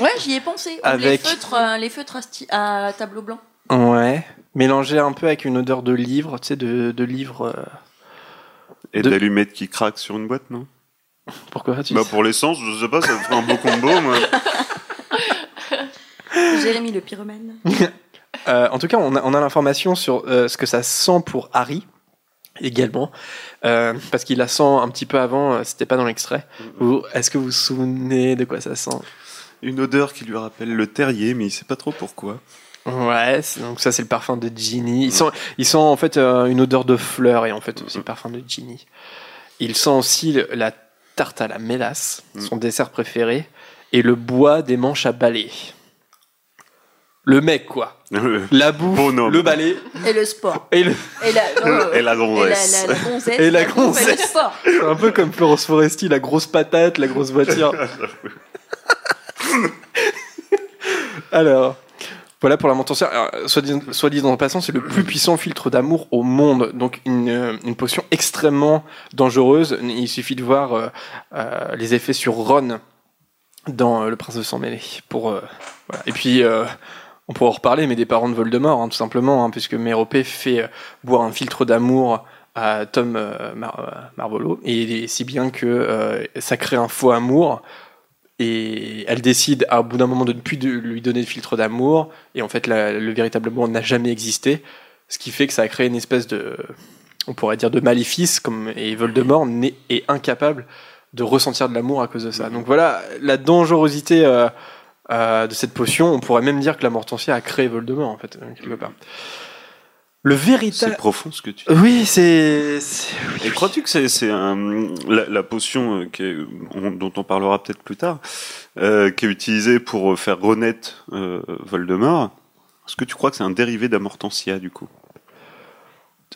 Ouais, j'y ai pensé. Avec- Les feutres, euh, les feutres à, sti- à tableau blanc. Ouais. Mélangé un peu avec une odeur de livre, tu sais, de, de livre. euh, Et De- d'allumettes qui craquent sur une boîte, non? Pourquoi tu Bah pour l'essence, je sais pas, ça ferait un beau combo, moi. Jérémy le pyromane. Euh, en tout cas, on a, on a l'information sur euh, ce que ça sent pour Harry également, Euh, parce qu'il la sent un petit peu avant. euh, C'était pas dans l'extrait. Vous- Est-ce que vous vous souvenez de quoi ça sent? Une odeur qui lui rappelle le terrier, mais il sait pas trop pourquoi. Ouais, c'est- donc ça c'est le parfum de Ginny. Ils, sont, ils sent en fait euh, une odeur de fleurs et en fait aussi le parfum de Ginny. Il sent aussi le- la tarte à la mélasse, son dessert préféré, et le bois des manches à balai. Le mec quoi. La bouffe, Bonhomme. le balai Et le sport. et le... Et la, non, Et la et gonzesse. la, la, la gonzesse. Et la le sport. C'est un peu comme Florence Foresti, la grosse patate, la grosse voiture. Alors, voilà pour la. Alors, Soit dit, en passant, c'est le plus puissant filtre d'amour au monde. Donc une, euh, potion extrêmement dangereuse. Il suffit de voir euh, euh, les effets sur Ron dans Le Prince de Sang Mêlé. Et puis, on pourra en reparler, mais des parents de Voldemort, hein, tout simplement, hein, puisque Méropée fait boire un filtre d'amour à Tom Mar- Marvolo, et si bien que ça crée un faux amour, et elle décide à bout d'un moment de ne plus lui donner de filtre d'amour, et en fait le véritable amour n'a jamais existé, ce qui fait que ça a créé une espèce de, on pourrait dire de maléfice, comme, et Voldemort est incapable de ressentir de l'amour à cause de ça. Donc voilà la dangerosité euh, euh, de cette potion, on pourrait même dire que la a créé Voldemort en fait, quelque part. Le véritable... C'est profond ce que tu dis. Oui, c'est... Et crois-tu que c'est c'est un, la, la potion euh, qui est- on- dont on parlera peut-être plus tard, euh, qui est utilisée pour faire renaître euh, Voldemort Est-ce que tu crois que c'est un dérivé d'Amortensia du coup?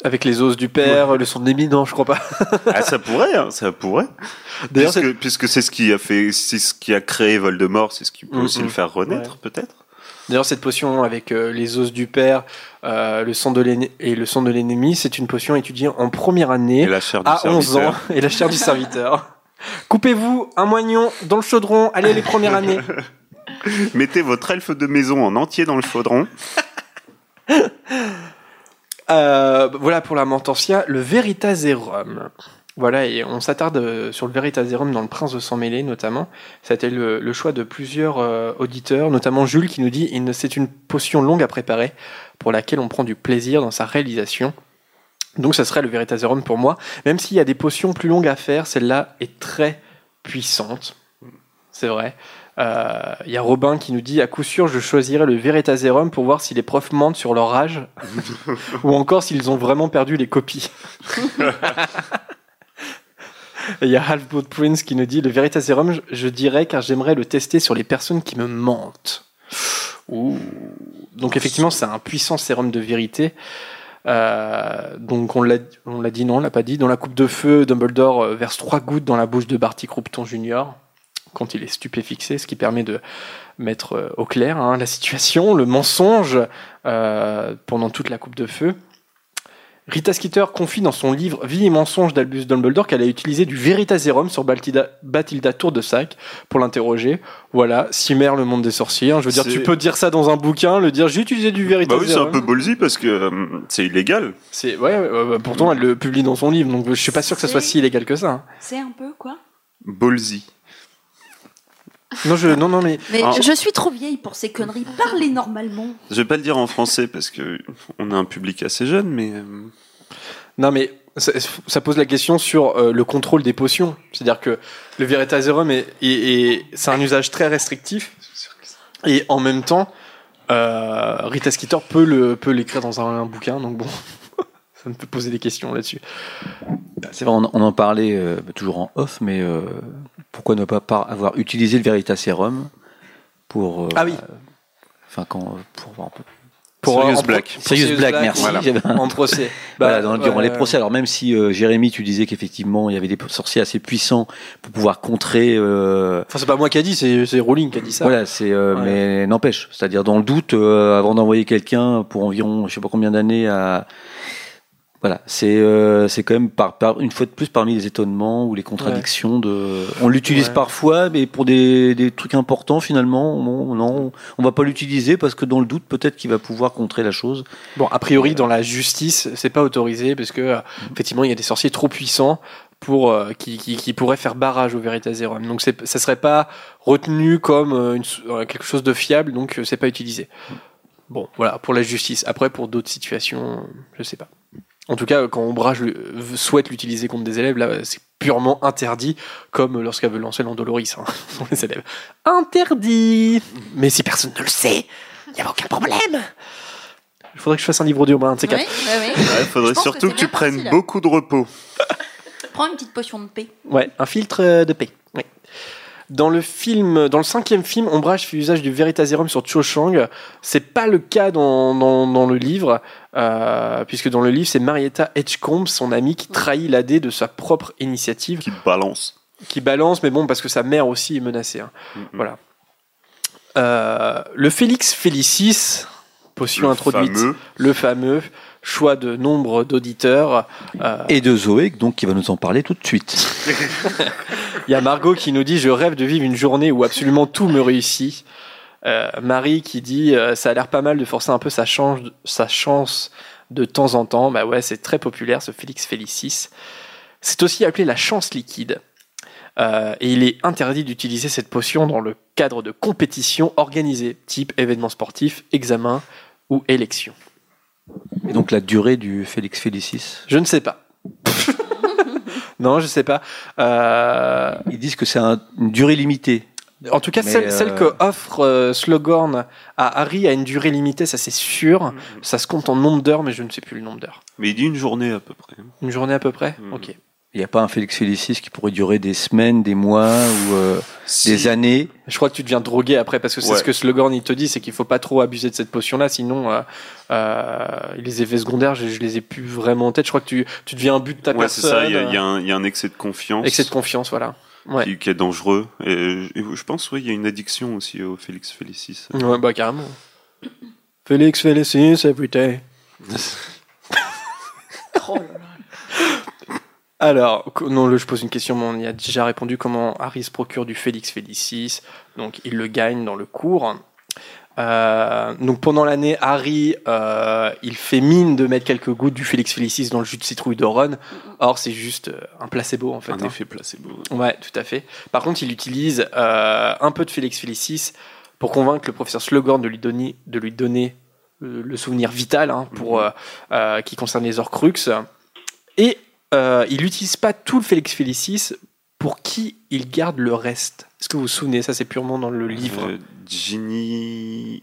Avec les os du père, le son de je crois pas. Ah, ça pourrait, hein, ça pourrait. D'ailleurs, puisque, puisque c'est ce qui a fait, c'est ce qui a créé Voldemort, c'est ce qui peut Mm, aussi mm. le faire renaître, peut-être? D'ailleurs, cette potion avec euh, les os du père, euh, le sang de et le sang de l'ennemi, c'est une potion étudiée en première année Et la chair du à 11 serviteur. ans et la chair du serviteur. Coupez-vous un moignon dans le chaudron, allez les premières années. Mettez votre elfe de maison en entier dans le chaudron. Euh, voilà pour la Mentensia, le Veritaserum. Voilà, et on s'attarde euh, sur le Veritaserum dans Le Prince de Sang Mêlé, notamment. Ça a été le, le choix de plusieurs euh, auditeurs, notamment Jules, qui nous dit c'est une potion longue à préparer, pour laquelle on prend du plaisir dans sa réalisation. Donc, ça serait le Veritaserum pour moi. Même s'il y a des potions plus longues à faire, celle-là est très puissante. C'est vrai. Euh, Il y a Robin qui nous dit à coup sûr, je choisirais le Veritaserum pour voir si les profs mentent sur leur âge ou encore s'ils ont vraiment perdu les copies. Il y a Half-Blood Prince qui nous dit le Veritaserum, je, je dirais car j'aimerais le tester sur les personnes qui me mentent. Ouh. Donc effectivement, c'est un puissant sérum de vérité. Euh, donc on l'a, dit non, on l'a pas dit. Dans la coupe de feu, Dumbledore euh, verse trois gouttes dans la bouche de Barty Croupton Jr. quand il est stupéfixé, ce qui permet de mettre euh, au clair hein, la situation, le mensonge pendant toute la coupe de feu. Rita Skeeter confie dans son livre Vie et mensonges d'Albus Dumbledore qu'elle a utilisé du Veritaserum sur Bathilda, Bathilda Tour de Sac pour l'interroger. Voilà, Cimer, le monde des sorciers. hein. Je veux dire, C'est- tu peux dire ça dans un bouquin, le dire j'ai utilisé du Bah oui, c'est un Veritaserum. peu ballsy parce que euh, c'est illégal. C'est ouais, ouais, ouais, pourtant elle le publie dans son livre, donc je suis pas sûr que ça soit si illégal que ça. hein. C'est un peu quoi? Ballsy. Non, je, non, non, mais Mais Ah. je suis trop vieille pour ces conneries. Parlez normalement. Je vais pas le dire en français parce que on a un public assez jeune, mais euh, non, mais ça, ça pose la question sur euh, le contrôle des potions. C'est-à-dire que le Veritaserum est, est- est- c'est un usage très restrictif et en même temps, euh, Rita Skeeter peut le peut l'écrire dans un, un bouquin, donc bon, ça me peut poser des questions là-dessus. C'est vrai, on, on en parlait euh, toujours en off, mais euh, pourquoi ne pas par- avoir utilisé le Veritaserum pour. euh, Ah oui. Enfin, quand. Pour, pour, Pour, Serious en- Black. pour Serious Black, merci. voilà. En procès. Voilà, Bah, dans, durant les procès. Alors même si euh, Jérémy, tu disais qu'effectivement il y avait des sorciers assez puissants pour pouvoir contrer. euh, Enfin, c'est pas moi qui a dit, c'est Rowling qui a dit ça. voilà, c'est euh, Ouais. mais n'empêche. C'est-à-dire dans le doute, euh, avant d'envoyer quelqu'un pour environ, je sais pas combien d'années à voilà, c'est euh, c'est quand même par, par une fois de plus parmi les étonnements ou les contradictions de. On l'utilise Ouais. parfois, mais pour des, des trucs importants finalement, bon, non, on va pas l'utiliser parce que dans le doute peut-être qu'il va pouvoir contrer la chose. Bon, a priori, dans la justice, c'est pas autorisé parce que, euh, effectivement, il y a des sorciers trop puissants pour euh, qui, qui, qui pourraient faire barrage au Veritaserum. Donc, c'est, ça serait pas retenu comme une quelque chose de fiable, donc c'est pas utilisé. Bon, voilà, pour la justice. Après, pour d'autres situations, je sais pas. En tout cas, quand Ombrage souhaite l'utiliser contre des élèves, là, c'est purement interdit, comme lorsqu'elle veut lancer l'Andoloris hein, les élèves. Interdit Mais si personne ne le sait, il n'y a aucun problème Il faudrait que je fasse un livre audio, un de ces quatre. il faudrait Je surtout que tu parti, prennes là. beaucoup de repos. Prends une petite potion de paix. Ouais, un filtre euh, de paix. Oui. Dans le film, dans le cinquième film, Ombrage fait usage du Veritaserum sur Cho Chang. C'est pas le cas dans, dans, dans le livre, euh, puisque dans le livre, c'est Marietta Edgecombe, son amie, qui trahit l'AD de sa propre initiative, Qui balance. qui balance, mais bon, parce que sa mère aussi est menacée. hein. Mhm. Voilà. Euh, le Félix Félicis, potion Le introduite, fameux. le fameux choix de nombre d'auditeurs. euh, Et de Zoé, donc qui va nous en parler tout de suite. Il y a Margot qui nous dit Je rêve de vivre une journée où absolument tout me réussit. Euh, Marie qui dit euh, Ça a l'air pas mal de forcer un peu sa chance, sa chance de temps en temps. Bah ouais, c'est très populaire ce Félix Félicis. C'est aussi appelé la chance liquide. Euh, et il est interdit d'utiliser cette potion dans le cadre de compétitions organisées, type événements sportifs, examens ou élections. Et donc la durée du Félix Félicis? Je ne sais pas. non, je sais pas. Euh, Ils disent que c'est un- une durée limitée. En tout cas, Mais, celle, euh, celle que offre euh, Slughorn à Harry a une durée limitée, ça c'est sûr. Ça se compte en nombre d'heures, mais je ne sais plus le nombre d'heures. Mais il dit une journée à peu près. Une journée à peu près? Mhm. Ok. Il n'y a pas un Félix Félicis qui pourrait durer des semaines, des mois ou euh, Si. des années? Je crois que tu deviens drogué après, parce que c'est Ouais. ce que Slughorn il te dit, c'est qu'il faut pas trop abuser de cette potion-là, sinon euh, euh, les effets secondaires, je, je les ai plus vraiment en tête. Je crois que tu, tu deviens un but de ta Ouais, c'est personne. ça. Il y, a- y un- il y a un excès de confiance. Excès de confiance, voilà. Ouais. Qui, qui est dangereux. Et, et je pense, oui, il y a une addiction aussi au Félix Félicis. Ouais, bah carrément. Félix Félicis every day. Oh là là. Alors, non, là, je pose une question, mais on y a déjà répondu. Comment Harry se procure du Félix Félicis? Donc, il le gagne dans le cours. Euh, donc pendant l'année, Harry, euh, il fait mine de mettre quelques gouttes du Félix Felicis dans le jus de citrouille de Ron. Or, c'est juste euh, un placebo en fait. Un hein. effet placebo. Ouais, tout à fait. Par contre, il utilise euh, un peu de Félix Felicis pour convaincre le professeur Slughorn de lui donner, de lui donner le souvenir vital hein, pour, euh, qui concerne les Horcruxes. Et euh, il n'utilise pas tout le Félix Felicis pour qui il garde le reste. Est-ce que vous vous souvenez Ça, c'est purement dans le livre. Euh, Ginny,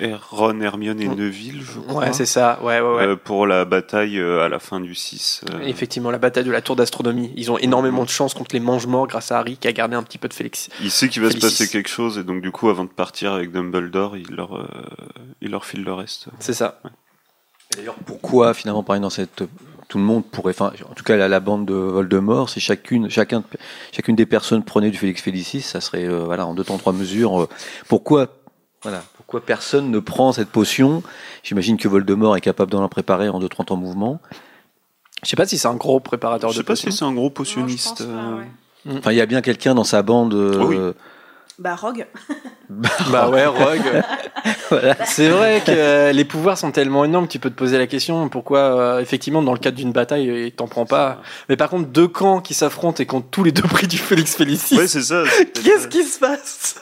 Ron, Hermione et Mm. Neville, je crois. ouais, c'est ça. Ouais, ouais, ouais. Euh, pour la bataille euh, à la fin du 6. euh, Effectivement, la bataille de la tour d'astronomie. Ils ont énormément de chance contre les mange-morts grâce à Harry qui a gardé un petit peu de Félix. il sait qu'il va se Félicis. passer quelque chose et donc du coup avant de partir avec Dumbledore il leur, euh, il leur file le reste. C'est ça. D'ailleurs, pourquoi finalement, par exemple, dans cette tout le monde pourrait, enfin, en tout cas la, la bande de Voldemort, si chacune, chacun, chacune des personnes prenait du Félix Félicis, ça serait euh, voilà en deux temps trois mesures. euh, pourquoi, voilà, pourquoi personne ne prend cette potion? J'imagine que Voldemort est capable d'en préparer en deux trois temps mouvement. Je sais pas si c'est un gros préparateur Je sais de pas potions. si c'est un gros potionniste. Non, pas, euh, ouais. Enfin, il y a bien quelqu'un dans sa bande. euh, Oh oui. Bah, Rogue. Bah ouais, Rogue. C'est vrai que euh, les pouvoirs sont tellement énormes, tu peux te poser la question pourquoi, euh, effectivement, dans le cadre d'une bataille, euh, il t'en prend pas. Mais par contre, deux camps qui s'affrontent et qui ont tous les deux pris du Félix Félicis, Ouais, c'est ça. qu'est-ce qui se passe?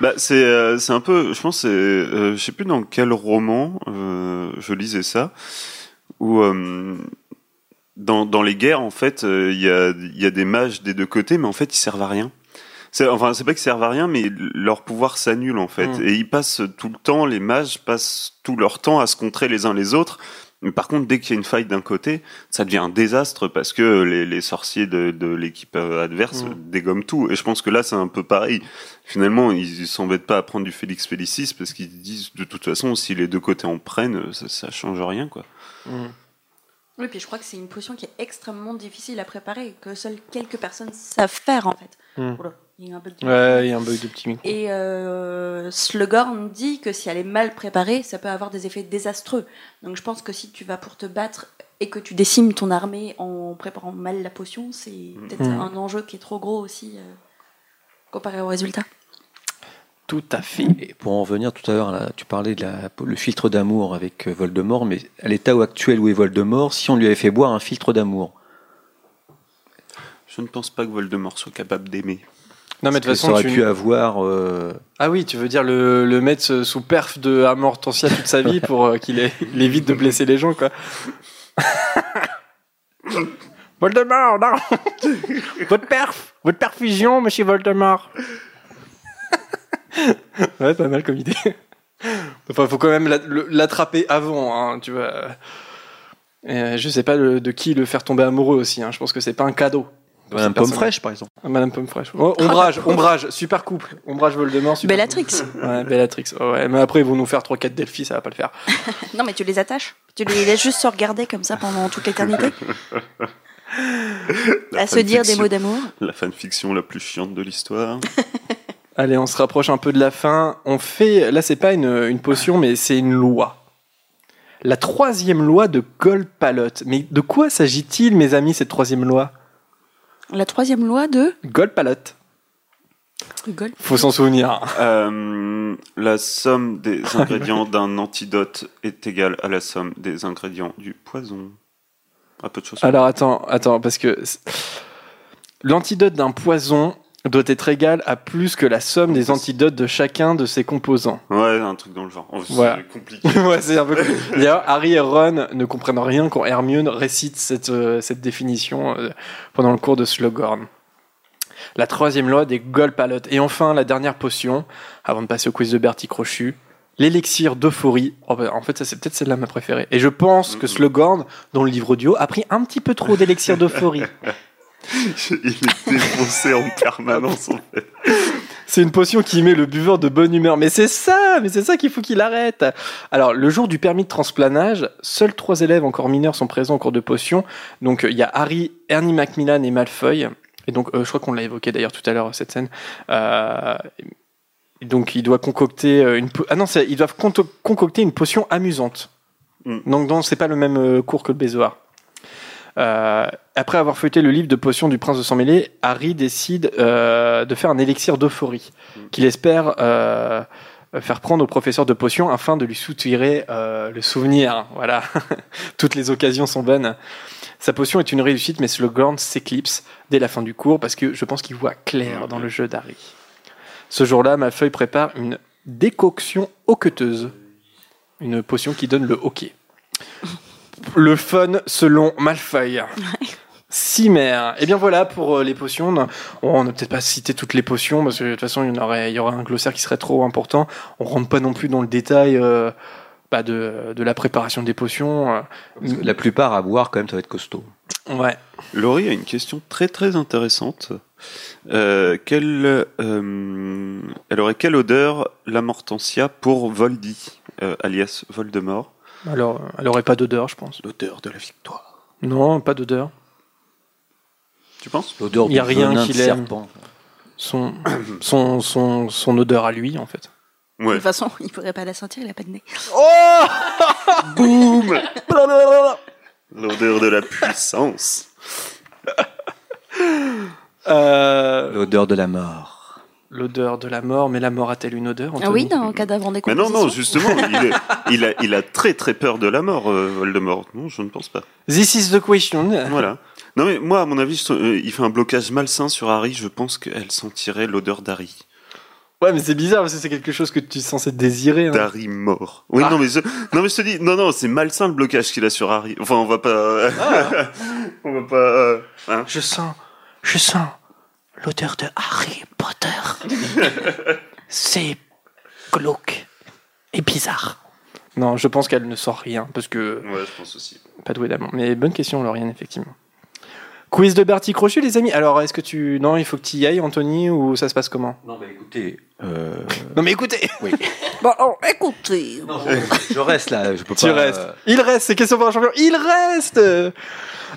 Bah, c'est euh, c'est un peu, je pense, c'est, euh, je sais plus dans quel roman euh, je lisais ça, où euh, dans, dans les guerres, en fait, euh, il y, a, il y a des mages des deux côtés, mais en fait, ils servent à rien. C'est, enfin, c'est pas qu'ils servent à rien, mais leur pouvoir s'annule en fait, Mm. et ils passent tout le temps, les mages passent tout leur temps à se contrer les uns les autres. Mais par contre, dès qu'il y a une faille d'un côté, ça devient un désastre parce que les, les sorciers de, de l'équipe adverse Mm. dégomment tout. Et je pense que là, c'est un peu pareil finalement, ils s'embêtent pas à prendre du Félix Félicis parce qu'ils disent de toute façon, si les deux côtés en prennent, ça, ça change rien, quoi. Oui, puis je crois que c'est une potion qui est extrêmement difficile à préparer, que seules quelques personnes savent faire en fait. Mm. Il y a un bug de Ouais, il y a un bug de petit micro. Et euh, Slughorn dit que si elle est mal préparée, ça peut avoir des effets désastreux. Donc je pense que si tu vas pour te battre et que tu décimes ton armée en préparant mal la potion, c'est peut-être Mhm. un enjeu qui est trop gros aussi euh, comparé au résultat. Tout à fait. Et pour en revenir tout à l'heure, tu parlais de la- le filtre d'amour avec euh, Voldemort, mais à l'état actuel où est Voldemort, si on lui avait fait boire un filtre d'amour, Je ne pense pas que Voldemort soit capable d'aimer. Non, mais de toute façon, aurait tu... pu avoir. euh, Ah oui, tu veux dire le, le mettre sous perf de Amortensia toute sa vie pour euh, qu'il évite de blesser les gens, quoi. Voldemort, non Votre perf Votre perfusion, monsieur Voldemort Ouais, pas mal comme idée. Enfin, faut quand même l'attraper avant, hein, tu vois. Euh, je sais pas de qui le faire tomber amoureux aussi, hein. je pense que c'est pas un cadeau. Madame Pomme. Fraîche, par exemple. Ah, Madame Pomme Fraîche. Oh, ombrage, ombrage, super couple. Ombrage Voldemort, super Bellatrix. couple. Ouais, Bellatrix. Ouais, ouais, mais après, ils vont nous faire 3-4 Delphi, ça va pas le faire. Non, mais tu les attaches. Tu les laisses juste se regarder comme ça pendant toute l'éternité. La à se dire des fanfiction- mots d'amour. La fanfiction la plus chiante de l'histoire. Allez, on se rapproche un peu de la fin. On fait, là, c'est pas une, une potion, mais c'est une loi. La troisième loi de Gold-Palot. Mais de quoi s'agit-il, mes amis, cette troisième loi? La troisième loi de Gold-Palot. Gol. Faut s'en souvenir. Euh, la somme des ingrédients d'un antidote est égale à la somme des ingrédients du poison. Un peu de choses. Alors attends, attends, parce que l'antidote d'un poison doit être égal à plus que la somme des antidotes de chacun de ses composants. Ouais, un truc dans le genre. Oh, c'est Voilà. compliqué. ouais, c'est un peu. D'ailleurs, Harry et Ron ne comprennent rien quand Hermione récite cette, euh, cette définition euh, pendant le cours de Slughorn. La troisième loi des Golpalotes. Et enfin, la dernière potion, avant de passer au quiz de Bertie Crochu, l'élixir d'euphorie. Oh, bah, en fait, ça c'est peut-être celle-là ma préférée. Et je pense que Slughorn, dans le livre audio, a pris un petit peu trop d'élixir d'euphorie. Il est défoncé en permanence, en fait. C'est une potion qui met le buveur de bonne humeur. Mais c'est ça, mais c'est ça qu'il faut qu'il arrête. Alors, le jour du permis de transplanage, seuls trois élèves encore mineurs sont présents au cours de potion. Donc, euh, il y a Harry, Ernie Macmillan et Malfoy. Et donc, euh, je crois qu'on l'a évoqué d'ailleurs tout à l'heure, cette scène. Euh, donc, il doit concocter euh, une... po- Ah non, c'est- ils doivent concocter une potion amusante. Mm. Donc, non, c'est pas le même euh, cours que le bézoard. Euh, après avoir feuilleté le livre de potions du prince de sang mêlé, Harry décide euh, de faire un élixir d'euphorie qu'il espère euh, faire prendre au professeur de potions afin de lui soutirer le souvenir. Voilà, toutes les occasions sont bonnes. Sa potion est une réussite, mais Slughorn s'éclipse dès la fin du cours parce que je pense qu'il voit clair dans le jeu d'Harry. Ce jour-là, Malfoy prépare une décoction hoqueteuse, une potion qui donne le hockey. Le fun selon Malfoy. Cimer. Et bien voilà pour euh, les potions. On- n'a peut-être pas cité toutes les potions parce que de toute façon il y, en aurait, il y aurait un glossaire qui serait trop important. On rentre pas non plus dans le détail euh, bah, de, de la préparation des potions. euh. La plupart à boire, quand même, ça va être costaud. Ouais. Laurie a une question très très intéressante. Euh, quelle, euh, elle aurait quelle odeur la Mortensia pour Voldy, euh, alias Voldemort? Alors, elle aurait pas d'odeur, je pense. L'odeur de la victoire. Non, pas d'odeur. Tu penses? L'odeur Il y a du rien venin qui de l'aime. serpent. Son, son, son, son odeur à lui, en fait. De Ouais. toute façon, il pourrait pas la sentir, il a pas de nez. Oh Boum L'odeur de la puissance. Euh, L'odeur de la mort. L'odeur de la mort, mais la mort a-t-elle une odeur Ah oui, Anthony dans cadavre en Mais décomposition. non, non, justement, il, est- il a, il a très très peur de la mort, euh, Voldemort. Non, je ne pense pas. This is the question. Voilà. Non mais moi, à mon avis, je- euh, il fait un blocage malsain sur Harry. Je pense qu'elle sentirait l'odeur d'Harry. Ouais, mais c'est bizarre parce que c'est quelque chose que tu es censé désirer. hein. D'Harry mort. Oui, Ah. non, mais je, non, mais je te dis, non, non, c'est malsain le blocage qu'il a sur Harry. Enfin, on va pas, on va pas, euh, hein. Je sens, je sens l'odeur de Harry Potter. c'est glauque et bizarre. Non, je pense qu'elle ne sent rien parce que Ouais, je pense aussi. pas doué d'amant. Mais bonne question, Lauriane, effectivement. Quiz de Bertie Crochet, les amis. Alors, est-ce que tu. Non, il faut que tu y ailles, Anthony, ou ça se passe comment? Non, mais écoutez. euh, Non, mais écoutez oui. Bon, oh, écoutez. Non, je, je reste là. Je peux Tu pas. restes. euh, Il reste, c'est question pour un champion. Il reste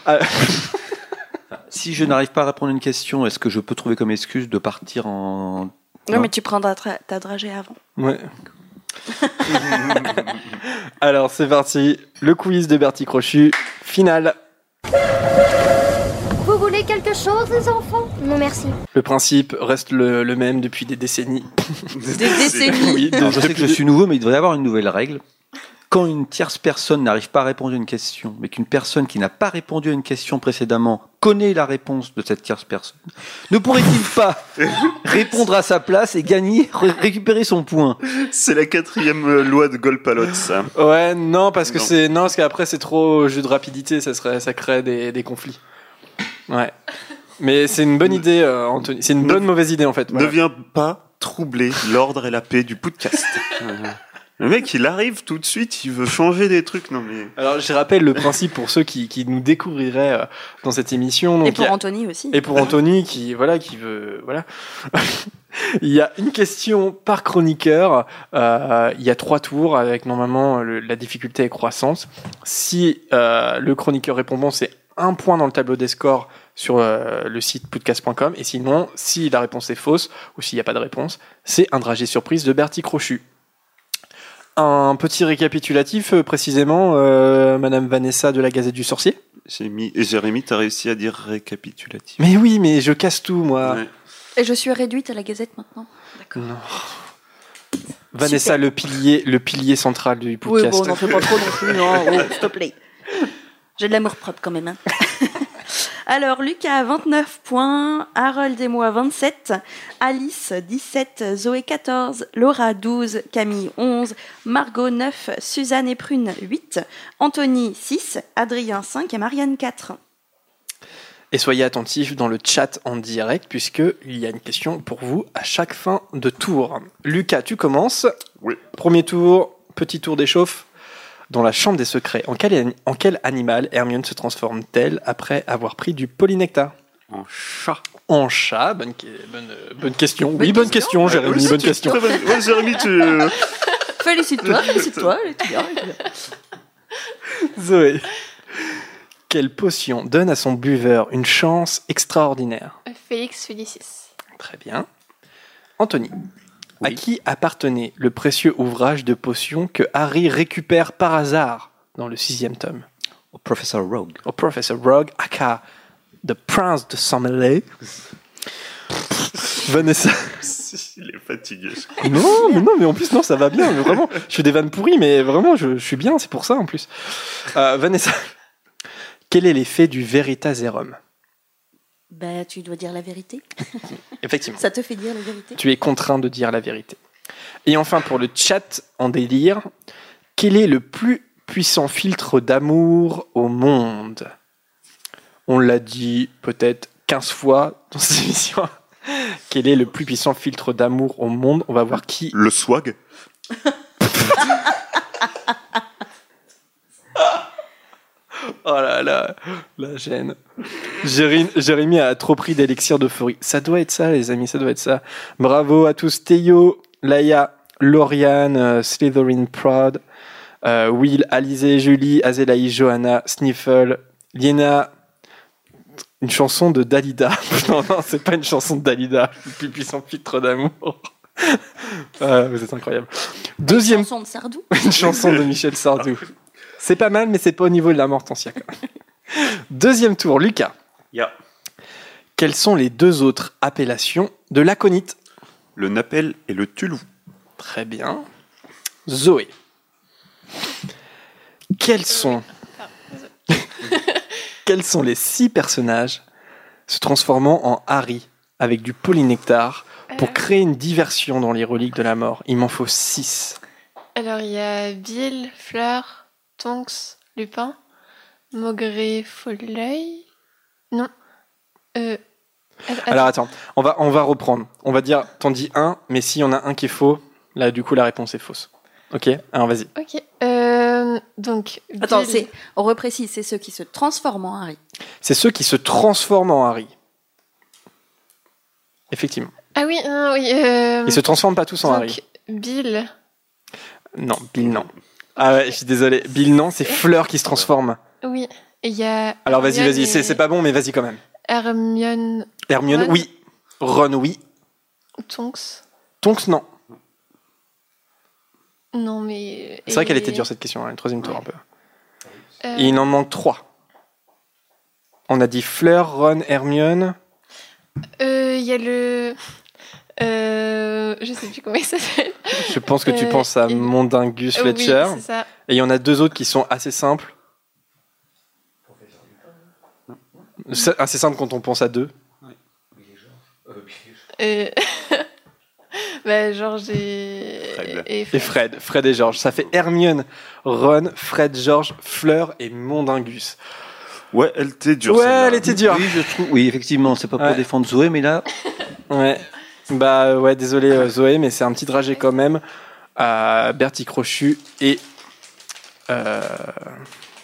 Ah, si je n'arrive pas à répondre à une question, est-ce que je peux trouver comme excuse de partir en. Non, mais tu prendras ta dragée avant. Ouais. Alors, c'est parti. Le quiz de Bertie Crochu. Finale. Vous voulez quelque chose, les enfants? Non, merci. Le principe reste le, le même depuis des décennies. Des décennies. Oui, Alors, je sais que je suis nouveau, mais il devrait y avoir une nouvelle règle. Quand une tierce personne n'arrive pas à répondre à une question, mais qu'une personne qui n'a pas répondu à une question précédemment connaît la réponse de cette tierce personne, ne pourrait-il pas répondre à sa place et gagner, ré- récupérer son point? C'est la quatrième euh, loi de Golpalot, ça. Ouais, non, parce que c'est non, parce qu'après c'est trop jeu de rapidité, ça serait, ça crée des, des conflits. Ouais. Mais c'est une bonne idée, euh, Anthony. C'est une Ne- bonne mauvaise idée en fait. Ne viens pas troubler l'ordre et la paix du podcast. Le mec, il arrive tout de suite, il veut changer des trucs. Non mais. Alors je rappelle le principe pour ceux qui, qui nous découvriraient euh, dans cette émission. Donc, Et pour a- Anthony aussi. Et pour Anthony qui voilà qui veut voilà. il y a une question par chroniqueur. Euh, il y a trois tours avec normalement le- la difficulté est croissante. Si euh, le chroniqueur répond bon, c'est un point dans le tableau des scores sur euh, le site podcast.com. Et sinon, si la réponse est fausse ou s'il n'y a pas de réponse, c'est un dragé surprise de Bertie Crochu. Un petit récapitulatif, euh, précisément, euh, Madame Vanessa de la Gazette du Sorcier. J'ai mis... Et Jérémy, t'as réussi à dire récapitulatif. Mais oui, mais je casse tout, moi. Ouais. Et je suis réduite à la Gazette maintenant. D'accord. Vanessa, le pilier, le pilier central du Oui, podcast. bon, n'en fais pas trop non plus, non. Oh, s'il te plaît. J'ai de l'amour propre quand même. hein. Alors, Lucas, 29 points. Harold et moi, 27. Alice, 17. Zoé, 14. Laura, 12. Camille, 11. Margot, 9. Suzanne et Prune, 8. Anthony, 6. Adrien, 5. Et Marianne, 4. Et soyez attentifs dans le chat en direct, puisque il y a une question pour vous à chaque fin de tour. Lucas, tu commences. Oui. Premier tour, petit tour d'échauffe. Dans la chambre des secrets, en quel, en quel animal Hermione se transforme-t-elle après avoir pris du polynectar En chat. En chat, bonne, bonne, euh, bonne question. oui, bonne question, Jérémy, Oui, bonne question. Ouais, Jérémy, tu. Félicite-toi, félicite-toi. Zoé. Quelle potion donne à son buveur une chance extraordinaire? Félix Félicis. Très bien. Anthony. À qui appartenait le précieux ouvrage de potions que Harry récupère par hasard dans le sixième tome Au Professor Rogue. Au Professor Rogue, aka The Prince de Somerley. Vanessa. Il est fatigué. Non, mais non, mais en plus, non, ça va bien. Mais vraiment, je fais des vannes pourries, mais vraiment, je, je suis bien, c'est pour ça en plus. Euh, Vanessa, quel est l'effet du Veritaserum Bah, tu dois dire la vérité. Effectivement. Ça te fait dire la vérité Tu es contraint de dire la vérité. Et enfin, pour le chat en délire, quel est le plus puissant filtre d'amour au monde? On l'a dit peut-être 15 fois dans cette émission. Quel est le plus puissant filtre d'amour au monde? On va voir qui. Le swag Oh là là, la gêne. Jérémy, Jérémy a trop pris d'élixir d'euphorie. Ça doit être ça, les amis, ça doit être ça. Bravo à tous. Théo, Laïa, Lauriane, euh, Slytherin Prod, euh, Will, Alizé, Julie, Azelaï, Johanna, Sniffle, Liena. Une chanson de Dalida. non, non, c'est pas une chanson de Dalida. Le plus puissant filtre d'amour. Ah, vous êtes incroyable. Deuxième Chanson de Sardou une chanson de Michel Sardou. C'est pas mal, mais c'est pas au niveau de la Mortensia. quand même. Deuxième tour, Lucas. Ya. Quelles sont les deux autres appellations de l'aconite? Le napel et le tulou. Très bien. Zoé. Quels sont, quels sont les six personnages se transformant en Harry avec du polynectar pour Euh. créer une diversion dans les reliques de la mort? Il m'en faut six. Alors, il y a Bill, Fleur, Tonks, Lupin, Maugré, Folleuil. Non. Euh, Alors attends, on va, on va reprendre. On va dire, t'en dis un, mais s'il y en a un qui est faux, là du coup la réponse est fausse. Ok Alors vas-y. Ok. Euh, donc. Attends, Bill- c'est, on reprécise, c'est ceux qui se transforment en Harry. C'est ceux qui se transforment en Harry. Effectivement. Ah oui, non, oui. euh, Ils se transforment pas tous en donc, Harry. Bill. Non, Bill non. Ah ouais, je suis désolé. Bill non, c'est Fleur qui se transforme. Oui. Et il y a. Alors vas-y, vas-y. C'est et- c'est pas bon, mais vas-y quand même. Hermione Hermione, Ron. oui. Ron, oui. Tonks. Tonks, non. Non, mais. C'est vrai qu'elle était dure cette question, hein, le troisième tour un peu. euh, il en manque trois. On a dit Fleur, Ron, Hermione. euh, Il y a le. Euh, je sais plus comment il s'appelle. Je pense que tu Euh, penses à Mondingus oui, Fletcher. c'est ça. Et il y en a deux autres qui sont assez simples. C'est assez simple quand on pense à deux. Euh, bah, Georges et... Fred. et Et Fred, Fred et George. Ça fait Hermione, Ron, Fred, George, Fleur et Mondingus. Ouais, elle était dure. Ouais, elle était dure. Oui, je trouve. Oui, effectivement, c'est pas pour Ouais. défendre Zoé, mais là, Ouais. Bah ouais, désolé euh, Zoé, mais c'est un petit trajet quand même à Bertie Crochu et euh,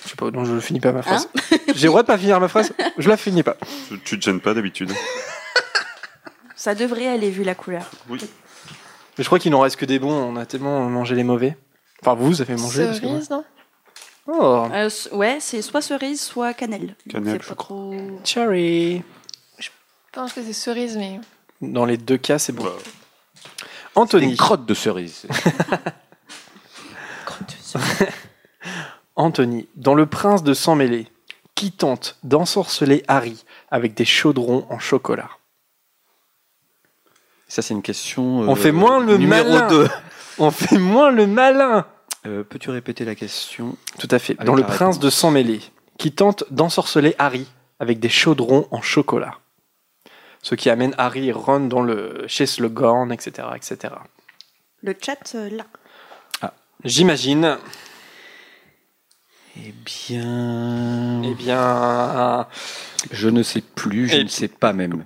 je sais pas, non, je finis pas ma phrase. J'ai le droit de pas finir ma phrase? Je la finis pas. Tu- te gênes pas d'habitude. Ça devrait aller vu la couleur. Oui. Mais je crois qu'il n'en reste que des bons. On a tellement mangé les mauvais. Enfin, vous avez mangé. parce que moi- Cerise, non? Oh, Euh, ouais, c'est soit cerise, soit cannelle. Cannelle, je pas trop. cherry. Je pense que c'est cerise, mais... Dans les deux cas, c'est bon. Bah, Anthony. une crotte de cerise. Anthony, dans Le Prince de Sang Mêlé, qui tente d'ensorceler Harry avec des chaudrons en chocolat? Ça, c'est une question. On fait moins le numéro malin. 2. On fait moins le malin Peux-tu répéter la question? Tout à fait. Dans Le Prince réponse. de Sang Mêlé, qui tente d'ensorceler Harry avec des chaudrons en chocolat. Ce qui amène Harry et Ron dans le, chez Slughorn, etc., etc. Le chat, euh, là. J'imagine. Eh bien. Eh bien, Je ne sais plus, je Et- ne sais pas même.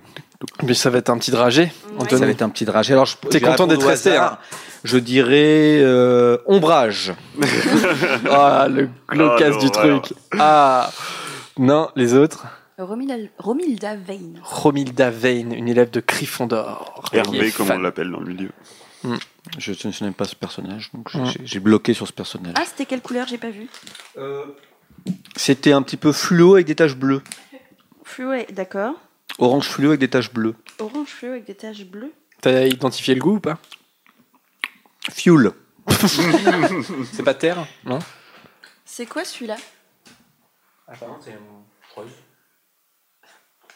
mais ça va être un petit dragé. Ça va être un petit dragé. Alors, je- T'es content d'être resté, hasard. Je dirais euh, ombrage. Ah, le glaucasse Ah, du l'horreur. truc. Ah, non, les autres. Romilda, Romilda Vane. Romilda Vane, une élève de Gryffondor. Hervé, comme fan. on l'appelle dans le milieu. Je je n'aime pas ce personnage, donc j'ai- Mm. j'ai- j'ai bloqué sur ce personnage. Ah, c'était quelle couleur J'ai pas vu. C'était un petit peu fluo avec des taches bleues. Fluo, d'accord. Orange fluo avec des taches bleues. Orange fluo avec des taches bleues. T'as identifié le goût ou pas? Fuel. C'est pas terre Non? C'est quoi celui-là?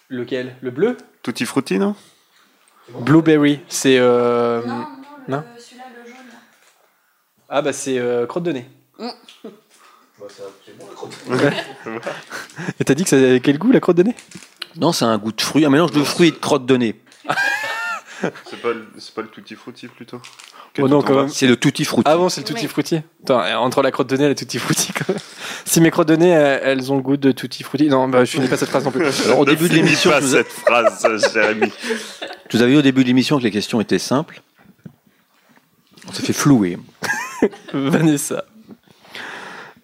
Lequel? Le bleu? Tutti frutti, non? Blueberry, c'est. euh, non Ah bah c'est euh, crotte de nez. Et t'as dit que ça avait quel goût la crotte de nez? Non, c'est un goût de fruit, un mélange de fruits et de crotte de nez. C'est pas, le- c'est pas le tutti frutti plutôt? Oh non, quand même. C'est le tutti frutti. Ah bon, c'est le tutti frutti. Attends, euh, entre la crotte de nez et le tutti frutti, quand même. Si mes crottes de nez, euh, elles ont le goût de tutti frutti. Non, bah, je finis pas cette phrase non plus. Alors, au Ne début de finis l'émission, pas vous cette phrase, Jérémy. Tu avez vu au début de l'émission que les questions étaient simples. On s'est fait flouer. Vanessa.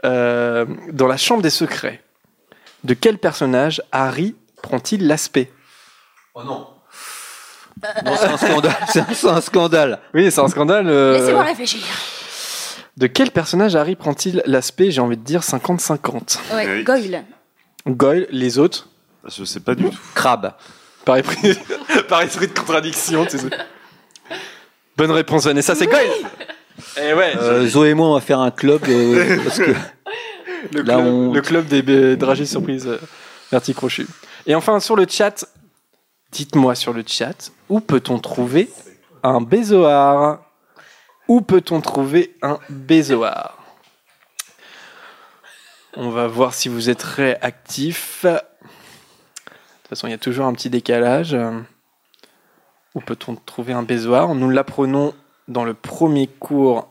Euh, dans la chambre des secrets, de quel personnage Harry prend-il l'aspect? Oh non. Non, c'est un scandale. C'est un, scandale. Oui, c'est un scandale. euh, Laissez-moi réfléchir. De quel personnage Harry prend-il l'aspect J'ai envie de dire 50-50. Ouais, Oui. Goyle. Goyle, les autres? Je sais pas du tout. Crabe. Par esprit, par esprit de contradiction. tu sais. Bonne réponse, Vanessa, c'est Goyle Eh ouais, Euh, Zoé et moi, on va faire un club euh, parce que le, là, club, on- le club des dragées surprises euh, Verti Crochu. Et enfin, sur le chat, dites-moi sur le chat, où peut-on trouver un bézoard Où peut-on trouver un bézoard On va voir si vous êtes réactif. De toute façon, il y a toujours un petit décalage. Où peut-on trouver un bézoard Nous l'apprenons dans le premier cours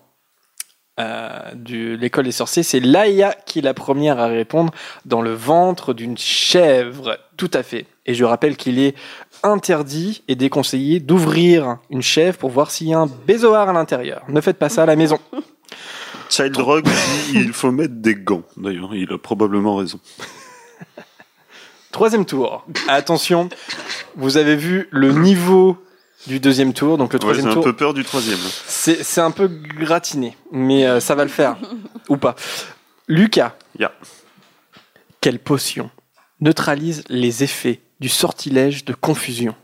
euh, de l'école des sorciers. C'est Laïa qui est la première à répondre dans le ventre d'une chèvre. Tout à fait. Et je rappelle qu'il est interdit et déconseillé d'ouvrir une chèvre pour voir s'il y a un bézoard à l'intérieur. Ne faites pas ça à la maison. Child Rock dit il faut mettre des gants. D'ailleurs, il a probablement raison. Troisième tour. Attention, vous avez vu le niveau du deuxième tour. Donc le Ouais, J'ai troisième un tour, peu peur du troisième. c'est un peu gratiné, mais euh, ça va le faire. Ou pas. Lucas, quelle potion neutralise les effets du sortilège de confusion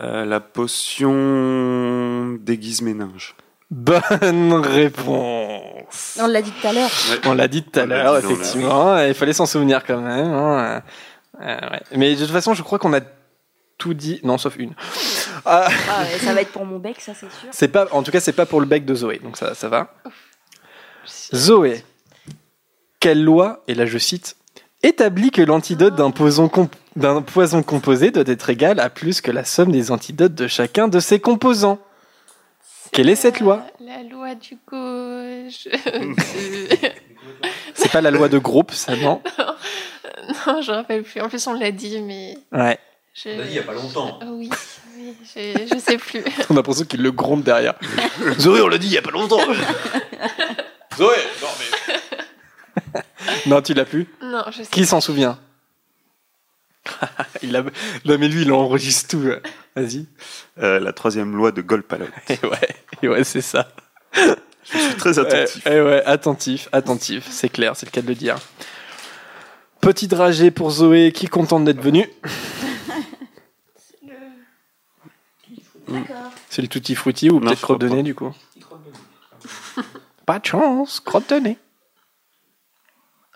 Euh, la potion déguise méninge. Bonne réponse. On l'a dit tout à l'heure. On l'a dit tout à On l'a l'heure, dit, on l'a effectivement. Il fallait s'en souvenir quand même. hein. Euh, ouais. Mais de toute façon, je crois qu'on a tout dit. Non, sauf une. Ah, Ah, ouais, ça va être pour mon bec, ça c'est sûr. c'est pas, en tout cas, c'est pas pour le bec de Zoé, donc ça, ça va. Zoé, quelle loi, et là je cite, établit que l'antidote d'un poison, comp- d'un poison composé doit être égal à plus que la somme des antidotes de chacun de ses composants Quelle est cette loi? La loi du gauche. C'est pas la loi de groupe, ça, non? Non, je me rappelle plus. En plus, on l'a dit, mais. Ouais. Je... il y a pas longtemps. Ah Oui, oui, je, je sais plus. On a l'impression qu'il le gronde derrière. Zoé, on l'a dit il y a pas longtemps. Zoé, non mais. non, tu l'as plus? Non, je sais Qui s'en souvient? il a... Non, mais lui, il enregistre tout. là. Vas-y. Euh, la troisième loi de Golpalot. Et ouais, et ouais c'est ça. Je suis très attentif. Ouais, et ouais, attentif, attentif. C'est clair, c'est le cas de le dire. Petit dragé pour Zoé, qui est contente d'être venue. C'est le tutti frutti ou peut-être je crotte de crois nez du coup. Pas de chance, crotte de nez.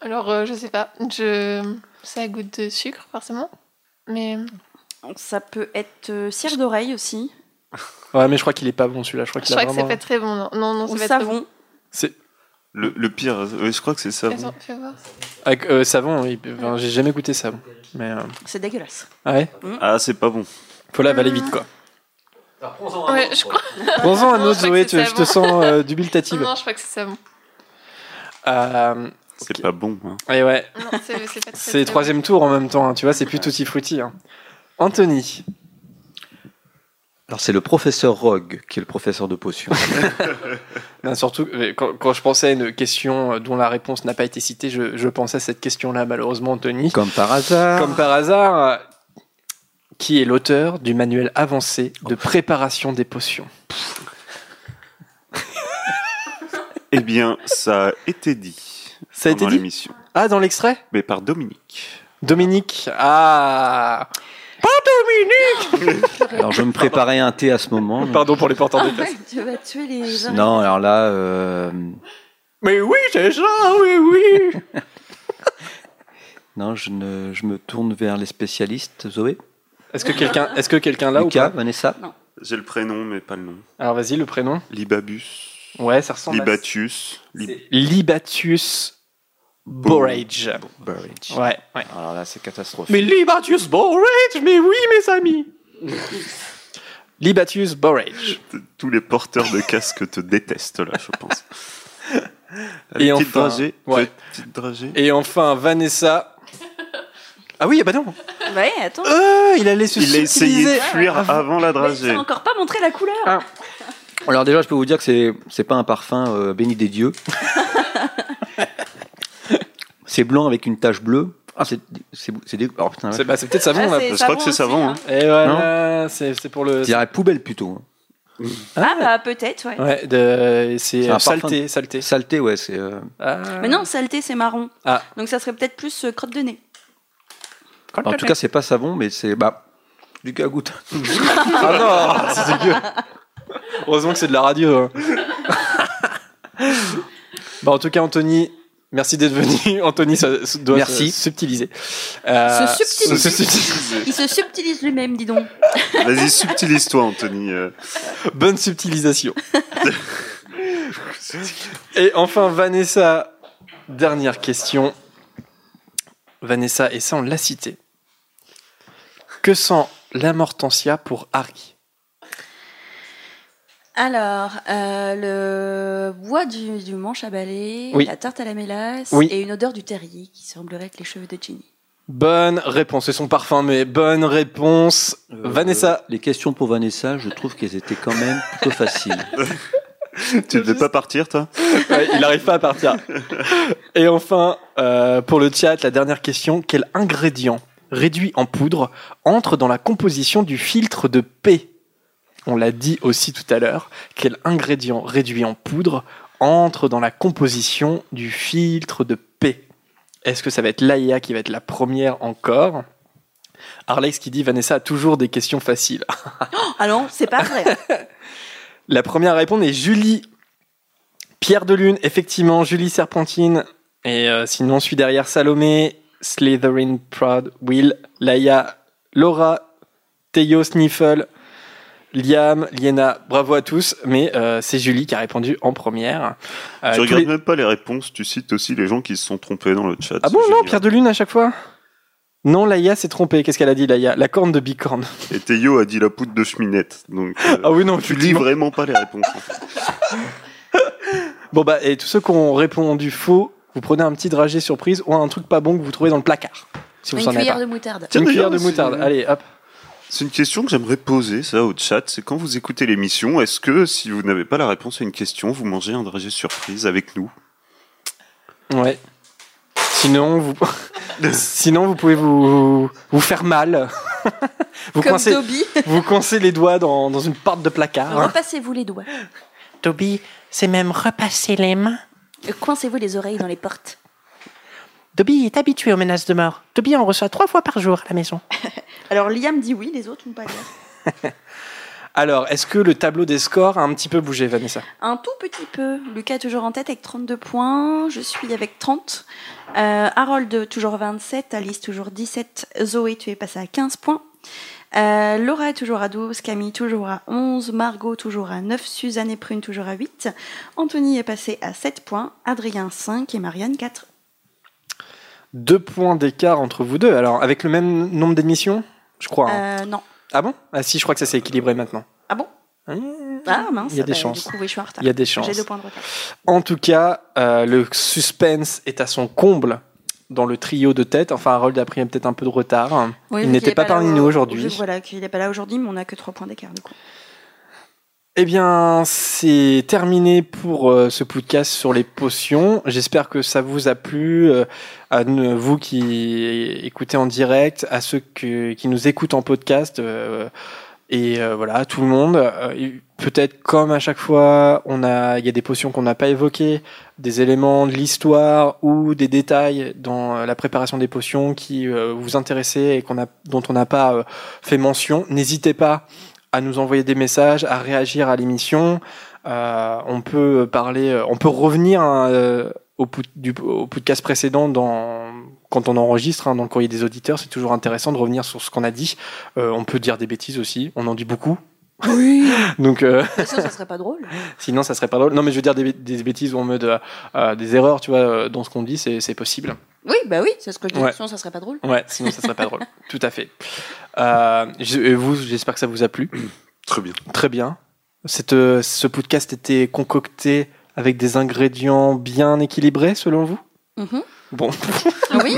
Alors, euh, je sais pas. Je... Ça goûte de sucre, forcément. Mais. Ça peut être euh, cire d'oreille aussi. Ouais, mais je crois qu'il est pas bon celui-là. Je crois Je qu'il a crois que c'est vraiment. pas très bon. Non, non, non Ou c'est pas très bon. savon. C'est Le, le pire, euh, je crois que c'est ça. Attends, fais voir. avec euh, savon. oui. Enfin, J'ai jamais goûté savon. Mais euh, C'est dégueulasse. ah ouais, Ah, c'est pas bon. faut l'avaler vite quoi. Ouais, je crois. Prends-en un Non, autre je Zoé, tu- je te savon. sens euh, dubitative. Non, je crois que c'est ça bon. Euh, C'est pas bon. hein. et ouais, c'est troisième tour en même temps. hein, tu vois, c'est plus tutti frutti. hein. Anthony, Alors c'est le professeur Rogue qui est le professeur de potions. Surtout quand, quand je pensais à une question euh, dont la réponse n'a pas été citée, je, je pensais à cette question-là malheureusement, Anthony. Comme par hasard. Comme par hasard, euh, qui est l'auteur du manuel avancé de préparation des potions? Eh bien, ça a été dit. Ça a été pendant dit l'émission. Ah, dans l'extrait? Mais par Dominique. Dominique. Ah Pas Dominique Alors je me préparais un thé à ce moment. Pardon pour les porteurs de place. tu vas tuer les oreilles. Non, alors là, euh, Mais oui, c'est ça, oui, oui non, je, ne, je me tourne vers les spécialistes, Zoé? Est-ce que quelqu'un est-ce que quelqu'un l'a ou Lucas, pas? Vanessa? J'ai le prénom, mais pas le nom. Alors vas-y, le prénom. Libabus. Ouais, ça ressemble à... Libatius. Lib- Libatius Borage. Burridge. Ouais, ouais. Alors là, c'est catastrophique. Mais Libatius Borage, mais oui, mes amis Libatius Borage. Tous les porteurs de casque te détestent là, je pense. Et petite enfin- dragée. ouais. Petite dragée. Et enfin, Vanessa. Ah oui, bah non. Ouais, attends. Euh, il allait se Il a essayé de fuir avant la Mais dragée. t'as encore pas montré la couleur. Ah. Alors déjà, je peux vous dire que c'est c'est pas un parfum euh, béni des dieux. c'est blanc avec une tache bleue. Ah, c'est c'est c'est des. Oh putain, ouais. C'est bah, c'est peut-être savon Ah, là. c'est Je crois que c'est aussi, savon, hein. Et voilà, c'est c'est pour le. Je dirais poubelle plutôt. hein. Ah bah peut-être, ouais. Ouais, de- c'est C'est un euh, parfum saleté, saleté. Saleté, ouais, c'est. euh, Ah. Mais non, saleté c'est marron. Ah. Donc ça serait peut-être plus euh, crotte de nez. En tout cas, c'est pas savon, mais c'est. Bah, Lucas goûte. Ah non, c'est dégueu. Heureusement que c'est de la radio. hein. Bon, en tout cas, Anthony, merci d'être venu. Anthony ça, ça doit Merci. se subtiliser. Euh, Se subtiliser. se subtiliser. Il se subtilise lui-même, dis donc. Vas-y, subtilise-toi, Anthony. euh. Bonne subtilisation. Et enfin, Vanessa, dernière question. Vanessa, et ça, on l'a cité. Que sent l'amortensia pour Harry? Alors, euh, le bois du, du manche à balai, Oui. la tarte à la mélasse Oui. et une odeur du terrier qui semblerait être les cheveux de Ginny. Bonne réponse. C'est son parfum, mais bonne réponse. Euh, Vanessa. Les questions pour Vanessa, je trouve qu'elles étaient quand même plutôt faciles. Tu ne veux pas partir, toi? Ouais, il n'arrive pas à partir. Et enfin, euh, pour le chat, la dernière question. Quel ingrédient réduit en poudre entre dans la composition du filtre de P On l'a dit aussi tout à l'heure. Quel ingrédient réduit en poudre entre dans la composition du filtre de P Est-ce que ça va être Laïa qui va être la première encore? Arlex qui dit Vanessa a toujours des questions faciles. Ah non, c'est pas vrai. La première à répondre est Julie. Pierre de Lune, effectivement, Julie Serpentine. Et euh, sinon, je suis derrière Salomé, Slytherin, Proud, Will, Laïa, Laura, Théo, Sniffle, Liam, Liena. Bravo à tous, mais euh, c'est Julie qui a répondu en première. Euh, Tu regardes les- même pas les réponses, tu cites aussi les gens qui se sont trompés dans le chat. Ah bon, non. Pierre de Lune à chaque fois? Non, Laïa s'est trompée. Qu'est-ce qu'elle a dit, Laïa? La corne de bicorne. Et Théo a dit la poudre de cheminette. Donc, euh, Ah oui, non, tu lis vraiment pas les réponses. en fait. Bon bah, et tous ceux qui ont répondu faux, vous prenez un petit dragé surprise ou un truc pas bon que vous trouvez dans le placard. Si vous Une en avez cuillère pas. de moutarde. Tiens, Une cuillère de moutarde. Allez, hop. C'est une question que j'aimerais poser, ça, au chat. C'est quand vous écoutez l'émission, est-ce que si vous n'avez pas la réponse à une question, vous mangez un dragé surprise avec nous? Ouais. Sinon, vous, sinon vous pouvez vous, vous faire mal. vous, Comme coincez, Dobby. vous coincez les doigts dans, dans une porte de placard. hein. Repassez-vous les doigts. Toby, c'est même repasser les mains. Euh, Coincez-vous les oreilles dans les portes. Toby est habitué aux menaces de mort. Toby en reçoit trois fois par jour à la maison. Alors Liam dit oui, les autres n'ont pas l'air. Alors, est-ce que le tableau des scores a un petit peu bougé, Vanessa? Un tout petit peu. Lucas est toujours en tête avec 32 points. Je suis avec 30. Euh, Harold toujours 27. Alice toujours 17. Zoé, tu es passée à 15 points. Euh, Laura est toujours à 12. Camille toujours à 11. Margot toujours à 9. Suzanne et Prune toujours à 8. Anthony est passé à 7 points. Adrien 5 et Marianne 4. Deux points d'écart entre vous deux. Alors, avec le même nombre d'émissions Je crois. hein. Euh, non. Ah bon? Ah si, je crois que ça s'est équilibré maintenant. Ah bon? Mmh. Ah mince. Il y a des bah, chances. Du coup, oui, je suis en retard. Il y a des chances. J'ai deux points de retard. En tout cas, euh, le suspense est à son comble dans le trio de tête. Enfin, Harold a pris peut-être un peu de retard. Oui, Il vu n'était qu'il est pas là parmi au- nous aujourd'hui. vu, Voilà, qu'il n'est pas là aujourd'hui, mais on n'a que 3 points d'écart du coup. Eh bien, c'est terminé pour euh, ce podcast sur les potions. J'espère que ça vous a plu, euh, à vous qui écoutez en direct, à ceux qui nous écoutent en podcast, euh, et euh, voilà, à tout le monde. Euh, Peut-être comme à chaque fois, on a, il y a des potions qu'on n'a pas évoquées, des éléments de l'histoire ou des détails dans la préparation des potions qui vous intéressaient et qu'on a, dont on n'a pas fait mention. N'hésitez pas à nous envoyer des messages, à réagir à l'émission. Euh, on peut parler, euh, on peut revenir hein, euh, au, pod- du, au podcast précédent dans, quand on enregistre hein, dans le courrier des auditeurs, c'est toujours intéressant de revenir sur ce qu'on a dit. Euh, on peut dire des bêtises aussi, on en dit beaucoup. Oui. Donc, euh, Ça, ça serait pas drôle. sinon, ça serait pas drôle. Non, mais je veux dire des, des bêtises en mode des erreurs, tu vois, dans ce qu'on dit, c'est possible. Oui, bah oui, c'est ce que je dis. Ouais. Sinon, ça serait pas drôle. Ouais, sinon, ça serait pas drôle. Tout à fait. Euh, je- et vous, j'espère que ça vous a plu. Très bien. Très bien. Cette, euh, ce podcast était concocté avec des ingrédients bien équilibrés, selon vous? Mhm. Bon, Ah Oui.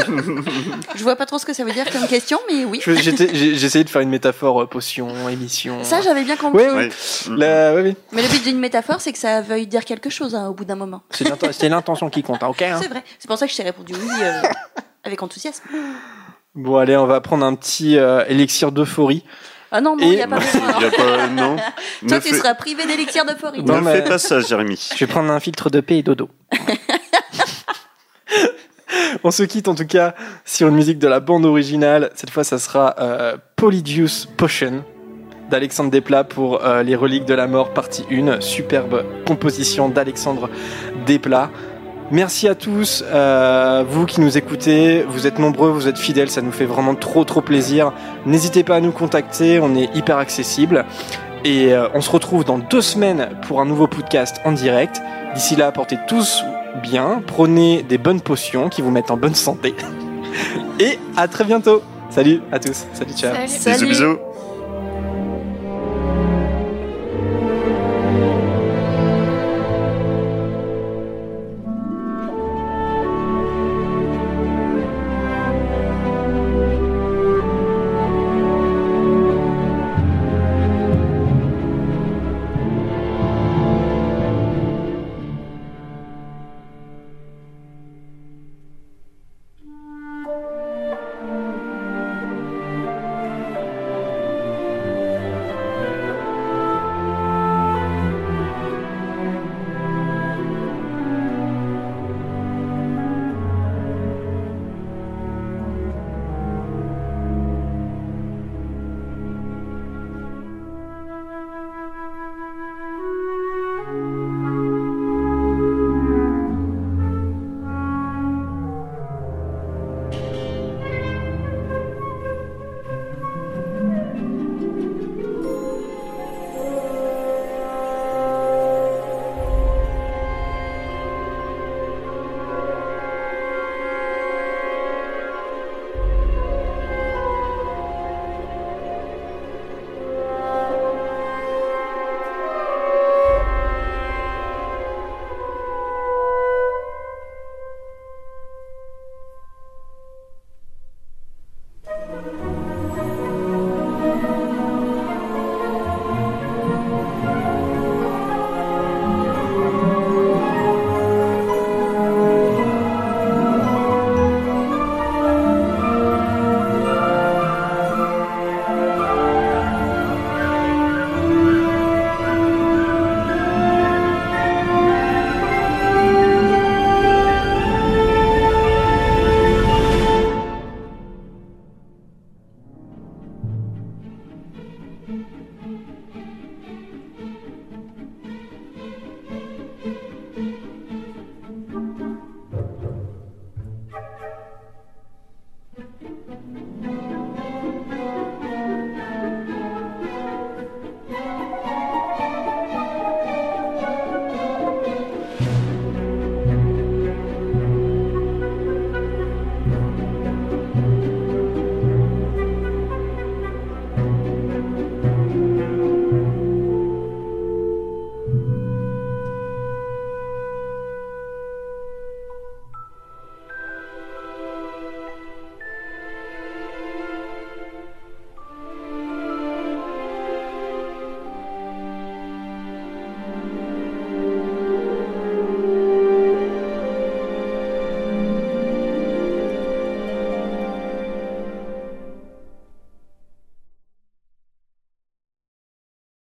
je vois pas trop ce que ça veut dire comme question, mais oui. J'ai essayé de faire une métaphore euh, potion, émission. Ça, j'avais bien compris. Oui, oui. Ouais. La- oui, oui. Mais le but d'une métaphore, c'est que ça veuille dire quelque chose hein, au bout d'un moment. C'est l'inten- c'est l'intention qui compte, hein, ok hein C'est vrai. C'est pour ça que je t'ai répondu oui euh, avec enthousiasme. Bon, allez, on va prendre un petit euh, élixir d'euphorie. Ah non, non, il n'y a pas besoin. Il y a pas, non. Toi, ne tu fais, seras privé d'élixir d'euphorie. Non, ne mais- fais pas ça, Jérémy. Je vais prendre un filtre de paix et dodo. On se quitte en tout cas sur une musique de la bande originale. Cette fois, ça sera euh, Potion d'Alexandre Desplat pour euh, Les Reliques de la Mort, partie 1. Superbe composition d'Alexandre Desplat. Merci à tous, euh, vous qui nous écoutez, vous êtes nombreux, vous êtes fidèles, ça nous fait vraiment trop trop plaisir. N'hésitez pas à nous contacter, on est hyper accessible. Et euh, on se retrouve dans deux semaines pour un nouveau podcast en direct. D'ici là, portez tous bien, prenez des bonnes potions qui vous mettent en bonne santé. Et à très bientôt. Salut à tous. Salut, ciao. Salut. Bisous, bisous.